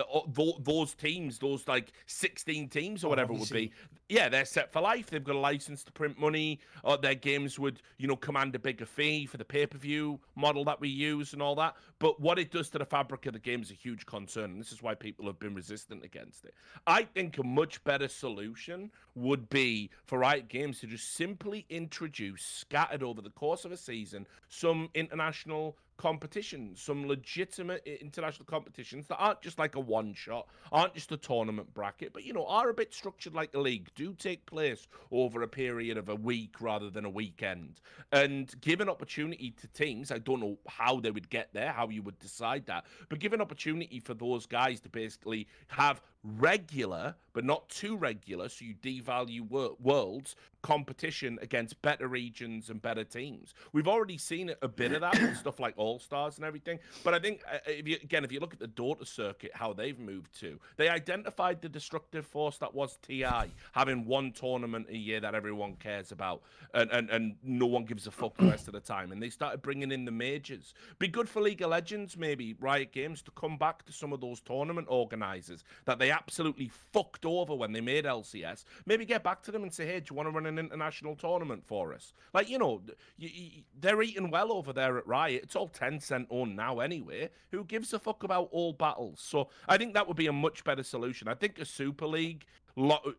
those teams, those like 16 teams or whatever would be, yeah, they're set for life. They've got a license to print money. Or their games would, you know, command a bigger fee for the pay per view model that we use and all that. But what it does to the fabric of the game is a huge concern. And this is why people have been resistant against it. I think a much better solution would be for Riot Games to just simply introduce, scattered over the course of a season, some international competitions, some legitimate international competitions that aren't just like a one shot, aren't just a tournament bracket, but you know, are a bit structured like a league, do take place over a period of a week rather than a weekend. And give an opportunity to teams, I don't know how they would get there, how you would decide that, but give an opportunity for those guys to basically have regular, but not too regular, so you devalue wor- worlds competition against better regions and better teams. We've already seen a bit of that with stuff like All Stars and everything. But I think, uh, if you, again, if you look at the Dota circuit, how they've moved to, they identified the destructive force that was TI, having one tournament a year that everyone cares about, and, and, and no one gives a fuck the rest of the time. And they started bringing in the majors. Be good for League of Legends, maybe Riot Games, to come back to some of those tournament organizers that they absolutely fucked over when they made LCS. Maybe get back to them and say, hey, do you want to run an international tournament for us? Like, you know, you, you, they're eating well over there at Riot. It's all Tencent on now anyway. Who gives a fuck about all battles? So I think that would be a much better solution. I think a Super League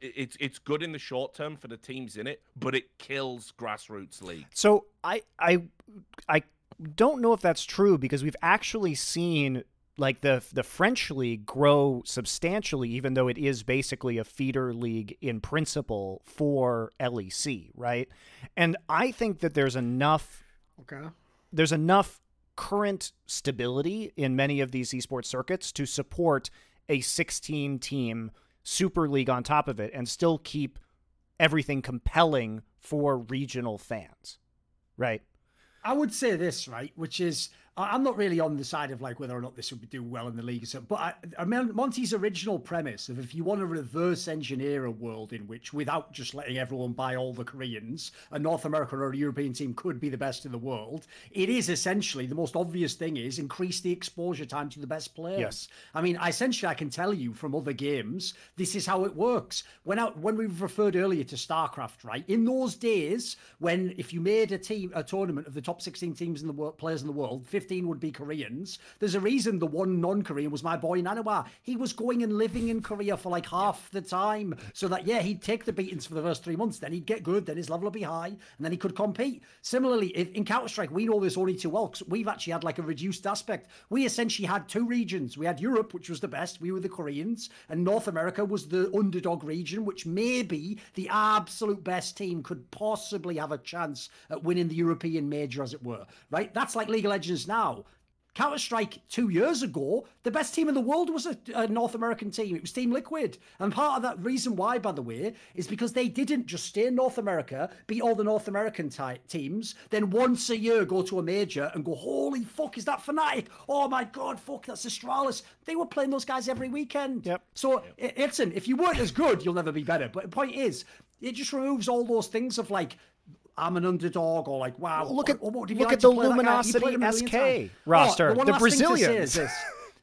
it's it's good in the short term for the teams in it, but it kills grassroots league. So I I I don't know if that's true because we've actually seen like the the French league grow substantially, even though it is basically a feeder league in principle for LEC, right? And I think that there's enough. Okay. There's enough current stability in many of these esports circuits to support a 16 team super league on top of it and still keep everything compelling for regional fans, right? I would say this, right, which is I'm not really on the side of like whether or not this would do well in the league, but I, I mean, Monte's original premise of if you want to reverse engineer a world in which, without just letting everyone buy all the Koreans, a North American or a European team could be the best in the world, it is essentially the most obvious thing is increase the exposure time to the best players. Yes. I mean, essentially, I can tell you from other games, this is how it works. When I, when we referred earlier to StarCraft, right? In those days, when if you made a team a tournament of the top 16 teams in the world, players in the world, 15 would be Koreans. There's a reason the one non-Korean was my boy NaNiwa. He was going and living in Korea for like half the time, so that yeah, he'd take the beatings for the first three months, then he'd get good, then his level would be high, and then he could compete. Similarly, if, in Counter Strike, we know this only too well because we've actually had like a reduced aspect. We essentially had two regions. We had Europe, which was the best. We were the Koreans, and North America was the underdog region, which maybe the absolute best team could possibly have a chance at winning the European major, as it were. Right? That's like League of Legends now. Counter Strike two years ago, the best team in the world was a, a, North American team. It was Team Liquid. And part of that reason why, by the way, is because they didn't just stay in North America, beat all the North American ty- teams, then once a year go to a major and go, holy fuck, is that Fnatic? Oh my god, fuck, that's Astralis. They were playing those guys every weekend. Yep. So, yep. listen, if you weren't as good, you'll never be better. But the point is, it just removes all those things of like I'm an underdog or like wow. Well, look at what, what look like at the ah, Luminosity SK roster, oh, the, the Brazilians.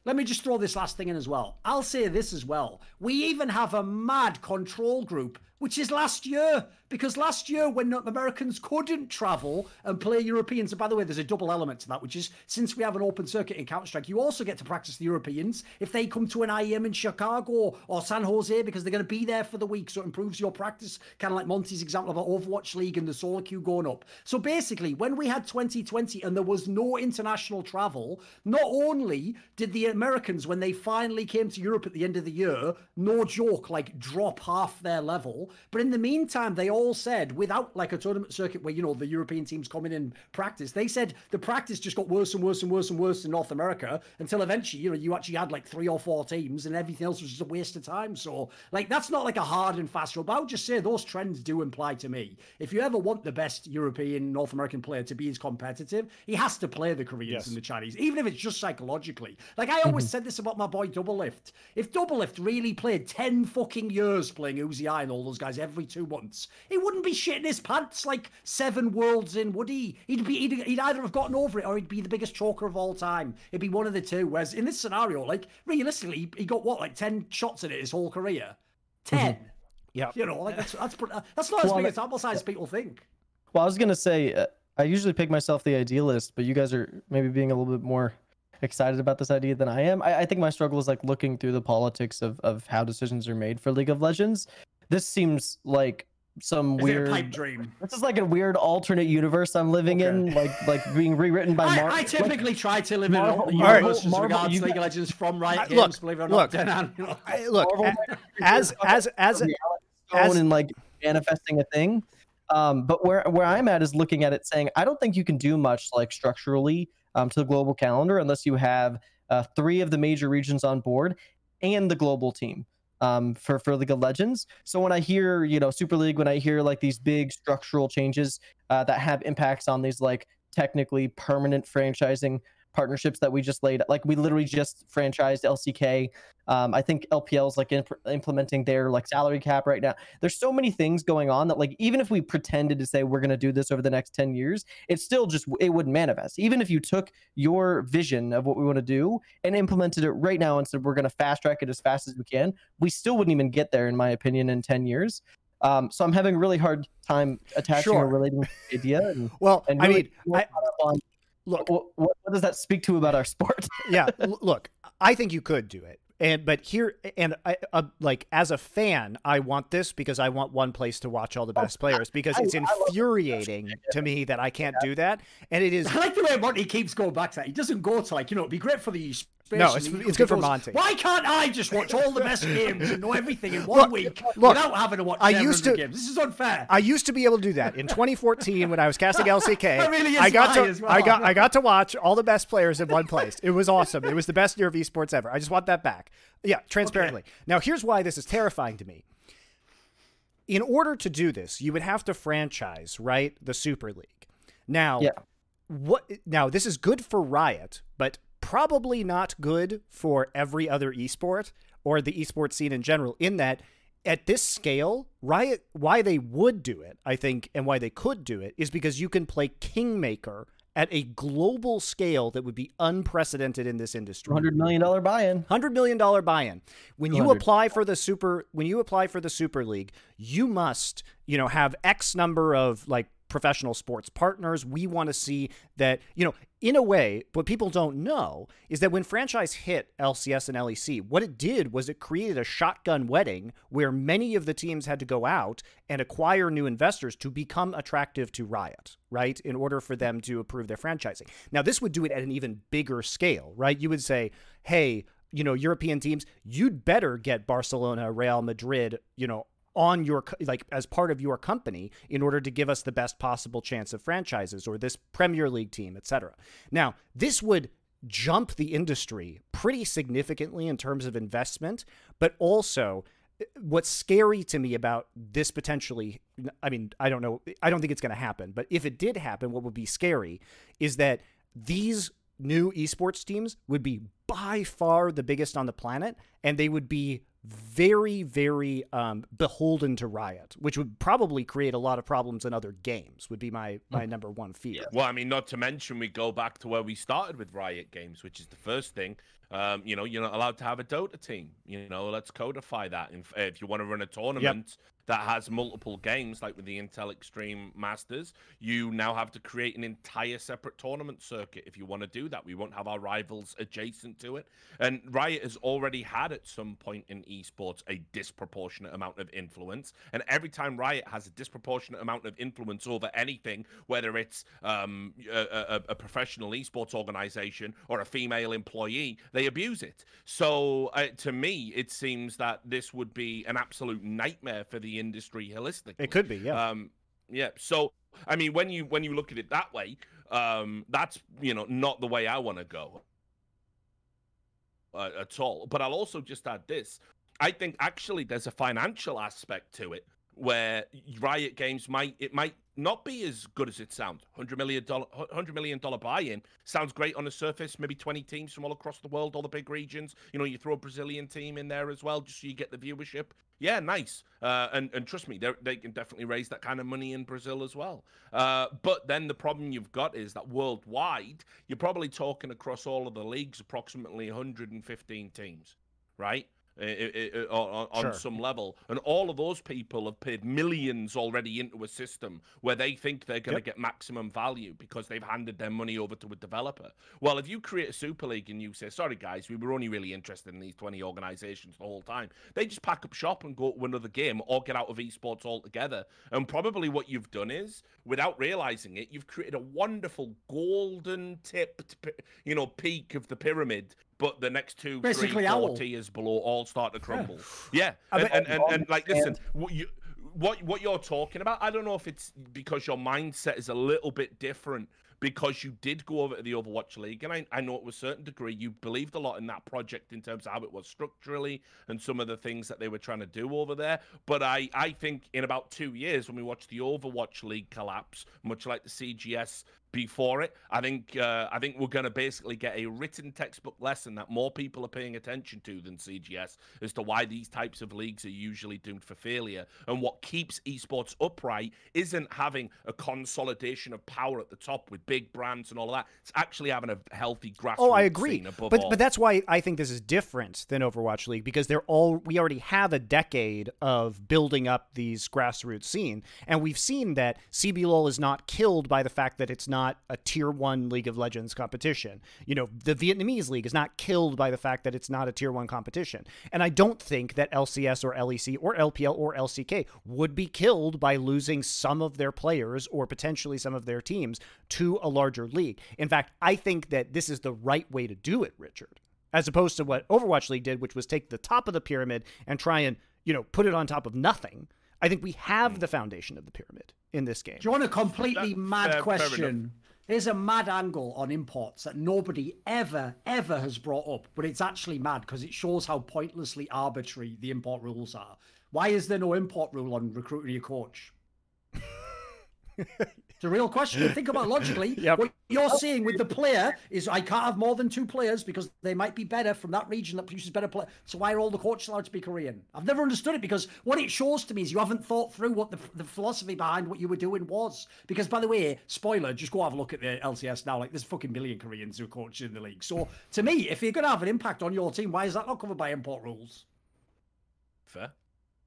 Let me just throw this last thing in as well. I'll say this as well. We even have a mad control group which is last year. Because last year, when Americans couldn't travel and play Europeans, and by the way, there's a double element to that, which is since we have an open circuit in Counter Strike, you also get to practice the Europeans if they come to an IEM in Chicago or San Jose because they're going to be there for the week. So it improves your practice, kind of like Monte's example of an Overwatch League and the solo queue going up. So basically, when we had 2020 and there was no international travel, not only did the Americans, when they finally came to Europe at the end of the year, no joke, like drop half their level, But in the meantime, they all said without like a tournament circuit where you know the European teams come in and practice, they said the practice just got worse and worse and worse and worse in North America until eventually, you know, you actually had like three or four teams and everything else was just a waste of time. So like that's not like a hard and fast rule. But I would just say those trends do imply to me if you ever want the best European North American player to be as competitive, he has to play the Koreans Yes. and the Chinese, even if it's just psychologically. Like I always mm-hmm. said this about my boy Doublelift. If Doublelift really played ten fucking years playing Uzi and all those guys every two months, he wouldn't be shitting his pants like seven worlds in, would he? He'd be he'd, he'd either have gotten over it or he'd be the biggest choker of all time. It'd be one of the two. Whereas in this scenario, like realistically, he, got what like ten shots in it his whole career. 10 Yeah. You know, like that's that's that's not as Well, big a sample size as people think. Well, I was gonna say uh, I usually pick myself the idealist, but you guys are maybe being a little bit more excited about this idea than I am. I, I think my struggle is like looking through the politics of of how decisions are made for League of Legends. This seems like some Is weird. it a pipe dream? This is like a weird alternate universe I'm living Okay. in, like like being rewritten by I, Mar- I like- typically try to live in an Marvel- alternate Marvel- universe as Marvel- regards you League of Legends from Riot I- Games, look, believe it or look. not. Danan, you know. I, look, Marvel as as as as- stone and like manifesting a thing. Um, but where where I'm at is looking at it saying I don't think you can do much like structurally um, to the global calendar unless you have uh, three of the major regions on board and the global team um, for for League of Legends. So when I hear you know Super League, when I hear like these big structural changes uh, that have impacts on these like technically permanent franchising partnerships that we just laid like we literally just franchised LCK um, I think LPL is like imp- implementing their like salary cap right now. There's so many things going on that like even if we pretended to say we're going to do this over the next 10 years, it still just it wouldn't manifest. Even if you took your vision of what we want to do and implemented it right now and said we're going to fast track it as fast as we can, we still wouldn't even get there in my opinion in 10 years. Um, so I'm having a really hard time attaching Sure. or relating to the idea. And, well, and I really mean, I, caught on look, what, what, does that speak to about our sport? yeah, look, I think you could do it. And but here and I uh, like as a fan, I want this because I want one place to watch all the best players because I- it's I infuriating to me that I can't do that. And it is I like the way Monte keeps going back to that. He doesn't go to like, you know, it'd be great for the space. No, it's- it's good for goes, Monte. Why can't I just watch all the best games and know everything in one Look, week look, without having to watch I used to- games? This is unfair. I used to be able to do that in 2014 when I was casting LCK. That really is I got to well. I got I got to watch all the best players in one place. It was awesome. It was the best year of esports ever. I just want that back. Yeah, transparently. Now here's why this is terrifying to me. In order to do this, you would have to franchise, right? The Super League. Now, Yeah. what now this is good for Riot, but probably not good for every other esport or the esports scene in general in that at this scale, Riot why they would do it, I think, and why they could do it is because you can play Kingmaker at a global scale that would be unprecedented in this industry. $100 million buy-in. Hundred million dollar buy-in. When you apply for the super, when you apply for the Super League, you must, you know, have X number of like professional sports partners. We want to see that, you know, in a way, what people don't know is that when franchise hit LCS and LEC, what it did was it created a shotgun wedding where many of the teams had to go out and acquire new investors to become attractive to Riot, right? In order for them to approve their franchising. Now, this would do it at an even bigger scale, right? You would say, hey, you know, European teams, you'd better get Barcelona, Real Madrid, you know, on your like as part of your company in order to give us the best possible chance of franchises or this Premier League team, etc. Now, this would jump the industry pretty significantly in terms of investment, but also eh, what's scary to me about this potentially I mean, I don't know, I don't think it's going to happen, but if it did happen, what would be scary is that these new esports teams would be by far the biggest on the planet and they would be very very um, beholden to riot which would probably create a lot of problems in other games would be my my number one fear Well, I mean, not to mention we go back to where we started with Riot Games, which is the first thing. Um, you know, you're not allowed to have a Dota team. You know, let's codify that. If, if you want to run a tournament that has multiple games, like with the Intel Extreme Masters, you now have to create an entire separate tournament circuit if you want to do that. We won't have our rivals adjacent to it. And Riot has already had at some point in esports a disproportionate amount of influence. And every time Riot has a disproportionate amount of influence over anything, whether it's um, a, a, a professional esports organization or a female employee, they abuse it. So uh, to me, it seems that this would be an absolute nightmare for the the industry holistically. It could be, yeah. Um, yeah. So I mean, when you when you look at it that way, um, that's you know not the way I want to go uh, at all. But I'll also just add this: I think actually there's a financial aspect to it where Riot Games might it might not be as good as it sounds. Hundred million dollar, hundred million dollar buy-in sounds great on the surface. Maybe twenty teams from all across the world, all the big regions. You know, you throw a Brazilian team in there as well, just so you get the viewership. Yeah, nice. Uh, and and trust me, they can definitely raise that kind of money in Brazil as well. Uh, but then the problem you've got is that worldwide, you're probably talking across all of the leagues, approximately 115 teams, right? On, on sure. some level. And all of those people have paid millions already into a system where they think they're going to yep. get maximum value because they've handed their money over to a developer. Well, if you create a Super League and you say, sorry, guys, we were only really interested in these 20 organizations the whole time, they just pack up shop and go to another game or get out of esports altogether. And probably what you've done is, without realizing it, you've created a wonderful golden tipped, you know, peak of the pyramid but the next two, Basically three, four tiers below all start to crumble. Yeah, yeah. And, and, and, and, like, listen, what you what what you're talking about, I don't know if it's because your mindset is a little bit different because you did go over to the Overwatch League, and I, I know to a certain degree you believed a lot in that project in terms of how it was structurally and some of the things that they were trying to do over there. But I, I think in about two years, when we watch the Overwatch League collapse, much like the CGS before it. I think uh, I think we're going to basically get a written textbook lesson that more people are paying attention to than CGS as to why these types of leagues are usually doomed for failure. And what keeps esports upright isn't having a consolidation of power at the top with big brands and all of that. It's actually having a healthy grassroots. Oh, I agree. but all. but that's why I think this is different than Overwatch League because they're all we already have a decade of building up these grassroots scene, and we've seen that CBLOL is not killed by the fact that it's not not a tier one League of Legends competition. You know, the Vietnamese league is not killed by the fact that it's not a tier one competition. And I don't think that LCS or LEC or LPL or LCK would be killed by losing some of their players or potentially some of their teams to a larger league. In fact, I think that this is the right way to do it, Richard, as opposed to what Overwatch League did, which was take the top of the pyramid and try and, you know, put it on top of nothing. I think we have the foundation of the pyramid in this game. Do you want a completely that, mad uh, question? Here's a mad angle on imports that nobody ever, ever has brought up, but it's actually mad because it shows how pointlessly arbitrary the import rules are. Why is there no import rule on recruiting your coach? It's a real question. Think about logically. Yep. What you're seeing with the player is I can't have more than two players because they might be better from that region that produces better players. So why are all the coaches allowed to be Korean? I've never understood it because what it shows to me is you haven't thought through what the, the philosophy behind what you were doing was. Because by the way, spoiler, just go have a look at the LCS now. Like there's fucking million Koreans who are coaching in the league. So to me, if you're going to have an impact on your team, why is that not covered by import rules? Fair.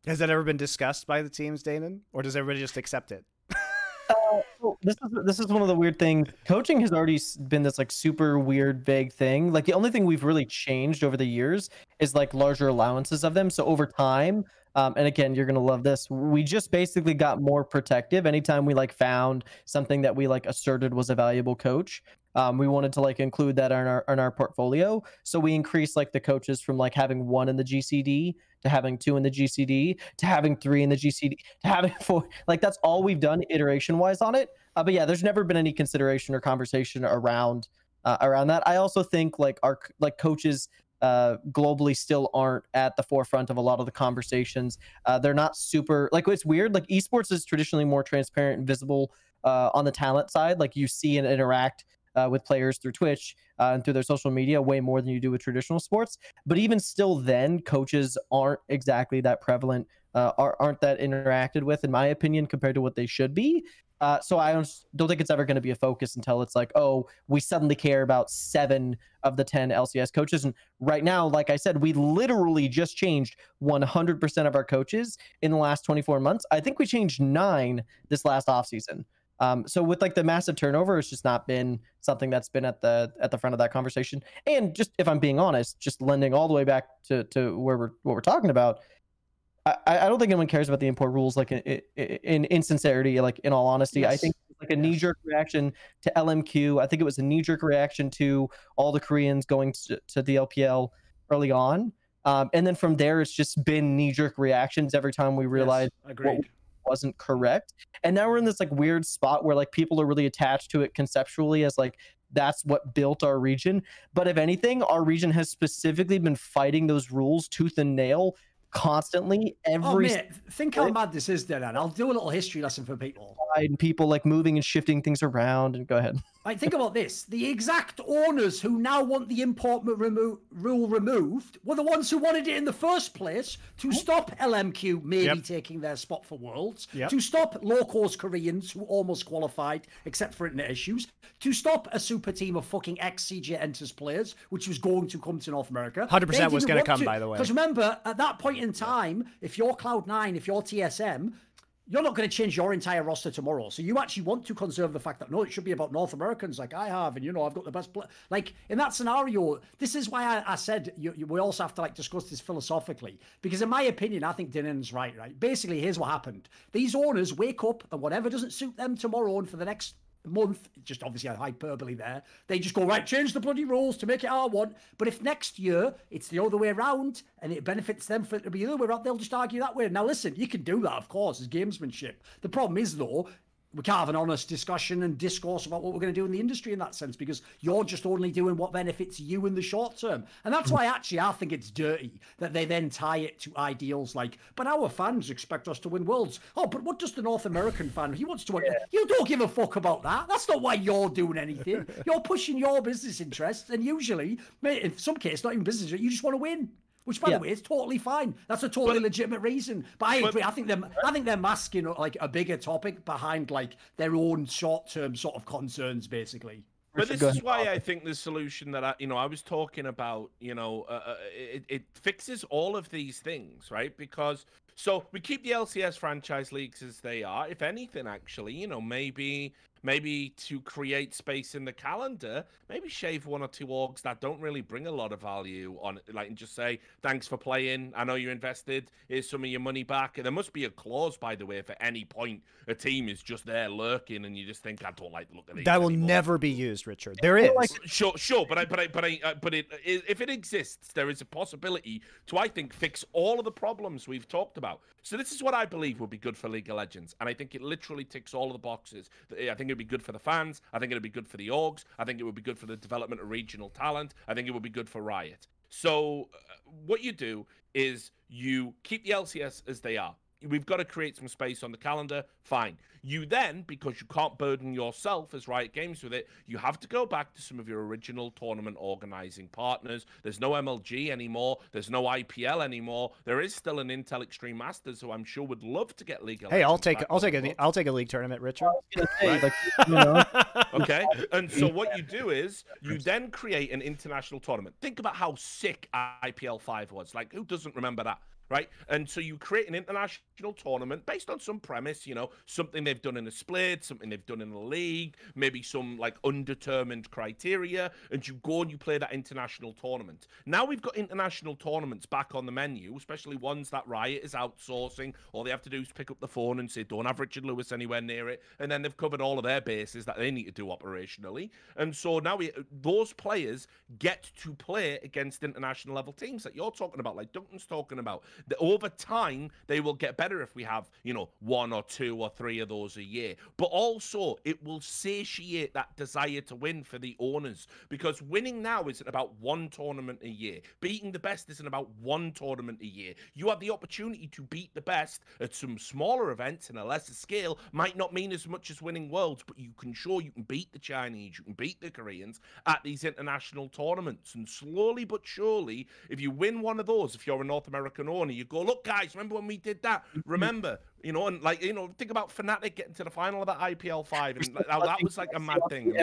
Has that ever been discussed by the teams, Danan, or does everybody just accept it? This is this is one of the weird things. Coaching has already been this like super weird vague thing. Like the only thing we've really changed over the years is like larger allowances of them. So over time, um, and again, you're gonna love this. We just basically got more protective. Anytime we like found something that we like asserted was a valuable coach, um, we wanted to like include that in our in our portfolio. So we increased like the coaches from like having one in the GCD to having two in the GCD to having three in the GCD to having four. Like that's all we've done iteration wise on it. Uh, but yeah, there's never been any consideration or conversation around uh, around that. I also think like our like coaches uh, globally still aren't at the forefront of a lot of the conversations. Uh, they're not super like it's weird. Like esports is traditionally more transparent and visible uh, on the talent side. Like you see and interact uh, with players through Twitch uh, and through their social media way more than you do with traditional sports. But even still, then coaches aren't exactly that prevalent, uh, aren't that interacted with, in my opinion, compared to what they should be. Uh, so I don't, don't think it's ever going to be a focus until it's like, oh, we suddenly care about seven of the ten LCS coaches. And right now, like I said, we literally just changed 100% of our coaches in the last 24 months. I think we changed nine this last offseason. Um, so with like the massive turnover, it's just not been something that's been at the at the front of that conversation. And just if I'm being honest, just lending all the way back to to where we're what we're talking about. I, I don't think anyone cares about the import rules like in, in, in sincerity, like in all honesty. Yes. I think like a knee jerk reaction to LMQ. I think it was a knee jerk reaction to all the Koreans going to, to the LPL early on. Um, and then from there, it's just been knee jerk reactions every time we realize Yes, agreed. wasn't correct. And now we're in this like weird spot where like people are really attached to it conceptually as like that's what built our region. But if anything, our region has specifically been fighting those rules tooth and nail constantly every Oh, every mate, think how mad this is, then. I'll do a little history lesson for people. and people like moving and shifting things around and go ahead. Like, think about this: the exact owners who now want the import remo- rule removed were the ones who wanted it in the first place to stop LMQ maybe Yep. taking their spot for Worlds, Yep. to stop low-cost Koreans who almost qualified except for internet issues, to stop a super team of fucking ex-CJ Entus players, which was going to come to North America. 100% was going to come, by the way. Because remember, at that point in time, if you're Cloud9, if you're TSM, you're not going to change your entire roster tomorrow. So you actually want to conserve the fact that no, it should be about North Americans like I have, and you know I've got the best. Like in that scenario, this is why I, I said you, you, we also have to like discuss this philosophically because in my opinion, I think Danan's right. Right. Basically, here's what happened: these owners wake up and whatever doesn't suit them tomorrow and for the next month, just obviously a hyperbole there. They just go right, change the bloody rules to make it our one. But if next year it's the other way around and it benefits them for it to be the other way around, they'll just argue that way. Now listen, you can do that, of course, as gamesmanship. The problem is though. We can't have an honest discussion and discourse about what we're going to do in the industry in that sense because you're just only doing what benefits you in the short term. And that's why actually I think it's dirty that they then tie it to ideals like, but our fans expect us to win worlds. Oh, but what does the North American fan? He wants to win. You don't give a fuck about that. That's not why you're doing anything. You're pushing your business interests, and usually, in some cases, not even business, you just want to win. Which, by Yeah. the way, is totally fine. That's a totally legitimate reason. But I but- agree. I think they're, I think they're masking like a bigger topic behind like their own short-term sort of concerns, basically. But this is why I think the solution that I, you know, I was talking about, you know, uh, uh, it, it fixes all of these things, right? Because so we keep the LCS franchise leagues as they are. If anything, actually, you know, maybe maybe to create space in the calendar, maybe shave one or two orgs that don't really bring a lot of value on it, like and just say thanks for playing. I know you invested. Here's some of your money back. And there must be a clause, by the way, if at any point a team is just there lurking and you just think I don't like the look of it. That will anymore." never be used, Richard. There is. Sure, sure, but I, but I, but I, uh, but it, if it exists, there is a possibility to, I think, fix all of the problems we've talked about. So this is what I believe would be good for League of Legends, and I think it literally ticks all of the boxes. I think it'd be good for the fans. I think it'd be good for the orgs. I think it would be good for the development of regional talent. I think it would be good for Riot. So uh, what you do is you keep the LCS as they are. We've got to create some space on the calendar. Fine. You then, because you can't burden yourself as Riot Games with it, you have to go back to some of your original tournament organizing partners. There's no MLG anymore. There's no IPL anymore. There is still an Intel Extreme Masters, who I'm sure would love to get League of hey, I'll take I'll take the a books. I'll take a league tournament, Richard. Say, like, you know, Okay. And so what you do is you then create an international tournament. Think about how sick IPL 5 was. Like, who doesn't remember that? Right. And so you create an international tournament based on some premise, you know, something they've done in a split, something they've done in a league, maybe some like undetermined criteria, and you go and you play that international tournament. Now we've got international tournaments back on the menu, especially ones that Riot is outsourcing. All they have to do is pick up the phone and say, don't have Richard Lewis anywhere near it. And then they've covered all of their bases that they need to do operationally. And so now we, those players get to play against international level teams that you're talking about, like Duncan's talking about. The, over time, they will get better if we have, you know, one or two or three of those a year. But also, it will satiate that desire to win for the owners because winning now isn't about one tournament a year. Beating the best isn't about one tournament a year. You have the opportunity to beat the best at some smaller events in a lesser scale. Might not mean as much as winning worlds, but you can show you can beat the Chinese, you can beat the Koreans at these international tournaments. And slowly but surely, if you win one of those, if you're a North American owner, you go, look, guys, remember when we did that? Remember, you know, and like, you know, think about Fnatic getting to the final of that IPL five, and like, that was like a mad thing.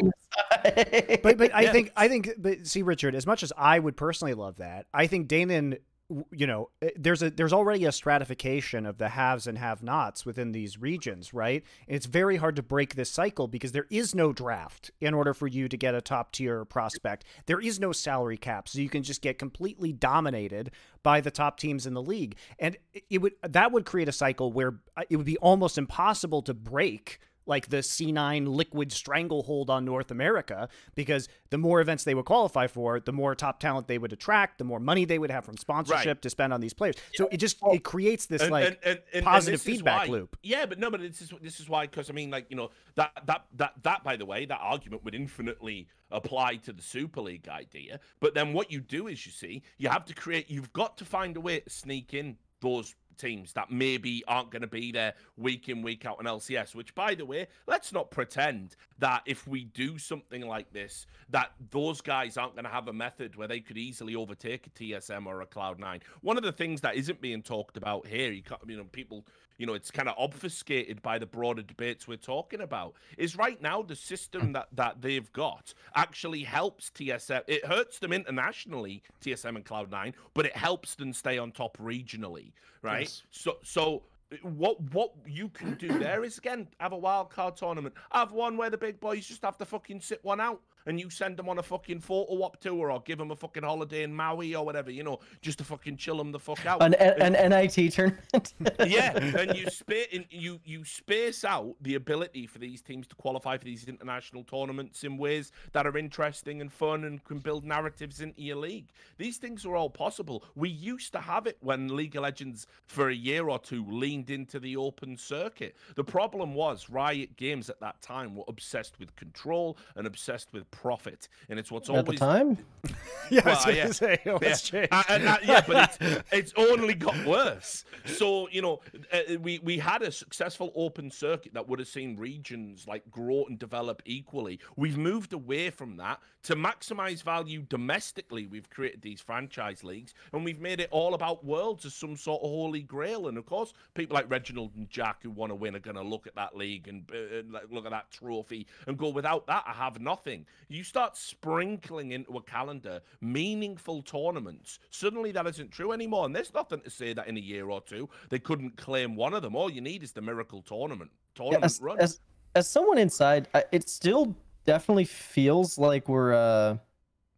but but I Yeah. think I think but see Richard, as much as I would personally love that, I think Danon w- you know eh, there's a there's already a stratification of the haves and have nots within these regions right? And it's very hard to break this cycle because there is no draft in order for you to get a top tier prospect. There is no salary cap so you can just get completely dominated by the top teams in the league. And it- would that would create a cycle where uh, it would be almost impossible to break like the C9 liquid stranglehold on North America because the more events they would qualify for, the more top talent they would attract, the more money they would have from sponsorship Right. to spend on these players. So it just it creates this And- like and- and- positive feedback why- loop. Yeah, but no, but this is this is why because I mean, like you know that that that that by the way, that argument would infinitely apply to the Super League idea. But then what you do is you see you have to create. You've got to find a way to sneak in those teams that maybe aren't going to be there week in week out on LCS. Which, by the way, let's not pretend that if we do something like this, that those guys aren't going to have a method where they could easily overtake a TSM or a Cloud9. One of the things that isn't being talked about here, you, you know, people, you know, it's kind of obfuscated by the broader debates we're talking about, is right now the system hmm. that that they've got actually helps TSM. It hurts them internationally, TSM and Cloud9, but it helps them stay on top regionally, right? Yes. So so what what you can do there is again have a wild card tournament. Have one where the big boys just have to fucking sit one out. And you send them on a fucking photo op tour or give them a fucking holiday in Maui or whatever, you know, just to fucking chill them the fuck out. An, an NIT tournament. yeah, and you space you you space out the ability for these teams to qualify for these international tournaments in ways that are interesting and fun and can build narratives into your league. These things are all possible. We used to have it when League of Legends for a year or two leaned into the open circuit. The problem was Riot Games at that time were obsessed with control and obsessed with profit, and it's what's At the time, Yeah, I was yeah. say, oh, yeah. it's changed. Uh, and, uh, yeah, but it's it's only got worse. So you know, uh, we we had a successful open circuit that would have seen regions like grow and develop equally. We've moved away from that to maximize value domestically. We've created these franchise leagues, and we've made it all about worlds as some sort of holy grail. And of course, people like Reginald and Jack who want to win are going to look at that league and uh, look at that trophy and go, without that, I have nothing. You start sprinkling into a calendar meaningful tournaments. Suddenly, that isn't true anymore. And there's nothing to say that in a year or two they couldn't claim one of them. All you need is the miracle tournament Yeah, as, run. as as someone inside, I- it still definitely feels like we're. uh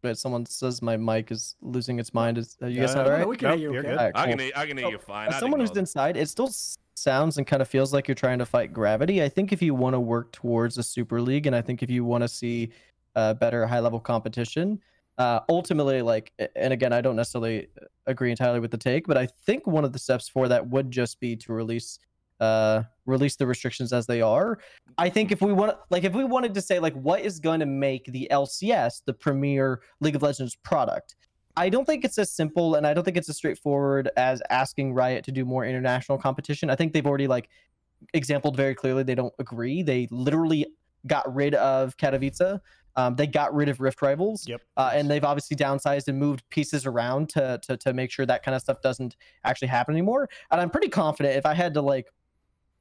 Wait, someone says my mic is losing its mind. Is are you guys Uh, not all right? No, we can Nope, hear you you're okay. good. Alright, I can hear, I can hear you fine. As someone who's ignore them. inside, it still sounds and kind of feels like you're trying to fight gravity. I think if you want to work towards a super league, and I think if you want to see uh, better high level competition, uh, ultimately, like, and again, I don't necessarily uh, agree entirely with the take, but I think one of the steps for that would just be to release uh release the restrictions as they are i think if we want like if we wanted to say like what is going to make the lcs the premier league of legends product I don't think it's as simple and I don't think it's as straightforward as asking Riot to do more international competition. I think they've already like exampled very clearly they don't agree. They literally got rid of Katowice. Um, they got rid of Rift Rivals. Yep. Uh, and they've obviously downsized and moved pieces around to, to to make sure that kind of stuff doesn't actually happen anymore. And I'm pretty confident if I had to like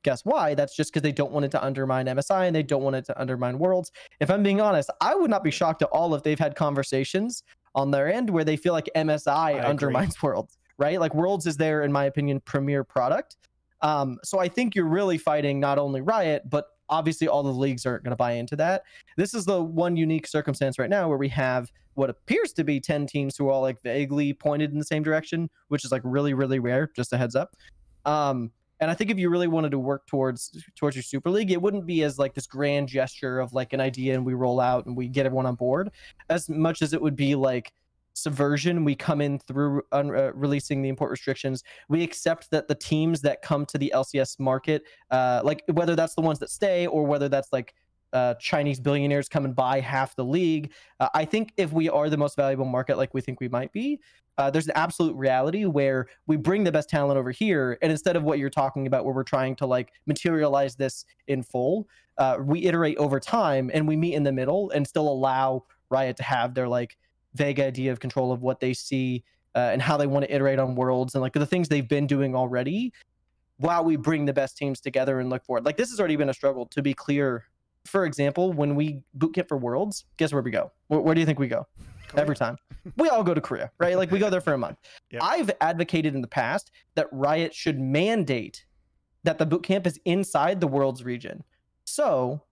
guess why, that's just because they don't want it to undermine MSI and they don't want it to undermine Worlds. If I'm being honest, I would not be shocked at all if they've had conversations on their end where they feel like MSI agree. undermines Worlds, right? Like Worlds is their, in my opinion, premier product. Um, so I think you're really fighting not only Riot, but obviously all the leagues aren't going to buy into that. This is the one unique circumstance right now where we have what appears to be 10 teams who are all like vaguely pointed in the same direction, which is like really, really rare, just a heads up. Um, and I think if you really wanted to work towards towards your super league, it wouldn't be as like this grand gesture of like an idea and we roll out and we get everyone on board, as much as it would be like subversion. We come in through un- uh, releasing the import restrictions. We accept that the teams that come to the LCS market, uh, like whether that's the ones that stay or whether that's like uh, Chinese billionaires come and buy half the league. Uh, I think if we are the most valuable market, like we think we might be, uh, there's an absolute reality where we bring the best talent over here, and instead of what you're talking about, where we're trying to like materialize this in full, uh, we iterate over time and we meet in the middle and still allow Riot to have their like vague idea of control of what they see uh, and how they want to iterate on worlds and like the things they've been doing already while we bring the best teams together and look forward. Like this has already been a struggle to be clear. For example, when we bootcamp for worlds, guess where we go? Where, where do you think we go? Every time. We all go to Korea, right? Like we go there for a month. Yep. I've advocated in the past that Riot should mandate that the bootcamp is inside the worlds region. So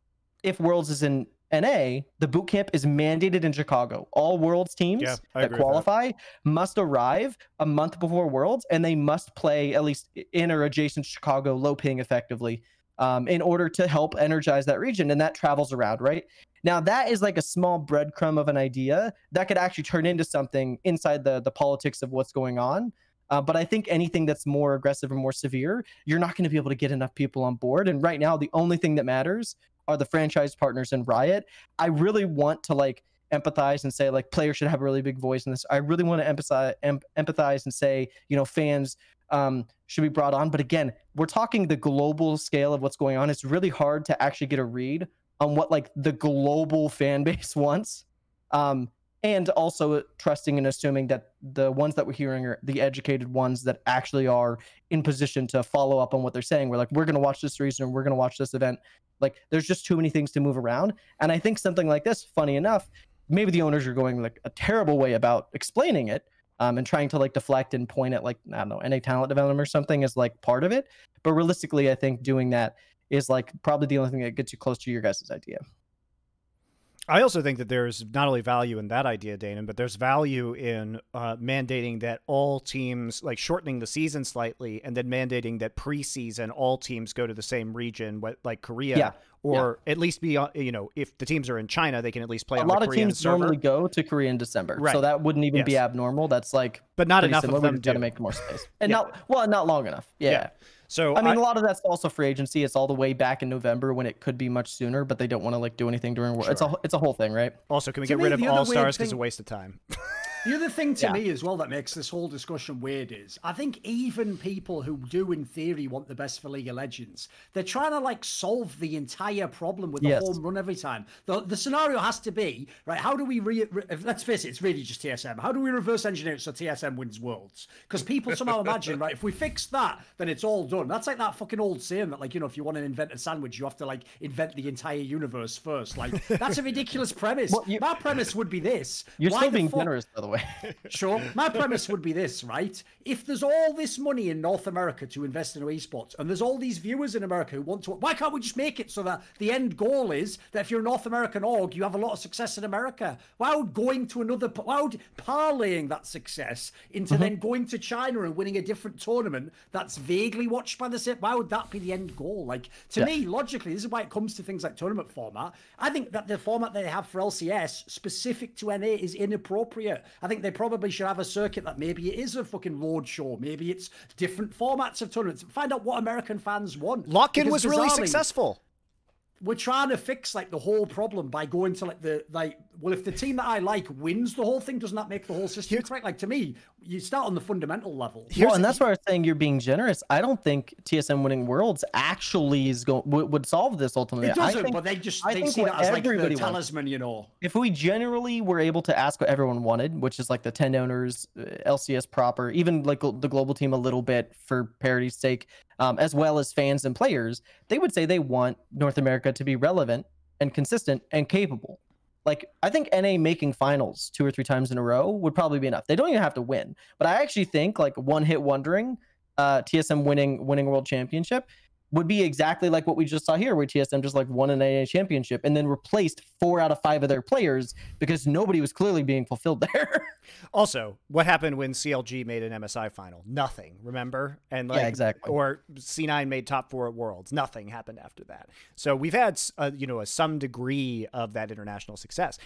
if worlds is in NA, the boot camp is mandated in Chicago. All Worlds teams Yeah, that with that. qualify must arrive a month before Worlds, and they must play at least in or adjacent Chicago, low ping effectively um, in order to help energize that region, and that travels around, right? Now that is like a small breadcrumb of an idea that could actually turn into something inside the the politics of what's going on. Uh, but I think anything that's more aggressive or more severe, you're not going to be able to get enough people on board. And right now, the only thing that matters are the franchise partners in Riot. I really want to like empathize and say like players should have a really big voice in this. I really want to empathize em- empathize and say you know fans um, should be brought on. But again, we're talking the global scale of what's going on. It's really hard to actually get a read on what like the global fan base wants. Um, and also trusting and assuming that the ones that we're hearing are the educated ones that actually are in position to follow up on what they're saying. We're like, we're going to watch this reason, we're going to watch this event. Like, there's just too many things to move around. And I think something like this, funny enough, maybe the owners are going like a terrible way about explaining it um, and trying to like deflect and point at like I don't know any talent development or something is like part of it. But realistically, I think doing that is like probably the only thing that gets you close to your guys' idea. I also think that there's not only value in that idea, Danan, but there's value in uh, mandating that all teams, like shortening the season slightly, and then mandating that preseason all teams go to the same region, like Korea, yeah. or yeah. at least be, you know, if the teams are in China, they can at least play. A lot of teams server. normally go to Korea in December, right. so that wouldn't even yes. be abnormal. That's like, but not enough similar. of them. Got to make more space, and yeah. not well, not long enough. yeah. Yeah. So I mean, I, a lot of that's also free agency. It's all the way back in November when it could be much sooner, but they don't want to like do anything during. Sure. It's a it's a whole thing, right? Also, can we to get me, rid of all stars because it's a waste of time? The other thing to yeah. me as well that makes this whole discussion weird is I think even people who do in theory want the best for League of Legends, they're trying to like solve the entire problem with a yes. home run every time. The, the scenario has to be right. How do we re, re, let's face it, it's really just TSM. How do we reverse engineer it so TSM wins worlds? Because people somehow imagine right if we fix that, then it's all done. That's like that fucking old saying that like you know if you want to invent a sandwich, you have to like invent the entire universe first. Like that's a ridiculous premise. Well, you, My premise would be this. You're Why still being fuck, generous, by the way way. sure. My premise would be this, right? If there's all this money in North America to invest in esports, and there's all these viewers in America who want to, why can't we just make it so that the end goal is that if you're a North American org, you have a lot of success in America? Why would going to another, why would parlaying that success into mm-hmm. then going to China and winning a different tournament that's vaguely watched by the same, why would that be the end goal? Like, to yeah. me, logically, this is why it comes to things like tournament format. I think that the format they have for LCS specific to NA is inappropriate. I think they probably should have a circuit that maybe it is a fucking road show. Maybe it's different formats of tournaments. Find out what American fans want. Lock-in was really successful we're trying to fix like the whole problem by going to like the like well if the team that I like wins the whole thing doesn't that make the whole system Here, correct like to me you start on the fundamental level. Well, and that's why I was saying you're being generous. I don't think TSM winning worlds actually is going would solve this ultimately. It doesn't think, but they just I they see that as like the talisman you know? If we generally were able to ask what everyone wanted which is like the 10 owners uh, LCS proper even like the global team a little bit for parity's sake um, as well as fans and players, they would say they want North America to be relevant and consistent and capable. Like I think NA making finals two or three times in a row would probably be enough. They don't even have to win, but I actually think like one hit wondering, uh, TSM winning winning world championship would be exactly like what we just saw here, where TSM just like won an NA championship and then replaced four out of five of their players because nobody was clearly being fulfilled there. also, what happened when CLG made an MSI final? Nothing. Remember? And like, yeah, exactly. Or C9 made top four at Worlds. Nothing happened after that. So we've had, uh, you know, a, some degree of that international success.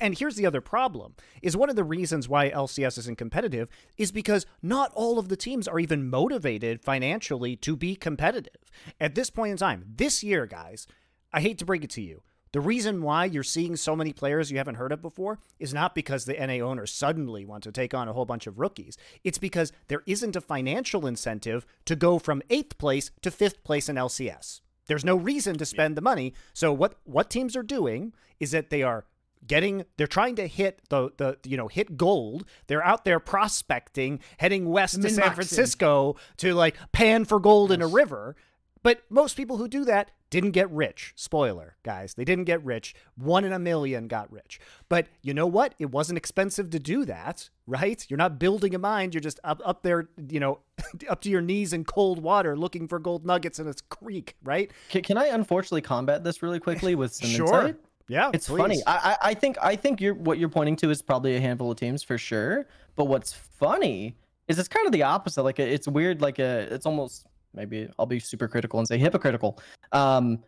And here's the other problem: is one of the reasons why LCS isn't competitive is because not all of the teams are even motivated financially to be competitive. At this point in time, this year, guys, I hate to break it to you. The reason why you're seeing so many players you haven't heard of before is not because the NA owners suddenly want to take on a whole bunch of rookies. It's because there isn't a financial incentive to go from eighth place to fifth place in LCS. There's no reason to spend the money. So what what teams are doing is that they are getting they're trying to hit the the you know hit gold they're out there prospecting heading west to san francisco to like pan for gold yes. in a river but most people who do that didn't get rich. Spoiler, guys. They didn't get rich. One in a million got rich. But you know what? It wasn't expensive to do that, right? You're not building a mine. You're just up, up there, you know, up to your knees in cold water looking for gold nuggets in a creek, right? Can, can I unfortunately combat this really quickly with some sure. insight? Yeah, it's please. funny. I, I think I think you're what you're pointing to is probably a handful of teams for sure. But what's funny is it's kind of the opposite. Like it's weird. Like a it's almost maybe I'll be super critical and say hypocritical. Um,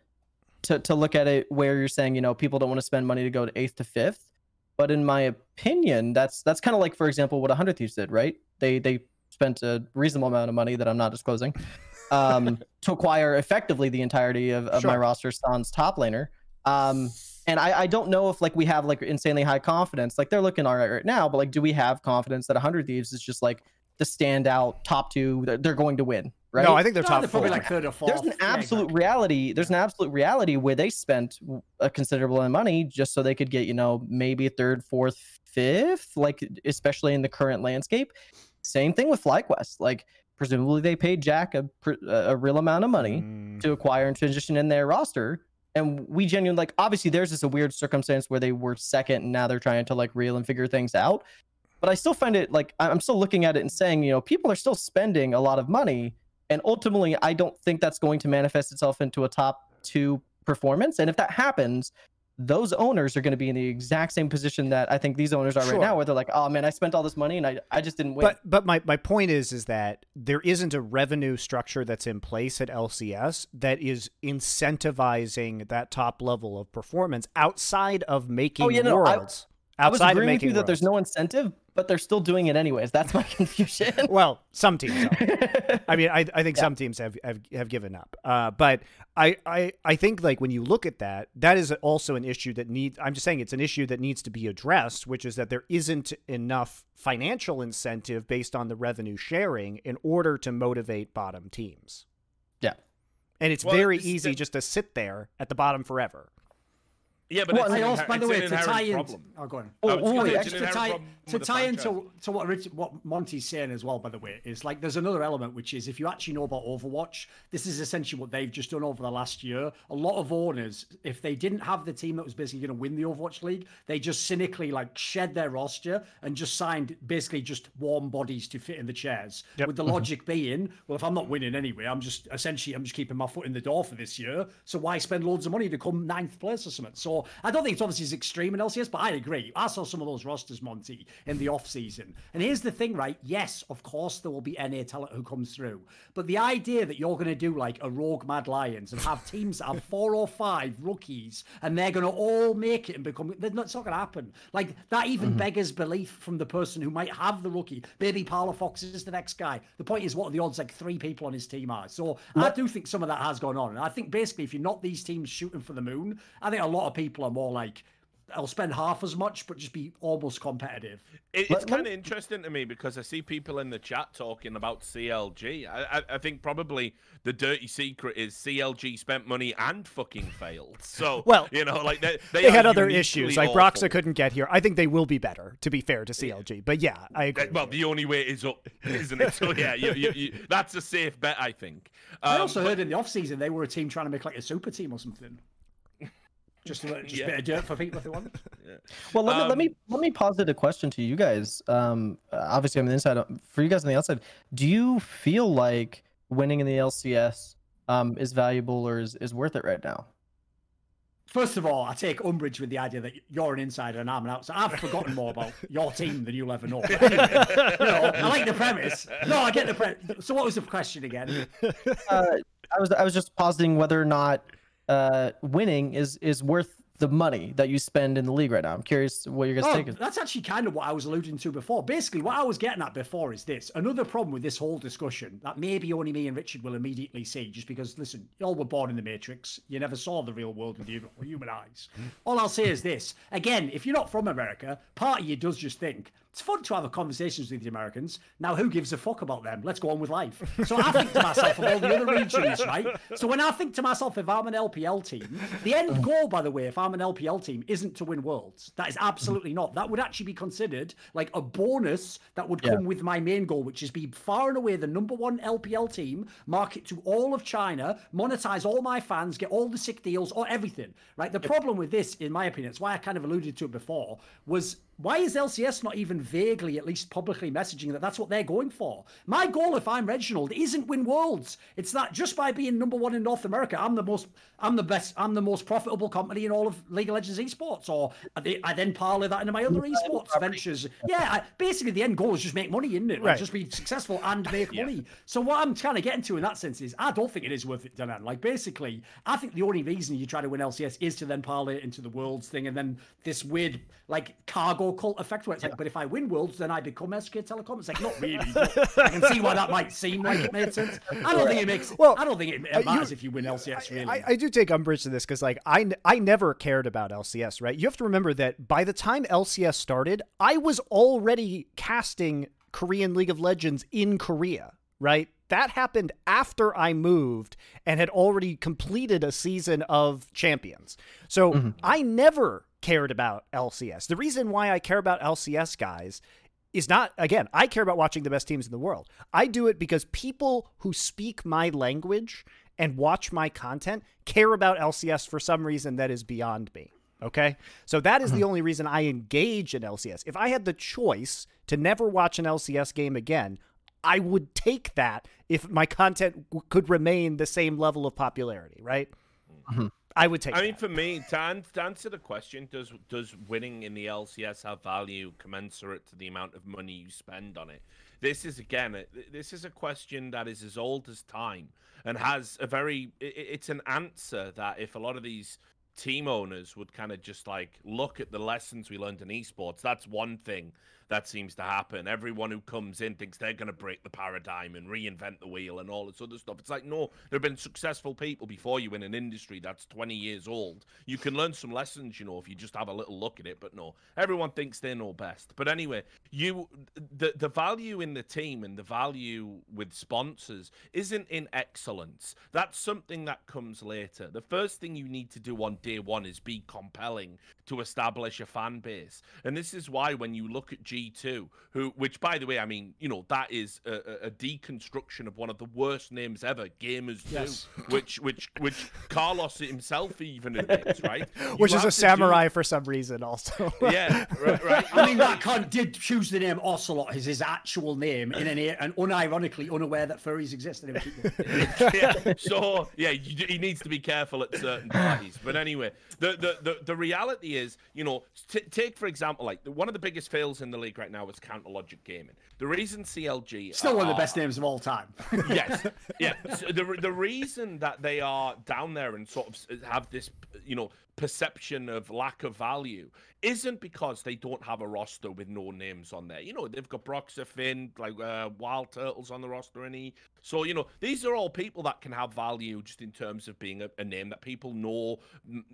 to to look at it where you're saying you know people don't want to spend money to go to eighth to fifth, but in my opinion, that's that's kind of like for example what a hundred thieves did, right? They they spent a reasonable amount of money that I'm not disclosing um, to acquire effectively the entirety of, of my roster sans top laner. Um, and I, I don't know if like we have like insanely high confidence. Like they're looking all right right now, but like do we have confidence that 100 Thieves is just like the standout top two? They're going to win, right? No, I think they're No, top they're four. probably like third or fourth. there's an Yeah, absolute exactly. reality. There's an absolute reality where they spent a considerable amount of money just so they could get you know maybe third, fourth, fifth, like especially in the current landscape. Same thing with FlyQuest. Like presumably they paid Jack a a real amount of money Mm, to acquire and transition in their roster. And we genuinely like obviously there's is a weird circumstance where they were second and now they're trying to like reel and figure things out. But I still find it like I'm still looking at it and saying, you know, people are still spending a lot of money. And ultimately, I don't think that's going to manifest itself into a top two performance. And if that happens, those owners are going to be in the exact same position that I think these owners are right now, where they're like, oh man, I spent all this money and I, I just didn't win. But but my, my point is is that there isn't a revenue structure that's in place at LCS that is incentivizing that top level of performance outside of oh, making Oh, yeah, no, I- worlds. I was outside of agreeing with making you that there's no incentive, but they're still doing it anyways. That's my confusion. Well, some teams are. I mean, I, I think Yeah. some teams have, have have given up. Uh, but I, I I think like when you look at that, that is also an issue that needs. I'm just saying it's an issue that needs to be addressed, which is that there isn't enough financial incentive based on the revenue sharing in order to motivate bottom teams. Yeah. and it's Well, very it's easy the- just to sit there at the bottom forever. Yeah, but Well, it's also, by the way, to tie in, problem. oh, go on. Oh, I was just oh, gonna wait, say, Just it's an to tie, to tie into to what Rich, what Monte's saying as well, by the way, is like there's another element which is if you actually know about Overwatch, this is essentially what they've just done over the last year. A lot of owners, if they didn't have the team that was basically going to win the Overwatch League, they just cynically like shed their roster and just signed basically just warm bodies to fit in the chairs. Yep. With the logic being, well, if I'm not winning anyway, I'm just essentially I'm just keeping my foot in the door for this year. So why spend loads of money to come ninth place or something? So I don't think it's obviously as extreme in LCS, but I agree. I saw some of those rosters, Monte, in the off season. And here's the thing, right? Yes, of course there will be NA talent who comes through. But the idea that you're gonna do like a rogue Mad Lions and have teams that have four or five rookies and they're gonna all make it and become it's not gonna happen. Like that even mm-hmm. beggars belief from the person who might have the rookie. Maybe Palafox is the next guy. The point is what are the odds like three people on his team are. So I do think some of that has gone on. And I think basically if you're not these teams shooting for the moon, I think a lot of people are more like I'll spend half as much, but just be almost competitive. It, it's kind of interesting to me because I see people in the chat talking about CLG. I, I, I think probably the dirty secret is CLG spent money and fucking failed. So, Well, you know, like they, they, They, had other uniquely issues, like awful. Broxah couldn't get here. I think they will be better, to be fair to CLG. But yeah, I agree. Uh, Well, the only way is up, isn't it? So yeah, you, you, you, that's a safe bet, I think. I Um, also but- heard in the off season they were a team trying to make like a super team or something. Just a, just Yeah. a bit of dirt for people if they want. yeah. Well, let, me, let Um, me let me posit a question to you guys. Um, obviously, I'm on the inside. uh, For you guys on the outside, do you feel like winning in the LCS um, is valuable or is, is worth it right now? First of all, I take umbrage with the idea that you're an insider and I'm an outsider. I've forgotten more about your team than you'll ever know. Anyway, you know, I like the premise. No, I get the premise. So, what was the question again? Uh, I was I was just positing whether or not uh, winning is is worth the money that you spend in the league right now. I'm curious what you're guys Oh, think. that's actually kind of what I was alluding to before. Basically, what I was getting at before is this. Another problem with this whole discussion that maybe only me and Richard will immediately see, just because, listen, y'all were born in the Matrix. You never saw the real world with your human eyes. All I'll say is this. Again, if you're not from America, part of you does just think, it's fun to have a conversations with the Americans. Now, who gives a fuck about them? Let's go on with life. So I think to myself of all the other regions, right? So when I think to myself, if I'm an LPL team, the end goal, by the way, if I'm an LPL team, isn't to win worlds. That is absolutely not. That would actually be considered like a bonus that would come with my main goal, which is be far and away the number one LPL team, market to all of China, monetize all my fans, get all the sick deals or everything, right? The problem with this, in my opinion, it's why I kind of alluded to it before, was why is LCS not even vaguely, at least publicly, messaging that that's what they're going for? My goal, if I'm Reginald, isn't win worlds. It's that just by being number one in North America, I'm the most, I'm the best, I'm the most profitable company in all of League of Legends esports. Or I, I then parlay that into my other esports ventures. Yeah, I, basically the end goal is just make money, isn't it? Like, Right. Just be successful and make Yeah. money. So what I'm trying to get into in that sense is, I don't think it is worth it, Danan. Like basically, I think the only reason you try to win LCS is to then parlay it into the worlds thing, and then this weird like cargo cult effect where it's like, but if I win worlds, then I become SK Telecom. It's like not really. I can see why that might seem like it made sense. I don't think it makes. Well, I don't think it, uh, it matters you- if you win LCS. Really, I, I do take umbrage to this because like I I never cared about LCS, right? You have to remember that by the time LCS started, I was already casting Korean League of Legends in Korea, right? That happened after I moved and had already completed a season of Champions. So I never cared about LCS. The reason why I care about LCS guys is not again i care about watching the best teams in the world. I do it because people who speak my language and watch my content care about lcs for some reason that is beyond me okay? So that is the mm-hmm. only reason i engage in lcs if i had the choice to never watch an lcs game again i would take that if my content w- could remain the same level of popularity right mm-hmm. I would take I mean, for me, to, an- to answer the question, does does winning in the LCS have value commensurate to the amount of money you spend on it? This is again, a, this is a question that is as old as time and has a very. i- i it's an answer that if a lot of these team owners would kind of just like look at the lessons we learned in esports, that's one thing that seems to happen. Everyone who comes in thinks they're going to break the paradigm and reinvent the wheel and all this other stuff. It's like, no, there have been successful people before you in an industry that's 20 years old. You can learn some lessons, you know, if you just have a little look at it. But no, everyone thinks they know best. But anyway, you, the the value in the team and the value with sponsors isn't in excellence. That's something that comes later. The first thing you need to do on day one is be compelling to establish a fan base. And this is why when you look at G2, who, which by the way, I mean, you know, that is a, a- a deconstruction of one of the worst names ever, Gamers Yes. 2, which which which Carlos himself even admits, right? You which is a to do- samurai for some reason also yeah, right. right. I mean, that cunt did choose the name Ocelot as his actual name in an and unironically unaware that furries exist. Anyway, yeah. So yeah, you, he needs to be careful at certain parties. But anyway, the the the, the reality is, you know, t- take for example, like one of the biggest fails in the league right now is Counter Logic Gaming. The reason CLG Still one of the best names of all time. yes, yeah. So the the reason that they are down there and sort of have this, you know, perception of lack of value isn't because they don't have a roster with no names on there. You know, they've got Broxah, Finn, like uh, WildTurtle's on the roster, and he. So you know, these are all people that can have value just in terms of being a, a name that people know,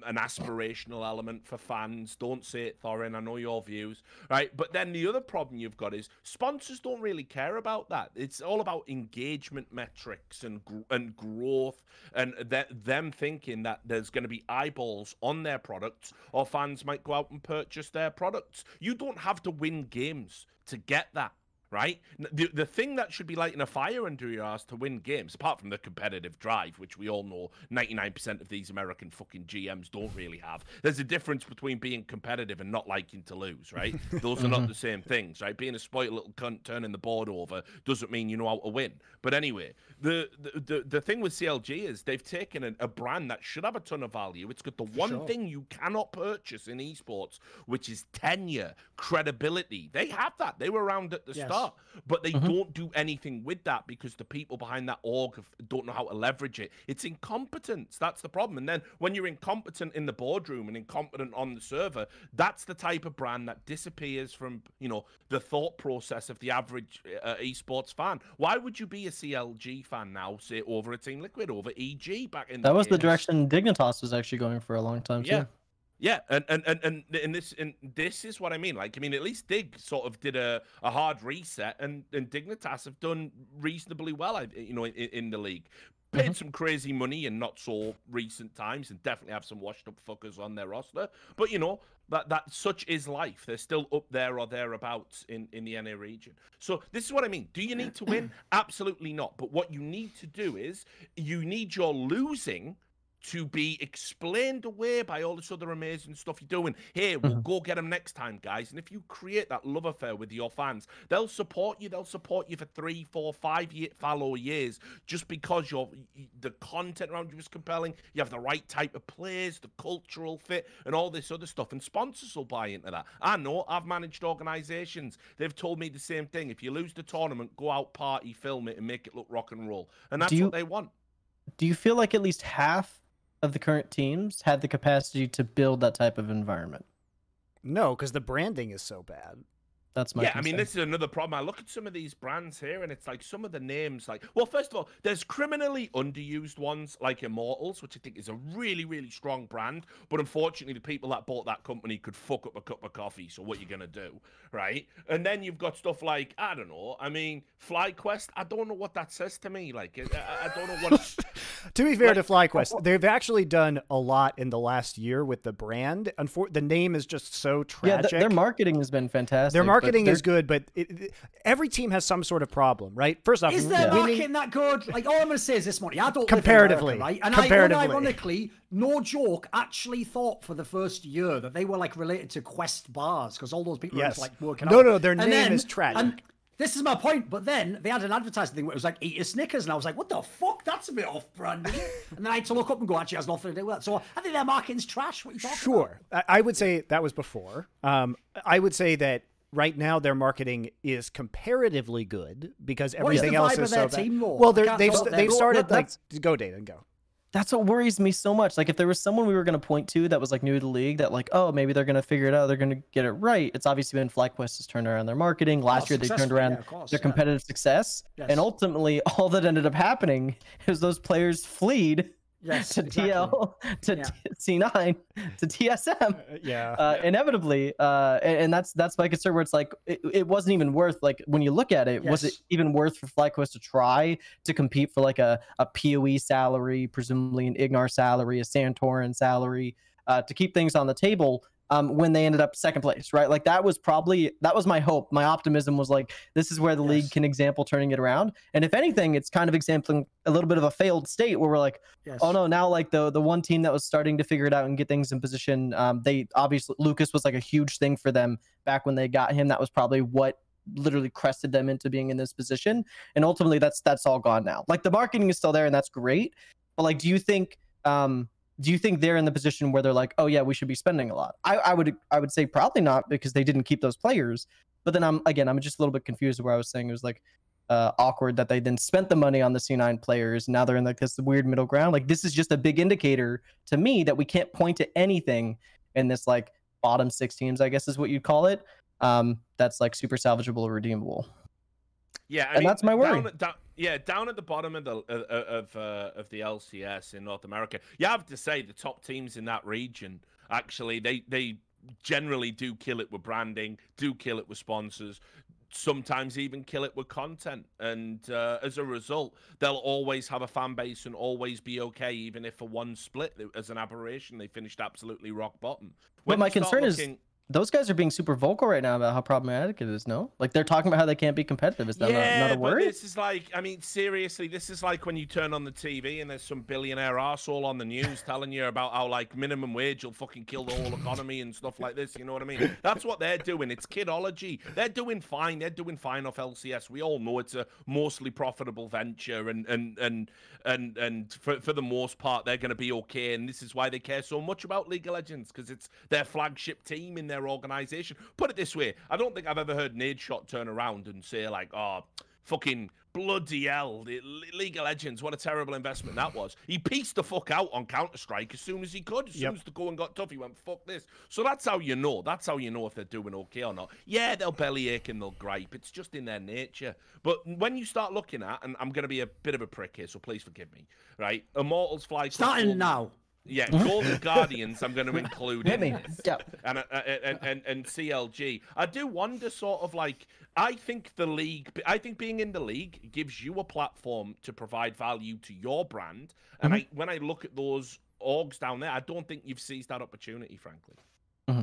an aspirational element for fans. Don't say it, Thorin. I know your views, right? But then the other problem you've got is sponsors don't really care about that. It's all about engagement metrics and gr- and growth, and th- them thinking that there's going to be eyeballs on their products, or fans might go out and purchase their products. You don't have to win games to get that. Right, the the thing that should be lighting a fire under your ass to win games, apart from the competitive drive, which we all know ninety nine percent of these American fucking GMs don't really have. There's a difference between being competitive and not liking to lose, right? Those are not mm-hmm. the same things, right? Being a spoiled little cunt turning the board over doesn't mean you know how to win. But anyway, the the the, the thing with CLG is they've taken a, a brand that should have a ton of value. It's got the one Sure. thing you cannot purchase in esports, which is tenure, credibility. They have that. They were around at the Yes. start, but they don't do anything with that because the people behind that org don't know how to leverage it. It's incompetence. That's the problem. And then when you're incompetent in the boardroom and incompetent on the server, that's the type of brand that disappears from you know the thought process of the average uh, esports fan. Why would you be a CLG fan now, say over a Team Liquid, over EG back in That was the direction Dignitas was actually going for a long time too. Yeah. And and, and and and this and this is what I mean. Like, I mean, at least Dig sort of did a, a hard reset, and and Dignitas have done reasonably well. I you know in, in the league, paid mm-hmm. some crazy money in not so recent times, and definitely have some washed up fuckers on their roster. But you know that that such is life. They're still up there or thereabouts in in the NA region. So this is what I mean. Do you need to win? Absolutely not. But what you need to do is you need your losing to be explained away by all this other amazing stuff you're doing. Hey, we'll Mhm. go get them next time, guys. And if you create that love affair with your fans, they'll support you. They'll support you for three, four, five year, follow years just because you're the content around you is compelling. You have the right type of players, the cultural fit, and all this other stuff. And sponsors will buy into that. I know. I've managed organizations. They've told me the same thing. If you lose the tournament, go out, party, film it, and make it look rock and roll. And that's you- what they want. Do you feel like at least half of the current teams had the capacity to build that type of environment? No, because the branding is so bad. That's my yeah, I mean, this is another problem. I look at some of these brands here, and it's like some of the names, like, well, first of all, there's criminally underused ones like Immortals, which I think is a really, really strong brand. But unfortunately, the people that bought that company could fuck up a cup of coffee. So what are you gonna do, right? And then you've got stuff like I don't know. I mean, FlyQuest. I don't know what that says to me. Like, I, I- I don't know what. To be fair to Like- FlyQuest, they've actually done a lot in the last year with the brand. Unfor- the name is just so yeah, tragic. th- their marketing has been fantastic. Their but marketing is good, but it, it- every team has some sort of problem, right? First off, Is their Yeah. marketing that good? Like all I'm gonna say is this, money. I don't Comparatively. live in America, right? And Comparatively. I, ironically, no joke, actually thought for the first year that they were like related to Quest bars because all those people Yes. are into, like working No, out. no, their And name then- is tragic. And this is my point. But then they had an advertising thing where it was like eat your Snickers, and I was like, what the fuck? That's a bit off-brand. and then I had to look up and go, actually, it has nothing to do with that. So I think their marketing's trash. What are you talking? Sure. I I would say that was before. Um, I would say that right now their marketing is comparatively good because everything else is so bad. Well, they've tell they've started Well, like go data and go. That's what worries me so much. Like if there was someone we were going to point to that was like new to the league that like, oh, maybe they're going to figure it out, they're going to get it right. It's obviously been FlyQuest has turned around their marketing. Oh, Last year they turned around yeah, course, their yeah. competitive success. Yes. And ultimately all that ended up happening is those players fleed Yes, to exactly. TL to Yeah. T- C9 to TSM. yeah. uh, inevitably uh and, and that's that's my concern where it's like it, it wasn't even worth like when you look at it was it even worth for FlyQuest to try to compete for like a, a PoE salary presumably an Ignar salary a Santorin salary uh, to keep things on the table um, when they ended up second place right like that was probably that was my hope my optimism was like this is where the league can example turning it around and if anything it's kind of exampling a little bit of a failed state where we're like Yes. Oh no! Now like the the one team that was starting to figure it out and get things in position, um, they obviously Lucas was like a huge thing for them back when they got him. That was probably what literally crested them into being in this position. And ultimately, that's that's all gone now. Like the marketing is still there, and that's great. But like, do you think um do you think they're in the position where they're like, oh yeah, we should be spending a lot? I, I would I would say probably not because they didn't keep those players. But then I'm again I'm just a little bit confused where I was saying it was like uh, awkward that they then spent the money on the C9 players. Now they're in like this weird middle ground. Like this is just a big indicator to me that we can't point to anything in this like bottom six teams, I guess is what you'd call it. Um, that's like super salvageable or redeemable. Yeah, I And mean, that's my worry. Down, down, yeah, down at the bottom of the uh, uh, of uh, of the LCS in North America, you have to say the top teams in that region actually they they generally do kill it with branding, do kill it with sponsors, sometimes even kill it with content, and uh, as a result, they'll always have a fan base and always be okay, even if for one split as an aberration they finished absolutely rock bottom. But my concern is looking- Those guys are being super vocal right now about how problematic it is. No, like they're talking about how they can't be competitive. Is that not, not a but this is like, I mean, seriously, this is like when you turn on the TV and there's some billionaire asshole on the news telling you about how like minimum wage will fucking kill the whole economy and stuff like this. You know what I mean? That's what they're doing. It's kidology. They're doing fine. They're doing fine off LCS. We all know it's a mostly profitable venture, and and and and and for for the most part, they're going to be okay. And this is why they care so much about League of Legends because it's their flagship team in their organization. Put it this way: I don't think I've ever heard Nadeshot turn around and say like, "Oh, fucking bloody hell, League of Legends, what a terrible investment that was." He pieced the fuck out on Counter Strike as soon as he could. As Yep. soon as the going got tough, he went, "Fuck this." So that's how you know. That's how you know if they're doing okay or not. Yeah, they'll bellyache and they'll gripe. It's just in their nature. But when you start looking at, and I'm going to be a bit of a prick here, so please forgive me. Right, Immortals Fly. Starting now. Yeah, Golden Guardians. I'm going to include in me. this Yeah. and, uh, uh, and and and CLG. I do wonder, sort of like, I think the league, I think being in the league gives you a platform to provide value to your brand. And mm-hmm. I, when I look at those orgs down there, I don't think you've seized that opportunity, frankly. Mm-hmm.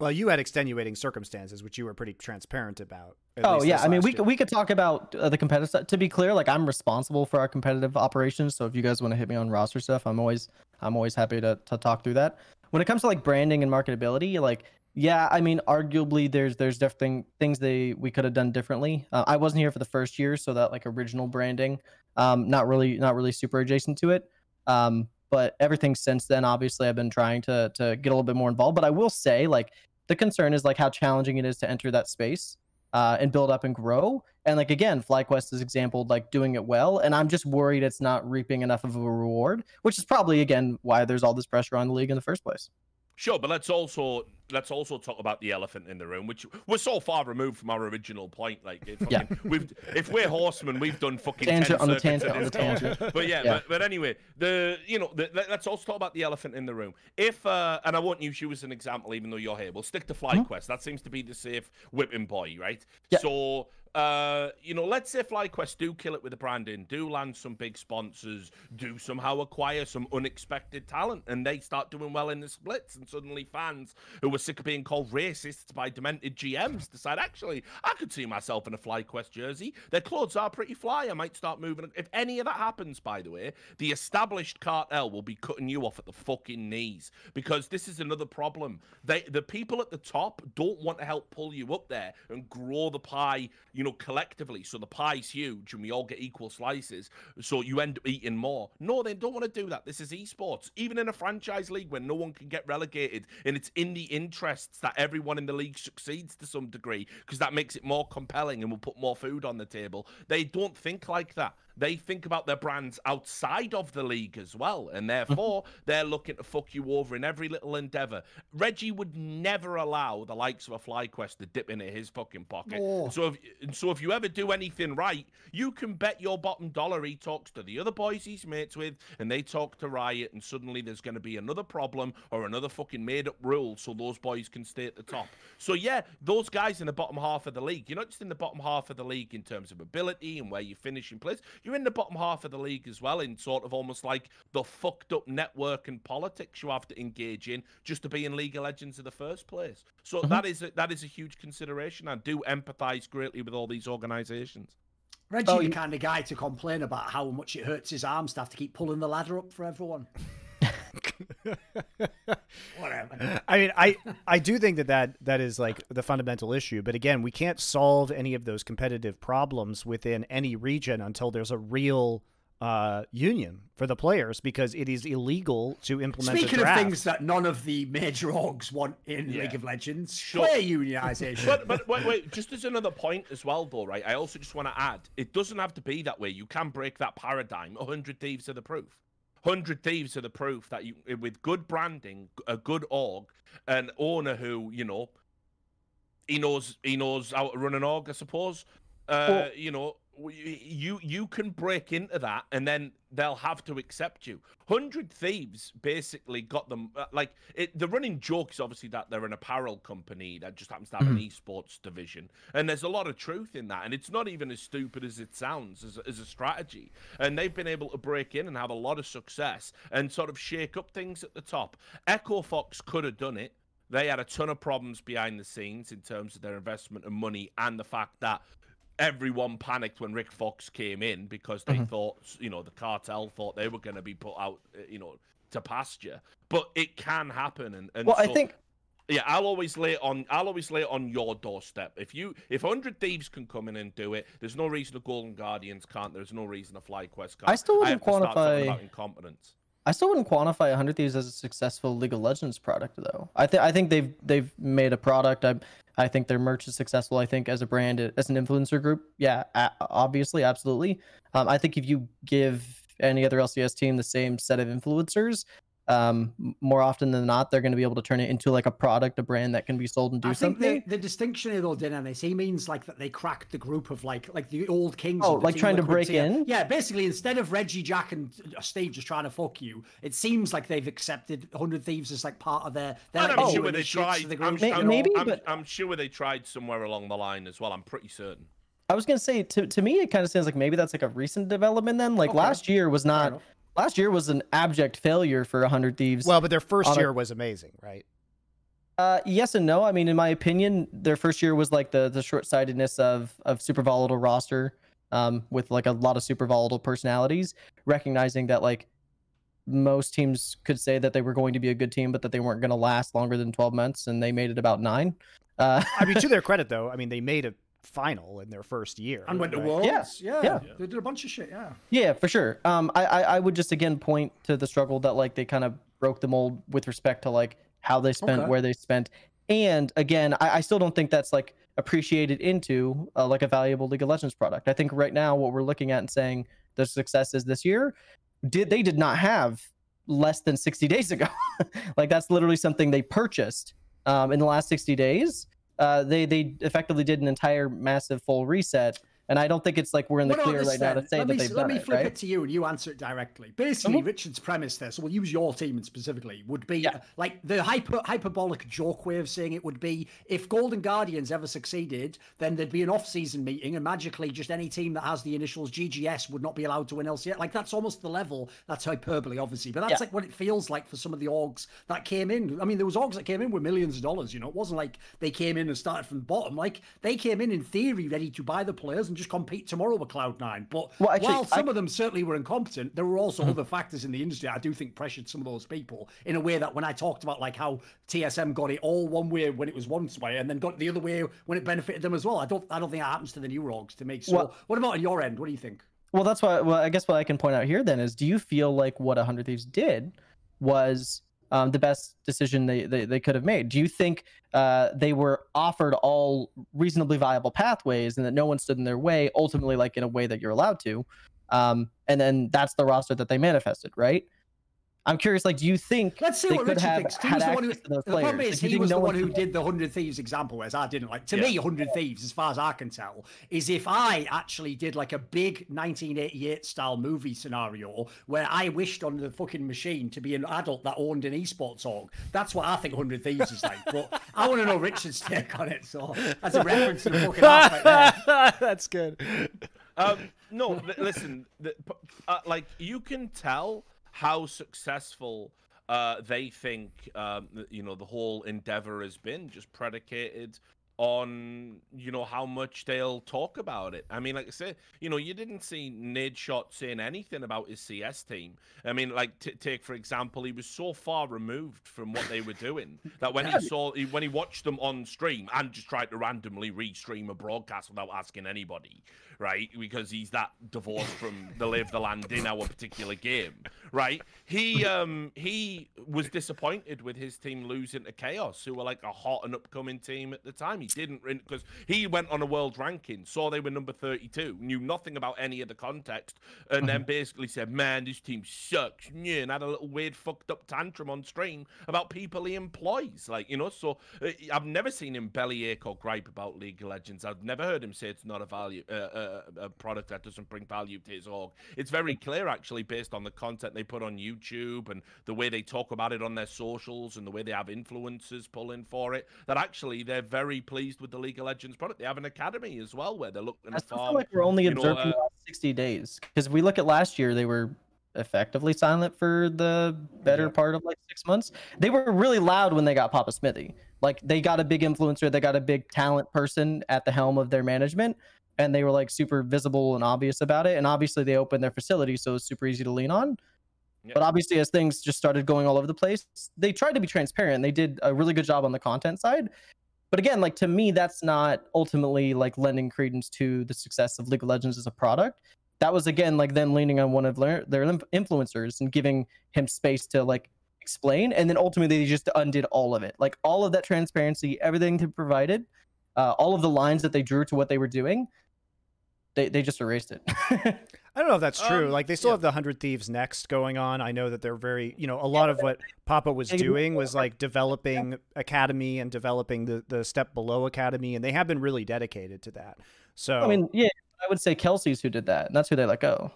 Well, you had extenuating circumstances, which you were pretty transparent about. Oh yeah, I mean we year. could we could talk about uh, the competitive stuff. To be clear, like I'm responsible for our competitive operations. So if you guys want to hit me on roster stuff, I'm always I'm always happy to to talk through that. When it comes to like branding and marketability, like yeah, I mean arguably there's there's definitely things they we could have done differently. Uh, I wasn't here for the first year, so that like original branding, um, not really not really super adjacent to it. Um, but everything since then, obviously, I've been trying to to get a little bit more involved. But I will say, like the concern is like how challenging it is to enter that space uh, and build up and grow. And like again, FlyQuest is exampled like doing it well, and I'm just worried it's not reaping enough of a reward, which is probably again why there's all this pressure on the league in the first place. Sure, but let's also let's also talk about the elephant in the room, which we're so far removed from our original point. Like, if, Yeah. we've if we're horsemen, we've done fucking Tangent 10 on the circuits tangent on the tangent. But yeah, Yeah. But, but anyway, the you know, the, let- let's also talk about the elephant in the room. If uh, and I won't use you as an example, even though you're here. We'll stick to FlyQuest. That seems to be the safe whipping boy, right? Yeah. So. Uh, you know, let's say FlyQuest do kill it with the branding, do land some big sponsors, do somehow acquire some unexpected talent, and they start doing well in the splits, and suddenly fans who were sick of being called racists by demented GMs decide, actually, I could see myself in a FlyQuest jersey. Their clothes are pretty fly. I might start moving. If any of that happens, by the way, the established cartel will be cutting you off at the fucking knees because this is another problem. They, the people at the top, don't want to help pull you up there and grow the pie, you know, collectively. So the pie's huge and we all get equal slices. So you end up eating more. No, they don't want to do that. This is esports. Even in a franchise league where no one can get relegated, and it's in the interests that everyone in the league succeeds to some degree because that makes it more compelling and will put more food on the table. They don't think like that. They think about their brands outside of the league as well, and mm-hmm. therefore they're looking to fuck you over in every little endeavor. Reggie would never allow the likes of a FlyQuest to dip into his fucking pocket. No. So if and so if you ever do anything right, you can bet your bottom dollar he talks to the other boys he's mates with, and they talk to Riot, and suddenly there's going to be another problem or another fucking made up rule, so those boys can stay at the top. So yeah, those guys in the bottom half of the league, you're not just in the bottom half of the league in terms of ability and where you finish in place. You're in the bottom half of the league as well, in sort of almost like the fucked up network and politics you have to engage in just to be in League of Legends in the first place. So mm-hmm. that is a, that is a huge consideration. I do empathise greatly with all these organisations. Reggie, Oh, the kind of guy to complain about how much it hurts his arms to have to keep pulling the ladder up for everyone. Whatever. I mean, I I do think that, that that is like the fundamental issue. But again, we can't solve any of those competitive problems within any region until there's a real uh, union for the players because it is illegal to implement a Speaking of things that none of the major orgs want in Yeah. League of Legends, Sure. player unionization. But but wait, wait, just as another point as well, though, right? I also just want to add, it doesn't have to be that way. You can break that paradigm. hundred thieves are the proof. Hundred thieves are the proof that you, with good branding, a good org, an owner who you know, he knows he knows how to run an org, I suppose. Uh, Well- you know, you you can break into that, and then they'll have to accept you. Hundred Thieves basically got them uh, like it, the running joke is obviously that they're an apparel company that just happens to have an esports division, and there's a lot of truth in that, and it's not even as stupid as it sounds as, as a strategy. And they've been able to break in and have a lot of success and sort of shake up things at the top. Echo Fox could have done it. They had a ton of problems behind the scenes in terms of their investment and money, and the fact that everyone panicked when Rick Fox came in because they thought, you know, the cartel thought they were going to be put out, uh, you know, to pasture. But it can happen, and, and Well, I think yeah, I'll always lay it on. I'll always lay it on your doorstep. If you, if hundred thieves can come in and do it, there's no reason the Golden Guardians can't. There's no reason the FlyQuest can't. I still wouldn't talking quantify- about incompetence. I still wouldn't quantify 100 Thieves as a successful League of Legends product, though. I think I think they've they've made a product. I I think their merch is successful. I think as a brand, as an influencer group, yeah, obviously, absolutely. Um, I think if you give any other LCS team the same set of influencers, um, more often than not, they're going to be able to turn it into like a product, a brand that can be sold and do I think something. the, the distinction here, though, Dennis, he means like that they cracked the group of like like the old kings. Oh, like trying to break tier. in? Yeah, basically, instead of Reggie, Jack, and uh, Steve just trying to fuck you, it seems like they've accepted Hundred Thieves as like part of their. their I'm new sure they tried. the I'm, group, I'm- maybe, I'm, but- I'm sure they tried somewhere along the line as well. I'm pretty certain. I was gonna say to to me, it kind of sounds like maybe that's like a recent development. Then, like Okay. last year was not. Last year was an abject failure for 100 Thieves. well, but their first on a- year was amazing, right? Uh, yes and no. I mean, in my opinion, their first year was like the the short sightedness of of super volatile roster, um, with like a lot of super volatile personalities. Recognizing that like most teams could say that they were going to be a good team, but that they weren't going to last longer than twelve months, and they made it about nine. Uh, I mean, to their credit, though, I mean they made a final in their first year And went to right? Worlds. Yeah. yeah. They did a bunch of shit. Yeah. Yeah, for sure. Um, I, I I would just again point to the struggle that like they kind of broke the mold with respect to like how they spent, Okay. where they spent, and again, I, I still don't think that's like appreciated into uh, like a valuable League of Legends product. I think right now what we're looking at and saying the successes this year did they did not have less than 60 days ago. like that's literally something they purchased um, in the last 60 days. Uh, they they effectively did an entire massive full reset. And I don't think it's like we're in the What clear right now to say let that me, they've let me it, flip right? it to you and you answer it directly. Basically, Mhm. Richard's premise there, so we'll use your team specifically, would be Yeah. like the hyper, hyperbolic joke way of saying it would be if Golden Guardians ever succeeded, then there'd be an off season meeting and magically just any team that has the initials GGS would not be allowed to win LCS. Like that's almost the level. That's hyperbole, obviously, but that's Yeah. like what it feels like for some of the orgs that came in. I mean, there was orgs that came in with millions of dollars, you know, it wasn't like they came in and started from the bottom. Like they came in in theory ready to buy the players and just compete tomorrow with Cloud9. But Well, actually, while some I- of them certainly were incompetent, there were also mm-hmm. other factors in the industry I do think pressured some of those people in a way that when I talked about like how TSM got it all one way when it was one way and then got the other way when it benefited them as well. I don't I don't think that happens to the new rogues to make so Well- what about on your end? What do you think? Well, that's why. Well, I guess what I can point out here then is, do you feel like what a hundred thieves did was um, the best decision they, they they could have made? Do you think uh, they were offered all reasonably viable pathways and that no one stood in their way? Ultimately, like in a way that you're allowed to, um, and then that's the roster that they manifested, right? I'm curious, like, do you think Let's see they what could Richard have thinks. had He's the one who, to those the problem is Like, he was no the one one who could- did the Hundred Thieves example, whereas I didn't. Like to Yeah. me, Hundred Thieves, as far as I can tell, is if I actually did like a big 1988 style movie scenario where I wished on the fucking machine to be an adult that owned an esports org. That's what I think Hundred Thieves is like. But I want to know Richard's take on it. So that's a reference to the fucking half right there. That's good. Um, no, listen. The, uh, like you can tell how successful uh, they think um, you know the whole endeavor has been, just predicated on you know how much they'll talk about it. I mean, like I said, you know, you didn't see Nadeshot saying anything about his CS team. I mean, like t- take for example, he was so far removed from what they were doing that when he saw he, when he watched them on stream and just tried to randomly re-stream a broadcast without asking anybody, right? Because he's that divorced from the live the land in our particular game, right? He um he was disappointed with his team losing to Chaos, who were like a hot and upcoming team at the time. He didn't because he went on a world ranking, saw they were number 32, knew nothing about any of the context, and then basically said, "Man, this team sucks," yeah, and had a little weird fucked up tantrum on stream about people he employs, like you know. So uh, I've never seen him bellyache or gripe about League of Legends. I've never heard him say it's not a value, uh, uh, a product that doesn't bring value to his org. It's very clear, actually, based on the content they put on YouTube and the way they talk about it on their socials and the way they have influencers pulling for it, that actually they're very pleased with the League of Legends product. They have an academy as well where they're looking I still farm. feel like we're only you know, observing uh, the last 60 days because if we look at last year, they were effectively silent for the better Yeah. part of like six months. They were really loud when they got Papa Smithy. Like they got a big influencer, they got a big talent person at the helm of their management, and they were like super visible and obvious about it. And obviously, they opened their facility, so it's super easy to lean on. Yeah. But obviously, as things just started going all over the place, they tried to be transparent. They did a really good job on the content side. But again, like to me, that's not ultimately like lending credence to the success of League of Legends as a product. That was again like them leaning on one of their, their influencers and giving him space to like explain, and then ultimately they just undid all of it. Like all of that transparency, everything they provided, uh, all of the lines that they drew to what they were doing, they they just erased it. I don't know if that's true. Um, like they still yeah. have the Hundred Thieves next going on. I know that they're very, you know, a lot of what Papa was doing was like developing Academy and developing the the step below Academy, and they have been really dedicated to that. So I mean, yeah, I would say Kelsey's who did that, and that's who they let go.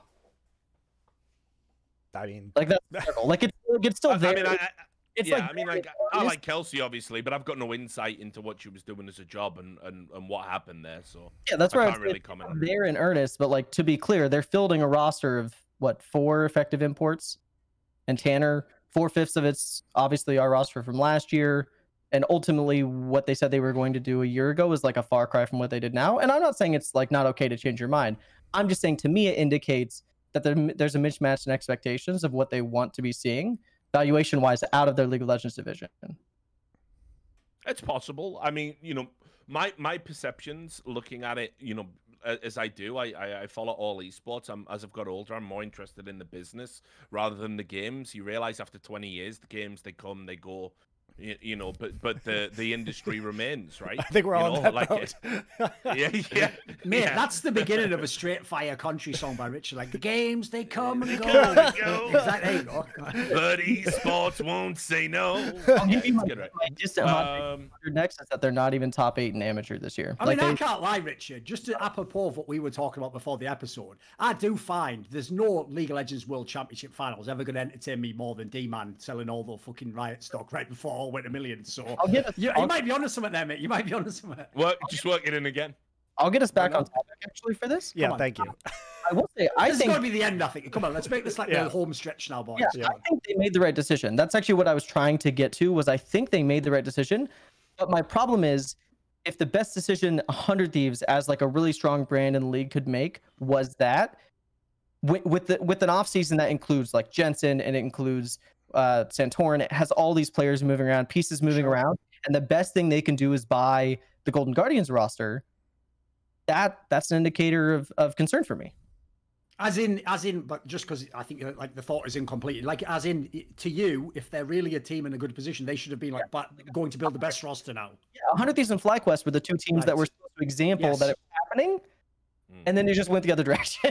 I mean, Like that's like it's it's still I, there. I mean, I, I, it's yeah, like I mean, like I like Kelsey obviously, but I've got no insight into what she was doing as a job and and, and what happened there. So Yeah, that's I where I can't really comment they're in earnest. But like to be clear, they're fielding a roster of what four effective imports, and Tanner four fifths of it's obviously our roster from last year, And ultimately, what they said they were going to do a year ago is like a far cry from what they did now. And I'm not saying it's like not okay to change your mind. I'm just saying to me, it indicates that there, there's a mismatch in expectations of what they want to be seeing valuation wise out of their League of Legends division. It's possible. I mean, you know, my my perceptions looking at it, you know, as I do, I, I, I follow all esports. I'm as I've got older, I'm more interested in the business rather than the games. You realize after 20 years, the games they come, they go. You, you know, but but the the industry remains, right? I think we're you all know, on that like boat. yeah, yeah, Mate, yeah. that's the beginning of a straight fire country song by Richard. Like the games, they come and go. come and go. Exactly. Go. But esports won't say no. I'll give you It's my, good, right? my Um, next is that they're not even top eight in amateur this year. I like mean, I they, can't lie, Richard. Just to apropos of what we were talking about before the episode, I do find there's no League of Legends World Championship finals ever going to entertain me more than D-Man selling all the fucking Riot stock right before all went a million. So I'll get us, you, you I'll, might be onto something there, mate. You might be onto something. work, just work it in again. I'll get us back on not? topic actually for this. yeah, thank you. I will say I this think is going to be the end, I think. Come on, let's make this like Yeah. the home stretch now, boys. Yeah, Yeah. I think they made the right decision. That's actually what I was trying to get to. Was I think they made the right decision, but my problem is, if the best decision 100 Thieves as like a really strong brand in the league could make was that, with with, the, with an off season that includes like Jensen and it includes uh, Santorin, it has all these players moving around, pieces moving Sure. around, and the best thing they can do is buy the Golden Guardians roster. That that's an indicator of, of concern for me. As in, as in, but just because I think uh, like the thought is incomplete. Like, as in, to you, if they're really a team in a good position, they should have been like, but going to build the best roster now. Yeah, 100 Thieves and FlyQuest were the two teams that were supposed to example Yes. that it was happening, Mm. and then they just went the other direction.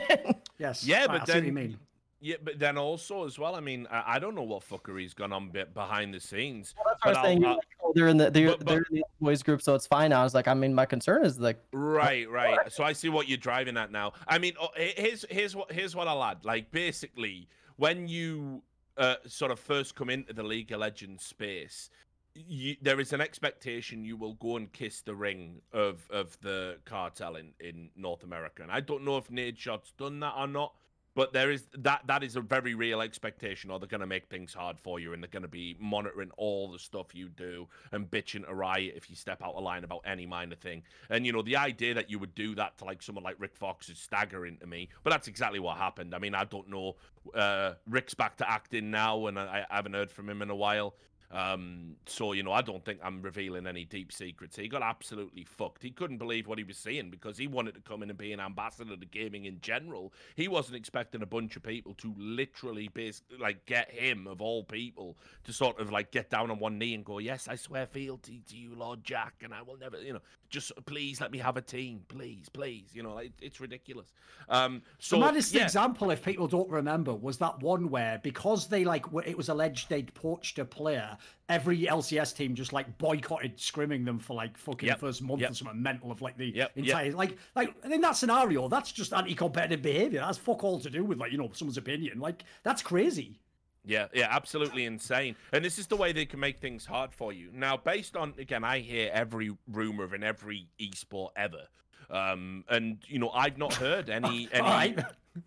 Yes. Yeah, right, but I see what you then mean. Yeah, but then also as well. I mean, I, I don't know what fuckery's gone on be- behind the scenes. Well, that's what I was saying. I'll- You're like, oh, they're in the they're, but- but- they're in the boys group, so it's fine. I was like, I mean, my concern is like, Right, right. So I see what you're driving at now. I mean, oh, here's here's what here's what I'll add. Like basically, when you uh, sort of first come into the League of Legends space, you, there is an expectation you will go and kiss the ring of of the cartel in in North America, and I don't know if Nadeshot's done that or not. But there is that that is a very real expectation, or they're going to make things hard for you, and they're going to be monitoring all the stuff you do and bitching to riot if you step out of line about any minor thing. And you know, the idea that you would do that to like someone like Rick Fox is staggering to me. But that's exactly what happened. I mean, I don't know. Uh, Rick's back to acting now, and I, I haven't heard from him in a while. Um, so you know, I don't think I'm revealing any deep secrets. He got absolutely fucked. He couldn't believe what he was seeing because he wanted to come in and be an ambassador to gaming in general. He wasn't expecting a bunch of people to literally, bas- like, get him of all people to sort of like get down on one knee and go, "Yes, I swear fealty to you, Lord Jack, and I will never, you know, just please let me have a team, please, please." You know, like, it's ridiculous. Um, so the maddest yeah, example, if people don't remember, was that one where because they like it was alleged they'd poached a player, every LCS team just like boycotted scrimming them for like fucking Yep, first month yep. or something mental of like the Yep, yep. entire like like in that scenario, that's just anti-competitive behavior. That's fuck all to do with like you know someone's opinion. Like that's crazy. Yeah, yeah, absolutely insane. And this is the way they can make things hard for you. Now, based on again, I hear every rumor of in every esport ever. Um, and you know, I've not heard any any right.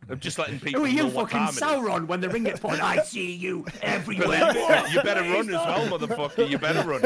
I'm just letting people Who are you, fucking time it is. Sauron? When the ring gets put, I see you everywhere. You better run as well, motherfucker. You better run,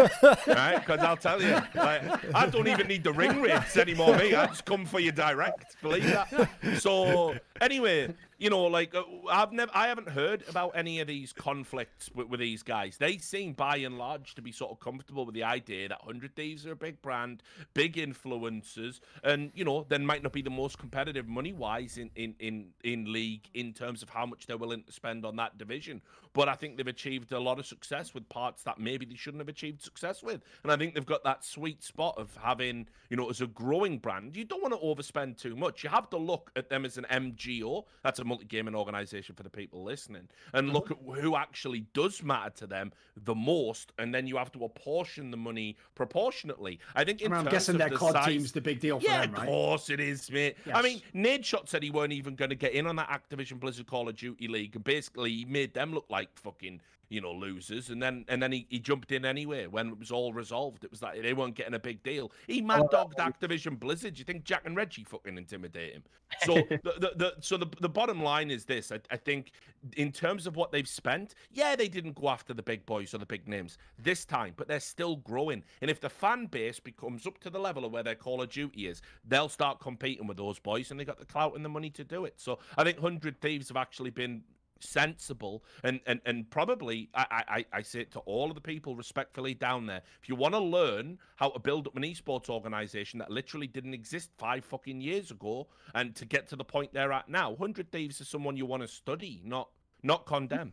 right? Because I'll tell you, like, I don't even need the Ringwraiths anymore. Me, I just come for you direct. Believe that. So anyway, you know, like uh, I've never, I haven't heard about any of these conflicts with, with these guys. They seem, by and large, to be sort of comfortable with the idea that Hundred Thieves are a big brand, big influencers, and you know, then might not be the most competitive money wise in in in in league in terms of how much they're willing to spend on that division. But I think they've achieved a lot of success with parts that maybe they shouldn't have achieved success with. And I think they've got that sweet spot of having, you know, as a growing brand, you don't want to overspend too much. You have to look at them as an MGO. That's a multi gaming organization for the people listening. And mm-hmm. look at who actually does matter to them the most. And then you have to apportion the money proportionately. I think I in mean, I'm terms guessing of their the COD size- team's the big deal for yeah, them, of course it is, mate. I mean, Yes. Nadeshot said he weren't even going to get in on that Activision Blizzard Call of Duty League, and basically he made them look like fucking, you know, losers, and then and then he, he jumped in anyway when it was all resolved. It was like they weren't getting a big deal. He mad oh, dogged Activision Blizzard. You think Jack and Reggie fucking intimidate him? So the, the, the so the the bottom line is this: I, I think in terms of what they've spent, yeah, they didn't go after the big boys or the big names this time, but they're still growing. And if the fan base becomes up to the level of where their Call of Duty is, they'll start competing with those boys, and they got the clout and the money to do it. So I think Hundred Thieves have actually been sensible and and and probably I, I I say it to all of the people respectfully down there. If you want to learn how to build up an esports organization that literally didn't exist five fucking years ago, and to get to the point they're at now, Hundred Thieves is someone you want to study, not not condemn.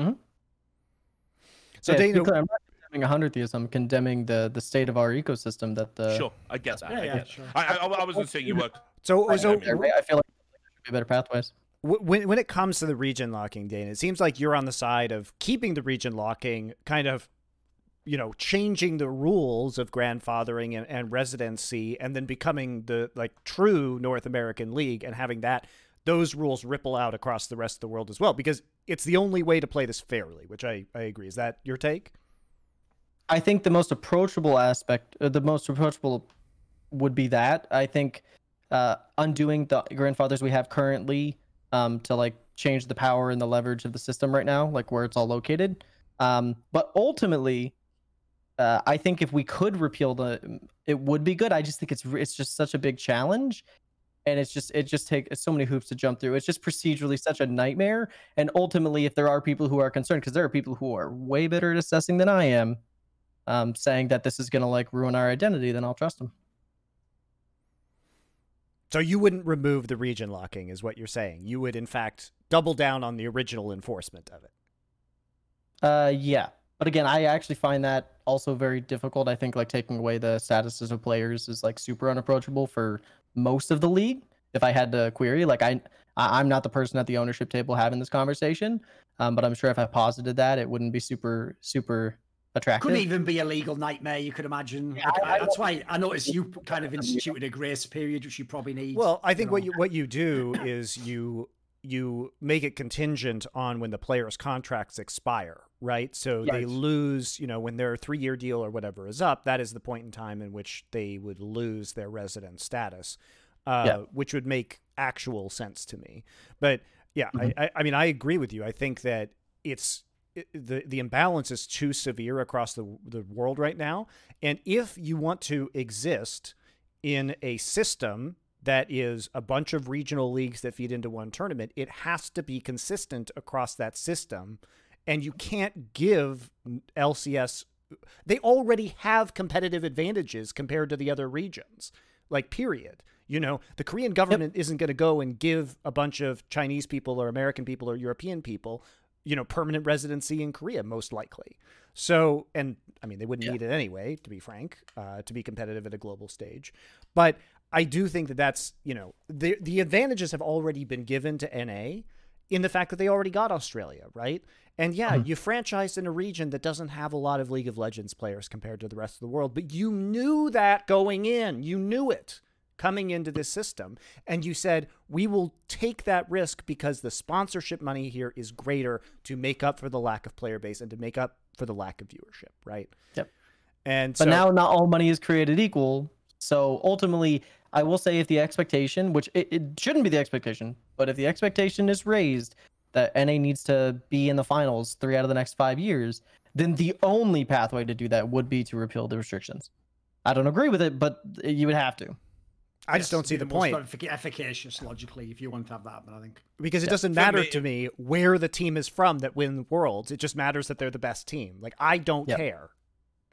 Mm-hmm. So yeah, Danan, clear, I'm not condemning a hundred thieves. I'm condemning the the state of our ecosystem. That the sure, I get that. Yeah, I, yeah, sure. I, I, I wasn't saying you were. so so I mean- I feel like there should be better pathways. Wh- when when it comes to the region locking, Dane, it seems like you're on the side of keeping the region locking, kind of, you know, changing the rules of grandfathering and, and residency, and then becoming the like true North American League and having that those rules ripple out across the rest of the world as well, because it's the only way to play this fairly. Which I I agree. Is that your take? I think the most approachable aspect, uh, the most approachable, would be that. I think uh, undoing the grandfathers we have currently um, to like change the power and the leverage of the system right now, like where it's all located. Um, but ultimately, uh, I think if we could repeal the, it would be good. I just think it's it's just such a big challenge, and it's just it just takes so many hoops to jump through. It's just procedurally such a nightmare. And ultimately, if there are people who are concerned, because there are people who are way better at assessing than I am, um, saying that this is going to like ruin our identity, then I'll trust them. So you wouldn't remove the region locking, is what you're saying. You would, in fact, double down on the original enforcement of it. Uh, yeah. But again, I actually find that also very difficult. I think like taking away the statuses of players is like super unapproachable for most of the league. If I had to query, like I, I'm not the person at the ownership table having this conversation, um, but I'm sure if I posited that, it wouldn't be super super attractive. Couldn't even be a legal nightmare, you could imagine. Yeah, I- I that's why I noticed you kind of instituted a grace period, which you probably need. Well, I think what know. you what you do is you you make it contingent on when the player's contracts expire, right? So they lose, you know, when their three year deal or whatever is up, that is the point in time in which they would lose their resident status, uh, Yeah. which would make actual sense to me. But yeah, Mm-hmm. I, I, I mean, I agree with you. I think that it's it, the the imbalance is too severe across the the world right now, and if you want to exist in a system that is a bunch of regional leagues that feed into one tournament, it has to be consistent across that system. And you can't give LCS, they already have competitive advantages compared to the other regions, like, period. You know, the Korean government isn't going to go and give a bunch of Chinese people or American people or European people, you know, permanent residency in Korea, most likely. So, and I mean, they wouldn't need it anyway, to be frank, uh, to be competitive at a global stage. But I do think that that's, you know, the the advantages have already been given to NA in the fact that they already got Australia, right? And yeah, you franchised in a region that doesn't have a lot of League of Legends players compared to the rest of the world, but you knew that going in. You knew it coming into this system. And you said, we will take that risk because the sponsorship money here is greater to make up for the lack of player base and to make up for the lack of viewership, right? Yep. And But so, now not all money is created equal. So ultimately, I will say if the expectation, which it, it shouldn't be the expectation, but if the expectation is raised that NA needs to be in the finals three out of the next five years, then the only pathway to do that would be to repeal the restrictions. I don't agree with it, but you would have to. I just don't see it'd the most point efficacious logically if you want to have that, but I think because it Yeah. doesn't matter me- to me where the team is from that win worlds. It just matters that they're the best team. Like I don't Yep. care.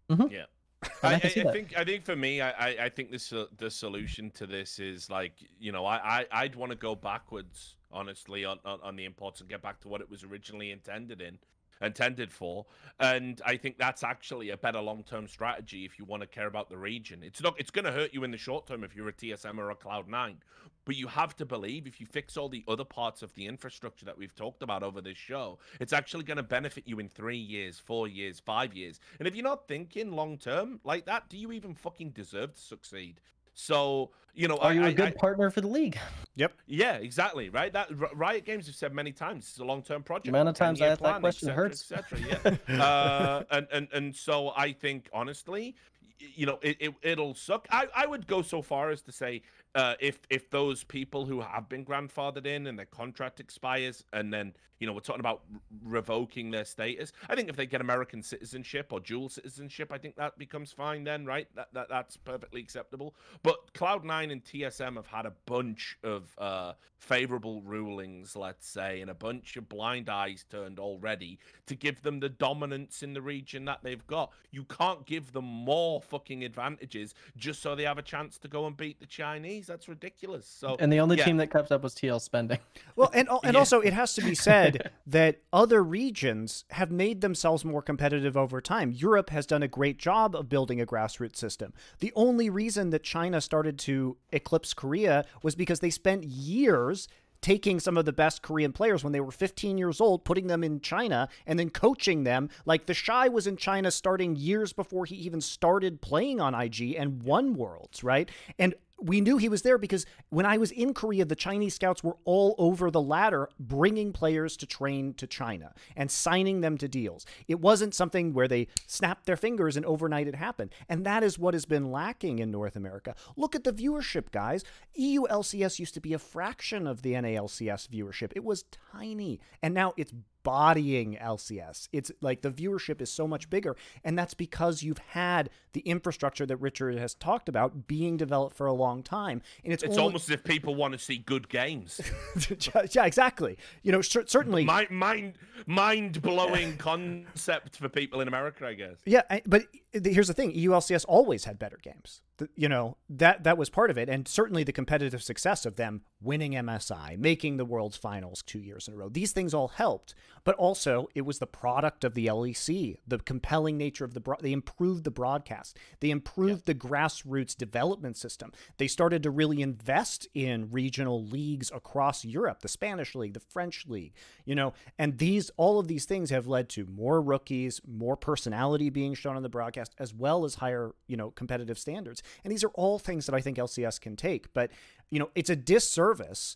Yeah. And I, I I think I think for me, I, I, I think this uh, the solution to this is like you know I, I I'd want to go backwards honestly on, on on the imports and get back to what it was originally intended in intended for. And i think that's actually a better long-term strategy if you want to care about the region. It's not it's going to hurt you in the short term if you're a tsm or a cloud 9 but you have to believe if you fix all the other parts of the infrastructure that we've talked about over this show it's actually going to benefit you in three years four years five years. And if you're not thinking long term like that do you even fucking deserve to succeed So you know, Are I, you a I- good I- partner for the league? Yep. Yeah, exactly, right. That Riot Games have said many times it's a long-term project. amount of times I 10-year asked that plan, question et cetera, hurts. et cetera, yeah. uh, and and and so I think honestly, you know, it, it it'll suck. I I would go so far as to say, uh, if if those people who have been grandfathered in and their contract expires, and then you know we're talking about revoking their status. I think if they get American citizenship or dual citizenship, I think that becomes fine. Then, right? That, that that's perfectly acceptable. But Cloud Nine and TSM have had a bunch of uh, favorable rulings, let's say, and a bunch of blind eyes turned already to give them the dominance in the region that they've got. You can't give them more fucking advantages just so they have a chance to go and beat the Chinese. That's ridiculous. So And the only yeah. team that kept up was TL spending. Well, and and Yeah. also it has to be said that other regions have made themselves more competitive over time. Europe has done a great job of building a grassroots system. The only reason that China started to eclipse Korea was because they spent years taking some of the best Korean players when they were 15 years old, putting them in China and then coaching them. Like TheShy was in China starting years before he even started playing on IG and won Worlds, right? And we knew he was there because when I was in Korea, the Chinese scouts were all over the ladder, bringing players to train to China and signing them to deals. It wasn't something where they snapped their fingers and overnight it happened. And that is what has been lacking in North America. Look at the viewership, guys. EU LCS used to be a fraction of the NALCS viewership, it was tiny. And now it's bodying LCS. It's like the viewership is so much bigger. And that's because you've had the infrastructure that Richard has talked about being developed for a long time. And it's, it's only- almost as if people want to see good games. yeah, exactly. You know, cer- certainly. mind mind mind blowing concept for people in America, I guess. yeah, but eh, here's the thing: EULCS always had better games. The- You know that that was part of it, and certainly the competitive success of them winning MSI, making the World's Finals two years in a row. These things all helped, but also it was the product of the LEC, the compelling nature of the. Bro- they improved the broadcast. They improved the grassroots development system. They started to really invest in regional leagues across Europe, the Spanish league, the French league. You know, and these all of these things have led to more rookies, more personality being shown on the broadcast, as well as higher you know competitive standards. And these are all things that I think LCS can take, but you know, it's a disservice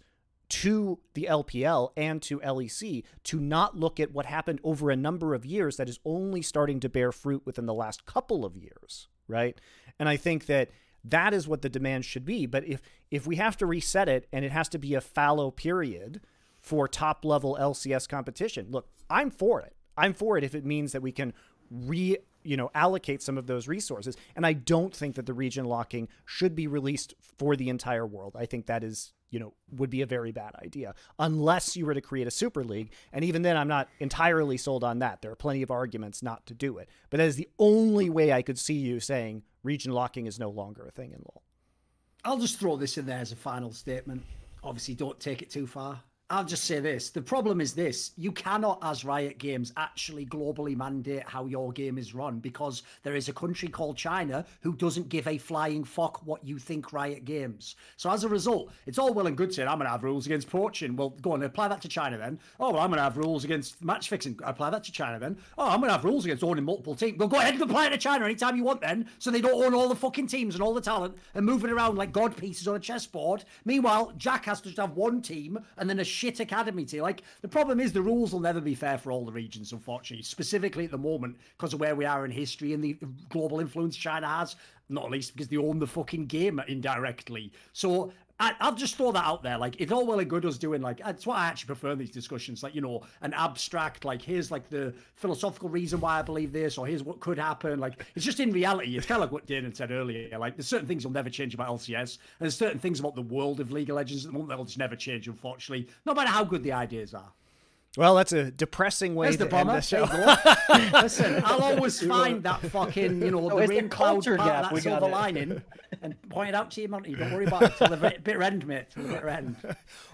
to the LPL and to LEC to not look at what happened over a number of years that is only starting to bear fruit within the last couple of years, right? And I think that that is what the demand should be. But if if we have to reset it and it has to be a fallow period for top level LCS competition, look, I'm for it. I'm for it if it means that we can re you know allocate some of those resources. And i don't think that the region locking should be released for the entire world. I think that is you know would be a very bad idea unless you were to create a super league. And even then i'm not entirely sold on that. There are plenty of arguments not to do it. But that is the only way i could see you saying region locking is no longer a thing in law. I'll just throw this in there as a final statement. Obviously, don't take it too far. I'll just say this. The problem is this you cannot, as Riot Games, actually globally mandate how your game is run because there is a country called China who doesn't give a flying fuck what you think Riot Games. So as a result, it's all well and good saying, I'm going to have rules against poaching. Well, go on, apply that to China then. Oh, well, I'm going to have rules against match fixing. Apply that to China then. Oh, I'm going to have rules against owning multiple teams. Well, go ahead and apply it to China anytime you want then so they don't own all the fucking teams and all the talent and move it around like god pieces on a chessboard. Meanwhile, Jack has to just have one team and then a shit academy team. Like, the problem is the rules will never be fair for all the regions, unfortunately, specifically at the moment because of where we are in history and the global influence China has, not least because they own the fucking game indirectly. So, I, I'll just throw that out there. Like, it's all well and good us doing, like, that's what I actually prefer in these discussions. Like, you know, an abstract, like, here's like the philosophical reason why I believe this, or here's what could happen. Like, it's just in reality, it's kind of like what Danan said earlier. Like, there's certain things will never change about LCS, and there's certain things about the world of League of Legends that will just never change, unfortunately, no matter how good the ideas are. Well that's a depressing way There's to the end the show There you go. Listen, I'll always find that fucking, you know, Oh, the it's the rain cloud culture part gap. of We that silver lining and point it out to you, Monte. Don't worry about it till the bitter end, mate. Till the bitter end.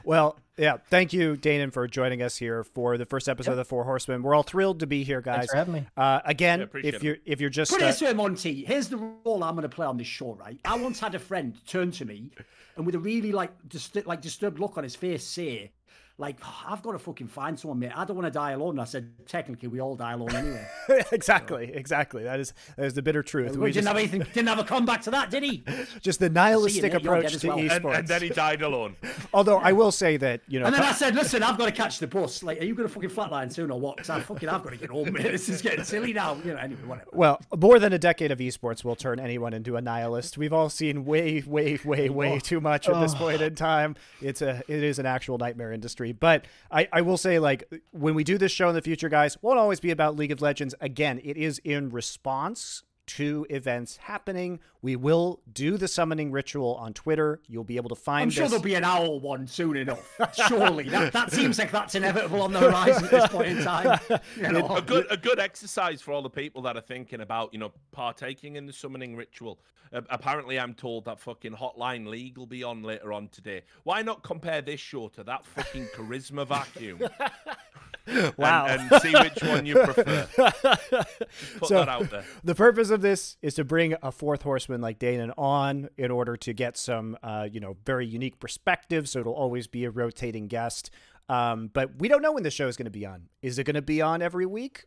Well, yeah. Thank you, Danan, for joining us here for the first episode of the Four Horsemen. We're all thrilled to be here, guys. Thanks for having me. Uh, again, Yeah, if you're if you're just Put it this way, Monte. Here's the role I'm going to play on this show, right? I once had a friend turn to me and with a really like dist- like disturbed look on his face say, like ah, I've got to fucking find someone, mate. I don't want to die alone. And I said, technically, we all die alone anyway. exactly, exactly. That is that is the bitter truth. we, didn't just, have anything. Didn't have a comeback to that, did he? just the nihilistic you're approach to well. Esports. and, and then he died alone. Although I will say that you know, And then I said, listen, I've got to catch the bus. Like, are you going to fucking flatline soon or what? Because I fucking, I've got to get home, mate. This is getting silly now. You know, anyway, whatever. Well, more than a decade of esports will turn anyone into a nihilist. We've all seen way, way, way, way too much at this point in time. It's a, it is an actual nightmare industry. But I, I will say, like, when we do this show in the future, guys, won't always be about League of Legends. Again, it is in response to events happening. We will do the summoning ritual on Twitter. You'll be able to find. I'm sure this. there'll be an owl one soon enough. Surely. That, that seems like that's inevitable on the horizon at this point in time. You know? a good a good exercise for all the people that are thinking about you know partaking in the summoning ritual. Uh, apparently, I'm told that fucking Hotline League will be on later on today. Why not compare this show to that fucking charisma vacuum? and- Wow. And, see which one you prefer. Just put So- that out there. The purpose of this is to bring a fourth horseman like Danan on in order to get some, uh, you know, very unique perspective. So it'll always be a rotating guest. Um, but we don't know when the show is going to be on. Is it going to be on every week?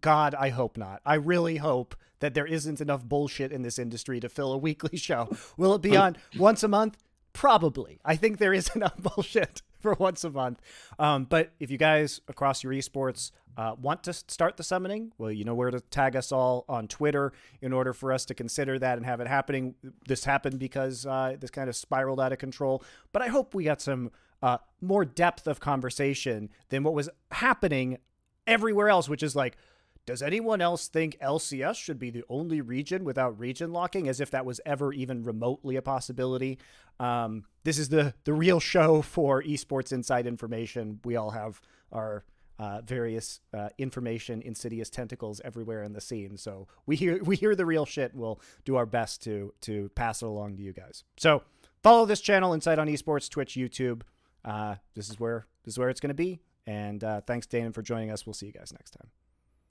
God, I hope not. I really hope that there isn't enough bullshit in this industry to fill a weekly show. Will it be on once a month? Probably. I think there is enough bullshit for once a month. Um, but if you guys across your esports uh, want to start the summoning, well, you know where to tag us all on Twitter in order for us to consider that and have it happening. This happened because uh, this kind of spiraled out of control. But I hope we got some uh, more depth of conversation than what was happening everywhere else, which is like, does anyone else think LCS should be the only region without region locking, as if that was ever even remotely a possibility? Um, this is the the real show for esports inside information. We all have our uh, various uh, information insidious tentacles everywhere in the scene. So we hear we hear the real shit. We'll do our best to to pass it along to you guys. So follow this channel, Inside on Esports, Twitch, YouTube. Uh, this is where this is where it's going to be. And uh, thanks, Danan, for joining us. We'll see you guys next time.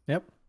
Yep.